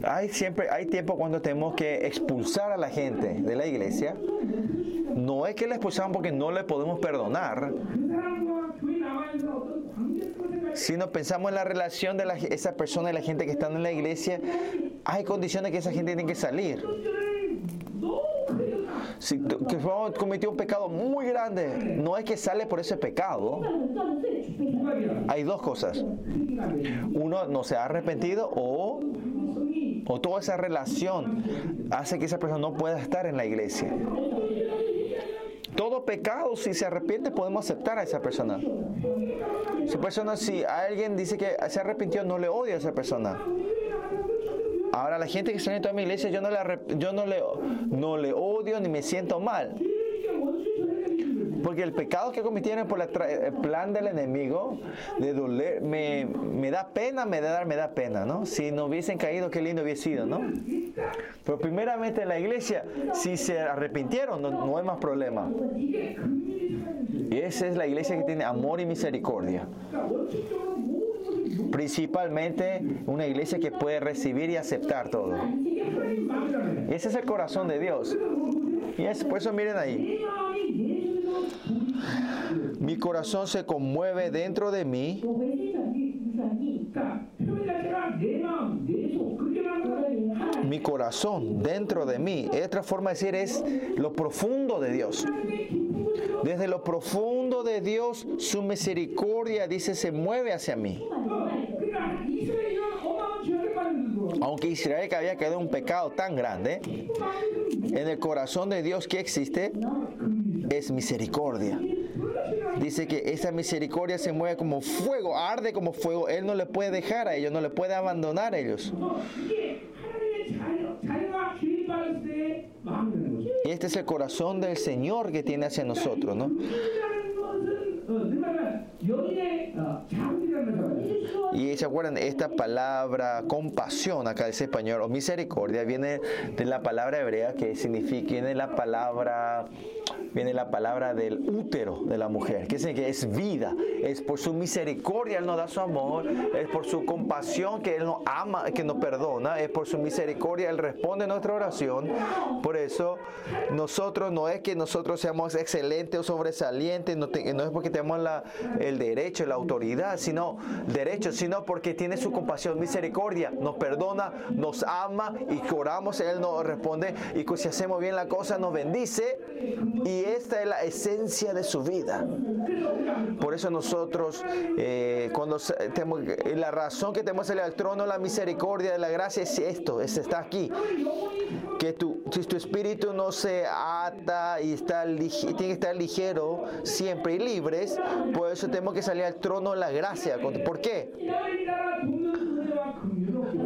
Speaker 1: Hay siempre hay tiempo cuando tenemos que expulsar a la gente de la iglesia no es que la expulsamos porque no le podemos perdonar, sino pensamos en la relación de la, esa persona y la gente que están en la iglesia. Hay condiciones que esa gente tiene que salir. Si cometió un pecado muy grande, no es que sale por ese pecado. Hay dos cosas. Uno, no se ha arrepentido o o toda esa relación hace que esa persona no pueda estar en la iglesia. Todo pecado, si se arrepiente, podemos aceptar a esa persona. Si persona, si alguien dice que se arrepintió, no le odio a esa persona. Ahora la gente que está en toda mi iglesia, yo no le, yo no le, no le odio ni me siento mal. Porque el pecado que cometieron por el plan del enemigo, de doler, me, da pena, me da, me da pena, ¿no? Si no hubiesen caído, qué lindo hubiese sido, ¿no? Pero primeramente en la iglesia, si se arrepintieron, no, hay más problema. Y esa es la iglesia que tiene amor y misericordia principalmente una iglesia que puede recibir y aceptar todo. Ese es el corazón de Dios. Y es, por eso miren ahí. Mi corazón se conmueve dentro de mí. Mi corazón dentro de mí. Otra forma de decir es lo profundo de Dios. Desde lo profundo de Dios, su misericordia, dice, se mueve hacia mí. Aunque Israel que había quedado un pecado tan grande, en el corazón de Dios que existe es misericordia. Dice que esa misericordia se mueve como fuego, arde como fuego. Él no le puede dejar a ellos, no le puede abandonar a ellos. Y este es el corazón del Señor que tiene hacia nosotros, ¿no? Y se acuerdan, esta palabra compasión, acá dice español, o misericordia, viene de la palabra hebrea que significa, viene de la palabra viene la palabra del útero de la mujer, que significa que es vida, es por su misericordia Él nos da su amor, es por su compasión que Él nos ama, que nos perdona, es por su misericordia Él responde nuestra oración. Por eso, nosotros no es que nosotros seamos excelentes o sobresalientes, no, es porque tenemos la- el derecho, la autoridad, sino derecho, sino porque tiene su compasión, misericordia, nos perdona, nos ama y oramos, Él nos responde y si hacemos bien la cosa nos bendice y esta es la esencia de su vida. Por eso nosotros, eh, cuando tenemos, eh, la razón que tenemos el trono, la misericordia de la gracia es esto, es está aquí. Que tu, si tu espíritu no se ata y está, lig- tiene que estar ligero siempre y libres, por eso tenemos que salir al trono la gracia. ¿Por qué?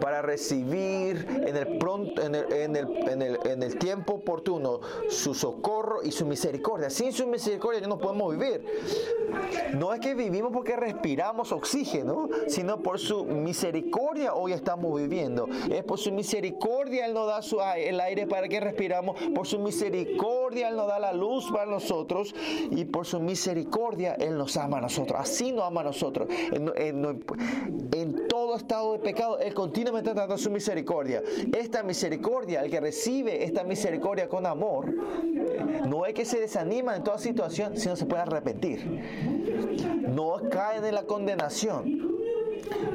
Speaker 1: Para recibir en el, pronto, en, el, en, el, en, el, en el tiempo oportuno su socorro y su misericordia. Sin su misericordia no podemos vivir. No es que vivimos porque respiramos oxígeno, sino por su misericordia hoy estamos viviendo. Es por su misericordia Él nos da su, el aire para que respiramos. Por su misericordia Él nos da la luz para nosotros. Y por su misericordia Él nos ama a nosotros. Así nos ama a nosotros. En, en- en todo estado de pecado, Él continuamente está dando su misericordia. Esta misericordia, el que recibe esta misericordia con amor, no es que se desanima en toda situación, sino se puede arrepentir. No caen en la condenación.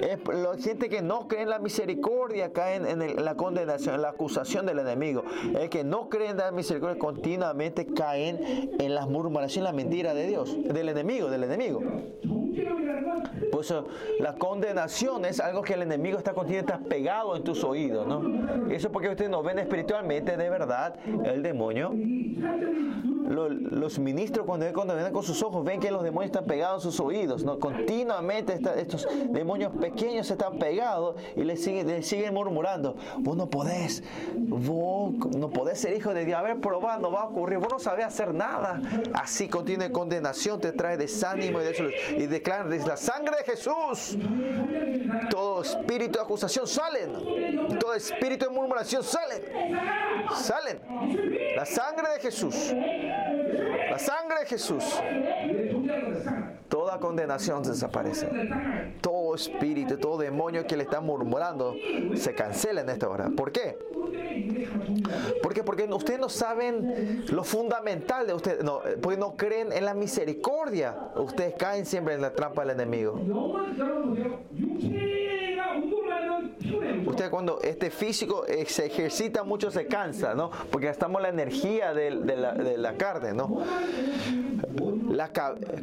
Speaker 1: Es la gente que no cree en la misericordia caen en, en la condenación, en la acusación del enemigo. El que no cree en la misericordia continuamente caen en las murmuraciones, la mentira de Dios, del enemigo, del enemigo. Por eso la condenación es algo que el enemigo está continuamente pegado en tus oídos, ¿no? Eso porque ustedes no ven espiritualmente de verdad el demonio. Los, los ministros cuando, cuando ven con sus ojos ven que los demonios están pegados a sus oídos, ¿no? Continuamente está, estos demonios pequeños están pegados y le siguen, siguen murmurando, vos no podés, vos no podés ser hijo de Dios, a ver, probá, no va a ocurrir, vos no sabés hacer nada. Así contiene condenación, te trae desánimo y, de y declaran, la sangre de Jesús todo espíritu de acusación salen. Todo espíritu de murmuración salen. Salen. La sangre de Jesús. La sangre de Jesús toda condenación desaparece. Todo espíritu, todo demonio que le está murmurando se cancela en esta hora. ¿Por qué? Porque, porque ustedes no saben lo fundamental de ustedes, porque no creen en la misericordia. Ustedes caen siempre en la trampa del enemigo. Usted cuando este físico eh, se ejercita mucho se cansa, ¿no? Porque gastamos la energía de, la, carne, ¿no? La,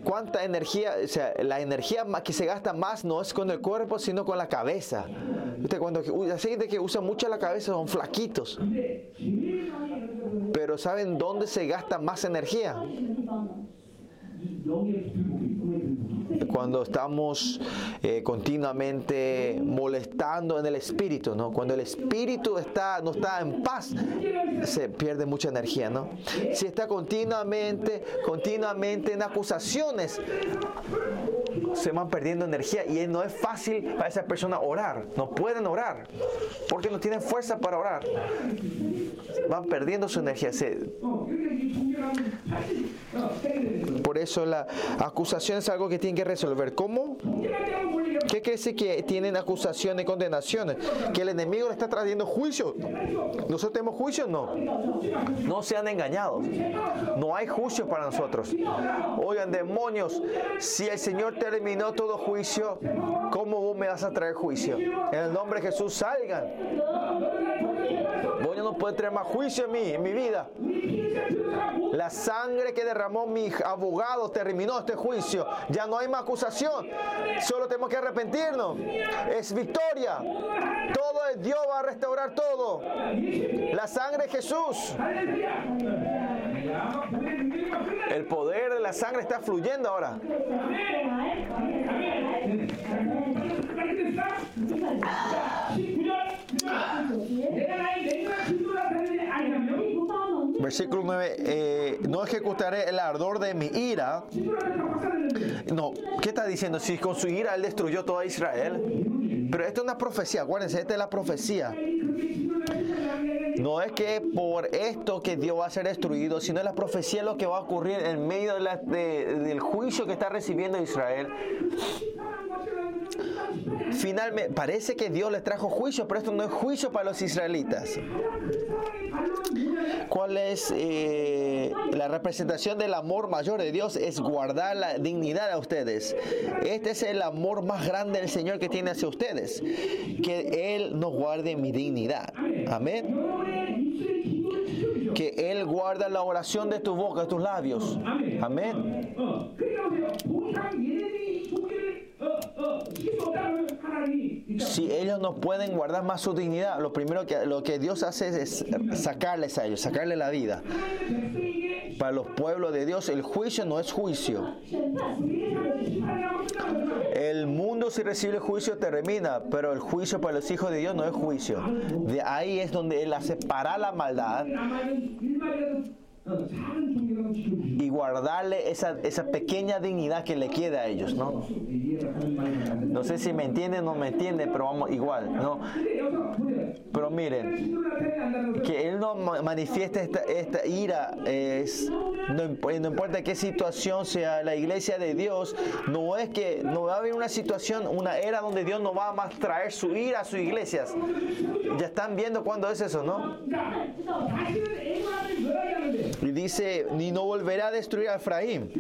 Speaker 1: ¿Cuánta energía? O sea, la energía que se gasta más no es con el cuerpo, sino con la cabeza. Usted cuando la gente que usa mucho la cabeza son flaquitos. Pero ¿saben dónde se gasta más energía? Cuando estamos eh, continuamente molestando en el espíritu, ¿no? Cuando el espíritu está, no está en paz, se pierde mucha energía, ¿no? Si está continuamente, continuamente en acusaciones, se van perdiendo energía y no es fácil para esa persona orar. No pueden orar porque no tienen fuerza para orar. Van perdiendo su energía. Se... Por eso la acusación es algo que tienen que resolver. ¿Cómo? ¿Qué quiere decir que tienen acusaciones y condenaciones? ¿Que el enemigo le está trayendo juicio? ¿Nosotros tenemos juicio? No. No sean engañados. No hay juicio para nosotros. Oigan, demonios, si el Señor te terminó todo juicio, ¿cómo vos me vas a traer juicio? En el nombre de Jesús, salgan. Vos ya no puedes traer más juicio en mí, en mi vida. La sangre que derramó mi abogado terminó este juicio. Ya no hay más acusación. Solo tenemos que arrepentirnos. Es victoria. Todo es Dios va a restaurar todo. La sangre de Jesús. El poder de la sangre está fluyendo ahora. Versículo 9, eh, no ejecutaré el ardor de mi ira. No, ¿qué está diciendo? Si con su ira él destruyó toda Israel. Pero esto es una profecía, acuérdense, esta es la profecía. No es que por esto que Dios va a ser destruido, sino la profecía lo que va a ocurrir en medio del juicio que está recibiendo Israel. Finalmente, parece que Dios les trajo juicio, pero esto no es juicio para los israelitas. ¿Cuál es eh, la representación del amor mayor de Dios? Es guardar la dignidad a ustedes. Este es el amor más grande del Señor que tiene hacia ustedes. Que Él nos guarde mi dignidad. Amén que Él guarda la oración de tu boca, de tus labios. Amén. Si ellos no pueden guardar más su dignidad, lo primero que, lo que Dios hace es sacarles a ellos, sacarles la vida para los pueblos de Dios el juicio no es juicio. El mundo si recibe el juicio termina, pero el juicio para los hijos de Dios no es juicio. De ahí es donde Él hace parar la maldad y guardarle esa, esa, pequeña dignidad que le queda a ellos, ¿no? No sé si me entienden o no me entienden, pero vamos igual, ¿no? Pero miren, que Él no manifieste esta, esta ira, es, no, eh, no, importa qué situación sea la iglesia de Dios, no es que no va a haber una situación, una era donde Dios no va a más traer su ira a sus iglesias. Ya están viendo cuándo es eso, ¿no? Dice, ni no volverá a destruir a Efraín.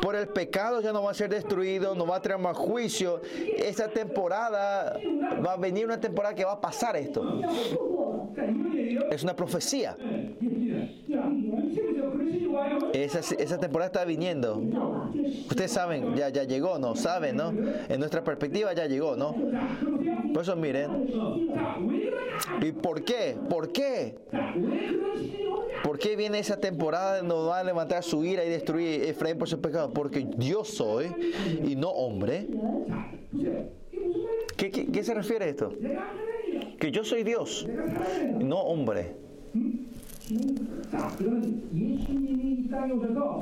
Speaker 1: Por el pecado ya no va a ser destruido, no va a traer más juicio. Esta temporada va a venir una temporada que va a pasar esto. Es una profecía. Esa, esa temporada está viniendo. Ustedes saben, ya, ya llegó, ¿no? Saben, ¿no? En nuestra perspectiva ya llegó, ¿no? Por eso miren. ¿Y por qué? ¿Por qué? ¿Por qué viene esa temporada donde no va a levantar su ira y destruir Efraín por su pecado? Porque yo soy y no hombre. ¿Qué, se refiere a esto? Que yo soy Dios, no hombre.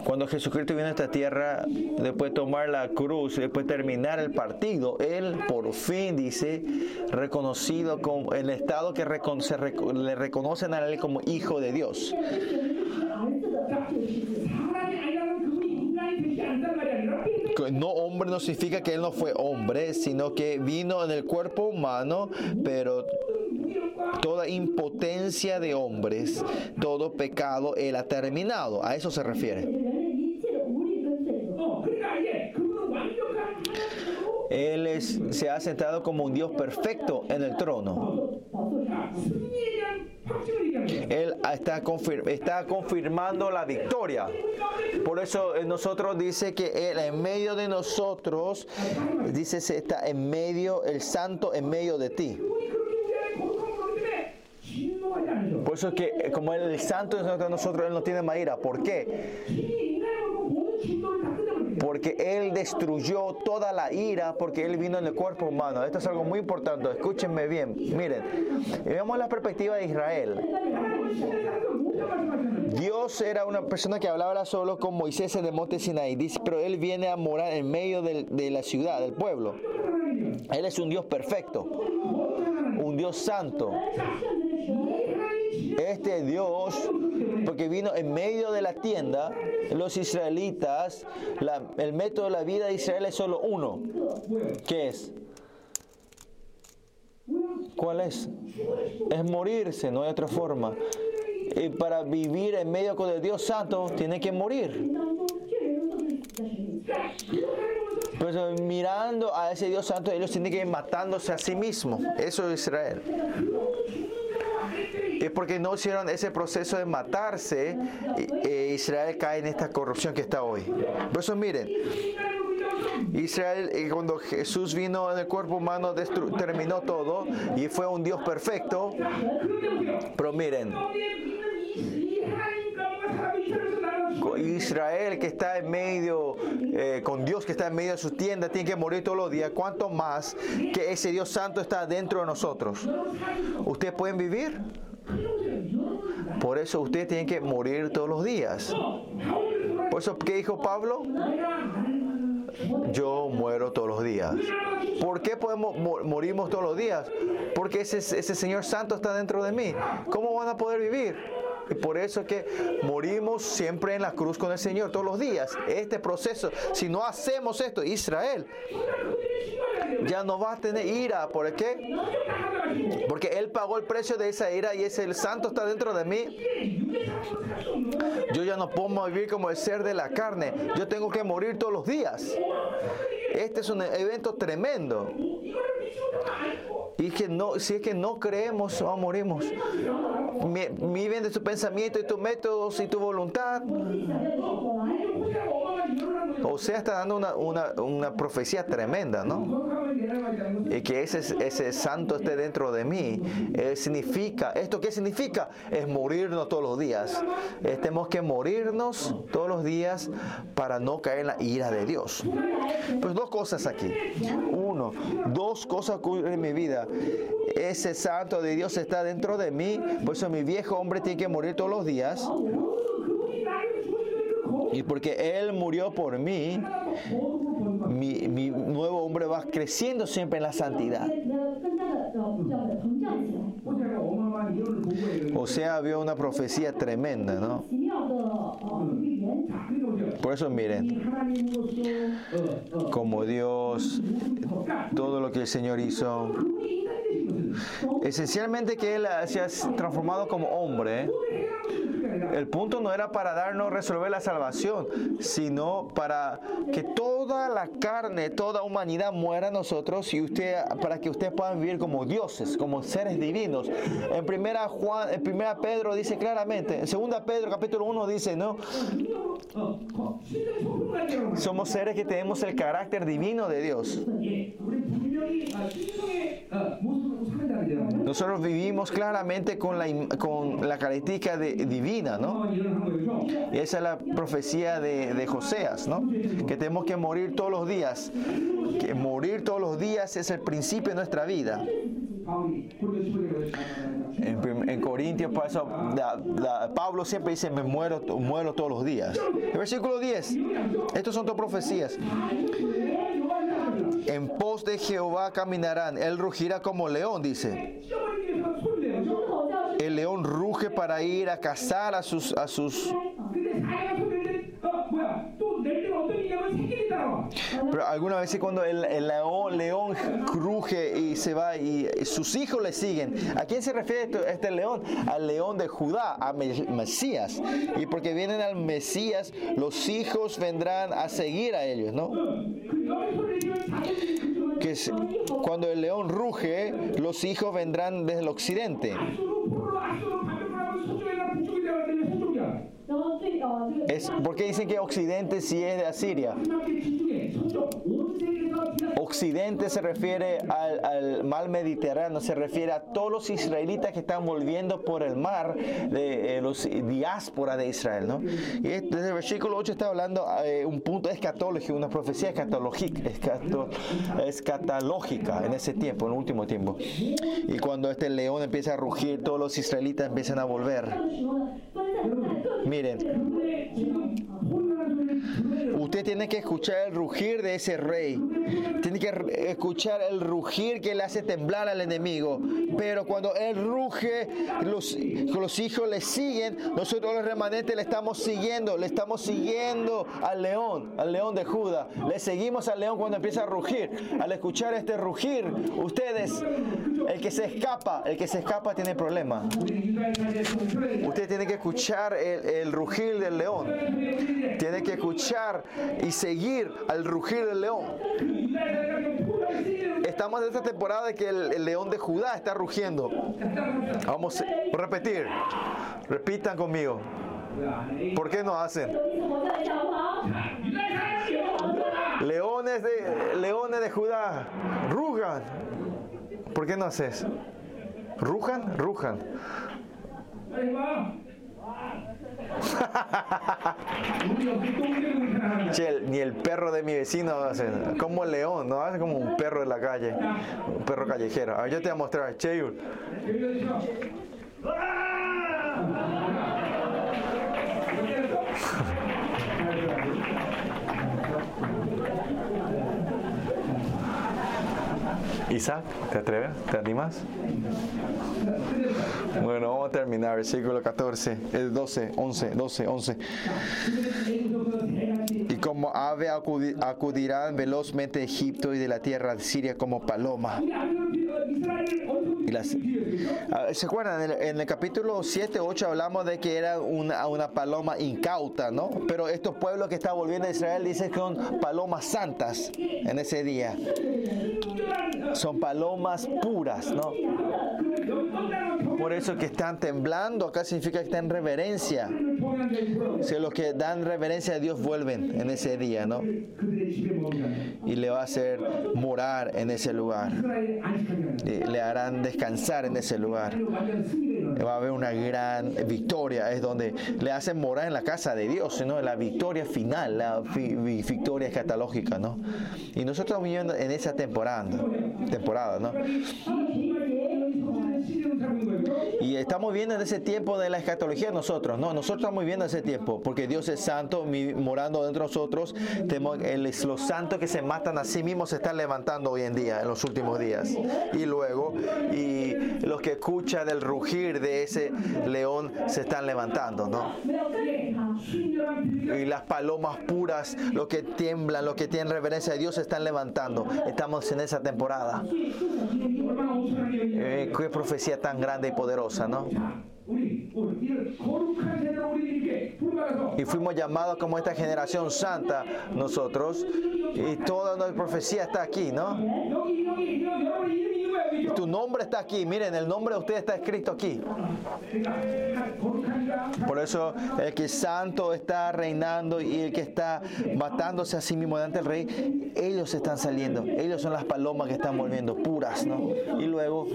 Speaker 1: Cuando Jesucristo vino a esta tierra, después de tomar la cruz, después de terminar el partido, Él por fin dice, reconocido con el Estado que se le reconocen a Él como Hijo de Dios. no hombre no significa que él no fue hombre, sino que vino en el cuerpo humano, pero toda impotencia de hombres, todo pecado, Él ha terminado. A eso se refiere. Él es, se ha sentado como un Dios perfecto en el trono. Él está, está confirmando la victoria. Por eso eh, nosotros dice que Él en medio de nosotros, dice, está en medio, el santo en medio de ti. Por eso es que eh, como el santo de nosotros, Él no tiene manera. ¿Por qué? Porque Él destruyó toda la ira porque Él vino en el cuerpo humano. Esto es algo muy importante. Escúchenme bien. Miren, veamos la perspectiva de Israel. Dios era una persona que hablaba solo con Moisés en el monte Sinaí. Dice, pero Él viene a morar en medio de la ciudad, del pueblo. Él es un Dios perfecto, un Dios santo. Este Dios, porque vino en medio de la tienda, los israelitas, el método de la vida de Israel es solo uno. ¿Qué es? ¿Cuál es? Es morirse, no hay otra forma. Y para vivir en medio con el Dios santo, tiene que morir. Pues mirando a ese Dios santo, ellos tienen que ir matándose a sí mismos. Eso es Israel es porque no hicieron ese proceso de matarse, eh, Israel cae en esta corrupción que está hoy. Por eso miren, Israel, eh, cuando Jesús vino en el cuerpo humano, terminó todo y fue un Dios perfecto. Pero miren, Israel que está en medio, eh, con Dios que está en medio de sus tiendas, tiene que morir todos los días, ¿cuánto más que ese Dios santo está dentro de nosotros? ¿Ustedes pueden vivir? Por eso ustedes tienen que morir todos los días. Por eso, ¿qué dijo Pablo? Yo muero todos los días. ¿Por qué podemos mo- morimos todos los días? Porque ese, ese Señor Santo está dentro de mí. ¿Cómo van a poder vivir? Y por eso es que morimos siempre en la cruz con el Señor todos los días. Este proceso, si no hacemos esto, Israel ya no va a tener ira. ¿Por qué? Porque Él pagó el precio de esa ira y ese el santo está dentro de mí. Yo ya no puedo vivir como el ser de la carne. Yo tengo que morir todos los días. Este es un evento tremendo. Y que no, si es que no creemos, no morimos. Viven de tu pensamiento y tus métodos y tu voluntad. O sea, está dando una, una, una profecía tremenda, ¿no? Y que ese, ese santo esté dentro de mí. Eh, significa, ¿esto qué significa? Es morirnos todos los días. Tenemos que morirnos todos los días para no caer en la ira de Dios. Pues dos cosas aquí. Uno, dos cosas ocurren en mi vida. Ese santo de Dios está dentro de mí. Por eso mi viejo hombre tiene que morir todos los días. Y porque Él murió por mí, mi, mi nuevo hombre va creciendo siempre en la santidad. O sea, había una profecía tremenda, ¿no? Por eso miren, como Dios, todo lo que el Señor hizo, Esencialmente que él se ha transformado como hombre. El punto no era para darnos resolver la salvación, sino para que toda la carne, toda humanidad muera a nosotros y usted para que ustedes puedan vivir como dioses, como seres divinos. En primera Juan, en primera Pedro dice claramente, en segunda Pedro capítulo 1 dice, ¿no? Somos seres que tenemos el carácter divino de Dios. Nosotros vivimos claramente con la, con la característica divina, ¿no? Y esa es la profecía de, de Joseas, ¿no? Que tenemos que morir todos los días. Que morir todos los días es el principio de nuestra vida. En, en Corintios, por eso, Pablo siempre dice, me muero, muero todos los días. El versículo 10, estos son dos profecías. En pos de Jehová caminarán, él rugirá como león, dice. El león ruge para ir a cazar a sus, a sus pero algunas veces cuando el, el león, león, cruje y se va y sus hijos le siguen, ¿a quién se refiere este, este león? Al león de Judá, a Mesías. Y porque vienen al Mesías, los hijos vendrán a seguir a ellos, ¿no? Que es, cuando el león ruge, los hijos vendrán desde el occidente. Es porque dicen que Occidente sí es de Asiria. Occidente se refiere al, al, mar Mediterráneo, se refiere a todos los israelitas que están volviendo por el mar de eh, los diásporas de Israel. ¿no? Y desde el versículo 8 está hablando eh, un punto escatológico, una profecía escatológica, escato, escatológica en ese tiempo, en el último tiempo. Y cuando este león empieza a rugir, todos los israelitas empiezan a volver. Miren, usted tiene que escuchar el rugir de ese rey. Tiene que escuchar el rugir que le hace temblar al enemigo. Pero cuando él ruge, los, los hijos le siguen. Nosotros los remanentes le estamos siguiendo. Le estamos siguiendo al león, al león de Judá. Le seguimos al león cuando empieza a rugir. Al escuchar este rugir, ustedes el que se escapa, el que se escapa tiene
Speaker 2: problemas.
Speaker 1: Usted tiene que escuchar el, el rugir del león. Tiene que escuchar y seguir al rugir del león. Estamos en esta temporada de que el, el, león de Judá está rugiendo. Vamos a repetir. Repitan conmigo. ¿Por qué no hacen? Leones de, leones de Judá, rugan. ¿Por qué no haces? ¿Rujan? Rujan. che, ni el perro de mi vecino hace como león, no hace como un perro de la calle, un perro callejero. A ver, yo te voy a mostrar, Cheyur. Isaac, ¿te atreves? ¿Te animas? Bueno, vamos a terminar. Versículo 14, el 12, 11, 12, 11. Como ave acudi- acudirán velozmente de Egipto y de la tierra de Siria como paloma. Ah, ¿Se acuerdan? En el, capítulo 7, 8 hablamos de que era una paloma incauta, ¿no? Pero estos pueblos que están volviendo a Israel dicen que son palomas santas en ese día. Son palomas puras, ¿no? Por eso que están temblando, acá significa que están en reverencia. Si los que dan reverencia a Dios vuelven en ese día, ¿no? Y le va a hacer morar en ese lugar. Le harán descansar en ese lugar. Va a haber una gran victoria. Es donde le hacen morar en la casa de Dios, ¿no? La victoria final, la victoria escatológica, ¿no? Y nosotros viviendo en esa temporada, temporada, ¿no? Y estamos viviendo en ese tiempo de la escatología nosotros, ¿no? Nosotros estamos viviendo ese tiempo porque Dios es santo, morando dentro de nosotros. Los santos que se matan a sí mismos se están levantando hoy en día, en los últimos días. Y luego, y los que escuchan el rugir de ese león se están levantando, ¿no? Y las palomas puras, los que tiemblan, los que tienen reverencia a Dios se están levantando. Estamos en esa temporada. Eh, qué profecía tan grande y poderosa, ¿no? Y fuimos llamados como esta generación santa nosotros. Y toda nuestra profecía está aquí, ¿no? Tu nombre está aquí. Miren, el nombre de usted está escrito aquí. Por eso el que santo está reinando y el que está matándose a sí mismo delante del rey, ellos están saliendo. Ellos son las palomas que están volviendo, puras, ¿no? Y luego,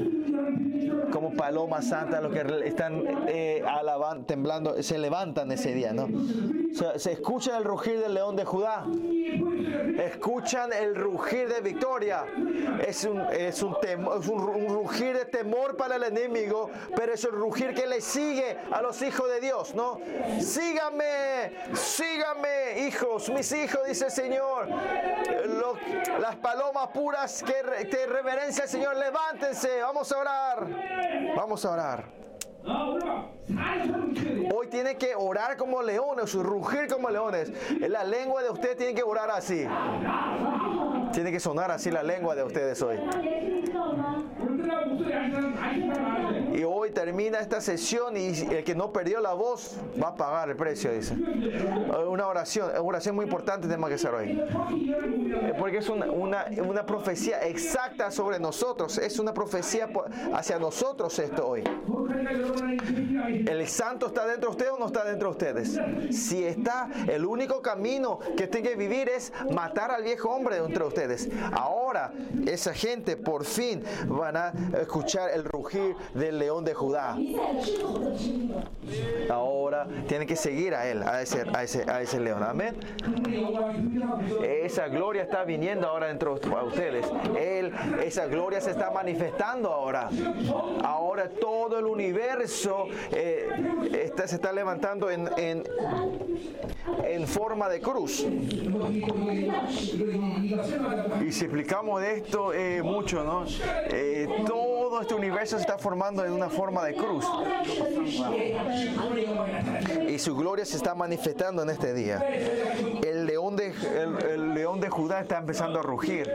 Speaker 1: como palomas santas, los que están eh, alaban- temblando, se levantan ese día, ¿no? Se, escucha el rugir del león de Judá. Escuchan el rugir de victoria. Es un, es un, es un ru- un rugir de temor para el enemigo, pero es el rugir que le sigue a los hijos de Dios, ¿no? Síganme, síganme, hijos, mis hijos, dice el Señor. Las palomas puras que, que reverencia al Señor, levántense, vamos a orar. Vamos a orar. Hoy tiene que orar como leones, rugir como leones. La lengua de usted tiene que orar así. Tiene que sonar así la lengua de ustedes hoy. Y hoy termina esta sesión y el que no perdió la voz va a pagar el precio, dice. Eh, una oración, una oración muy importante tenemos que hacer hoy. Eh, porque es una, una, una profecía exacta sobre nosotros. Es una profecía hacia nosotros esto hoy. ¿El santo está dentro de ustedes o no está dentro de ustedes? Si está, el único camino que tiene que vivir es matar al viejo hombre entre ustedes. Ahora esa gente por fin van a escuchar el rugir del león de Judá. Ahora tienen que seguir a él, a ese, a ese, a ese león. Amén. Esa gloria está viniendo ahora dentro de ustedes. Él, esa gloria se está manifestando ahora. Ahora todo el universo eh, está- se está levantando en, en, en forma de cruz. Y si explicamos esto eh, mucho, ¿no? Eh, todo este universo se está formando en una forma de cruz. Y su gloria se está manifestando en este día. El león de, el león de Judá está empezando a rugir.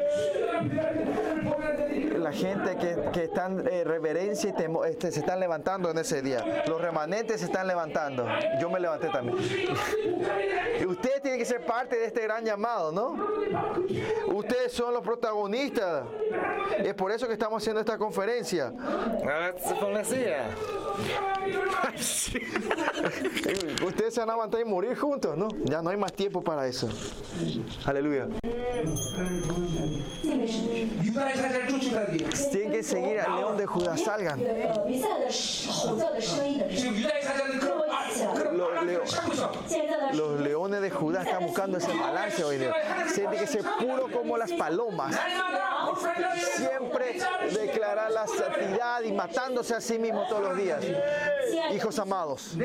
Speaker 1: La gente que, que están en reverencia y temo- este, se están levantando en ese día. Los remanentes se están levantando. Yo me levanté también. Y ustedes tienen que ser parte de este gran llamado, ¿no? Ustedes son los protagonistas. Es por eso que estamos haciendo esta conferencia. Ustedes se van a levantar y morir juntos, ¿no? Ya no hay más tiempo para eso. Aleluya. Tienen que seguir al león de Judá, salgan. Los, leones de Judá están buscando ese balance hoy día. Tiene que ser puro como las palomas. Siempre declarar la santidad y matándose a sí mismo todos los días. Hijos amados,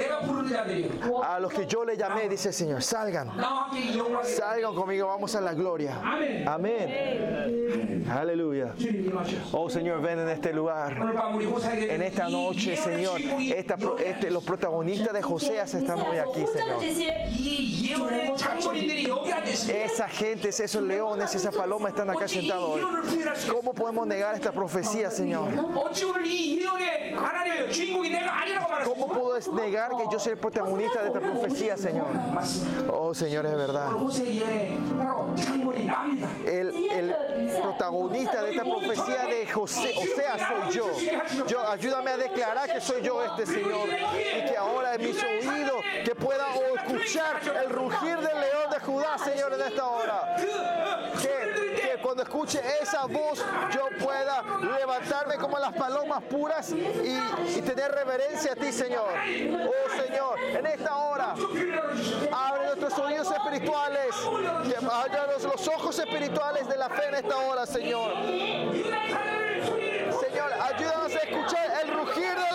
Speaker 1: a los que yo le llamé, dice el Señor, salgan. Salgan conmigo, vamos a la gloria. Amén. Aleluya. Oh Señor, ven en este lugar. En esta noche, Señor, esta, este, los protagonistas de Judá Joseas están hoy aquí, Señor. Esa gente, esos leones, esa paloma están acá sentados hoy. ¿Cómo podemos negar esta profecía, Señor? ¿Cómo puedo negar que yo soy el protagonista de esta profecía, Señor? Oh, Señor, es verdad. El, protagonista de esta profecía de José, o sea, soy yo. yo. Ayúdame a declarar que soy yo este Señor y que ahora es mi oído, que pueda escuchar el rugir del león de Judá, Señor, en esta hora. Que, que cuando escuche esa voz yo pueda levantarme como las palomas puras y, y tener reverencia a ti, Señor. Oh Señor, en esta hora abre nuestros oídos espirituales, que los ojos espirituales de la fe en esta hora, Señor. Señor, ayúdanos a escuchar el rugir del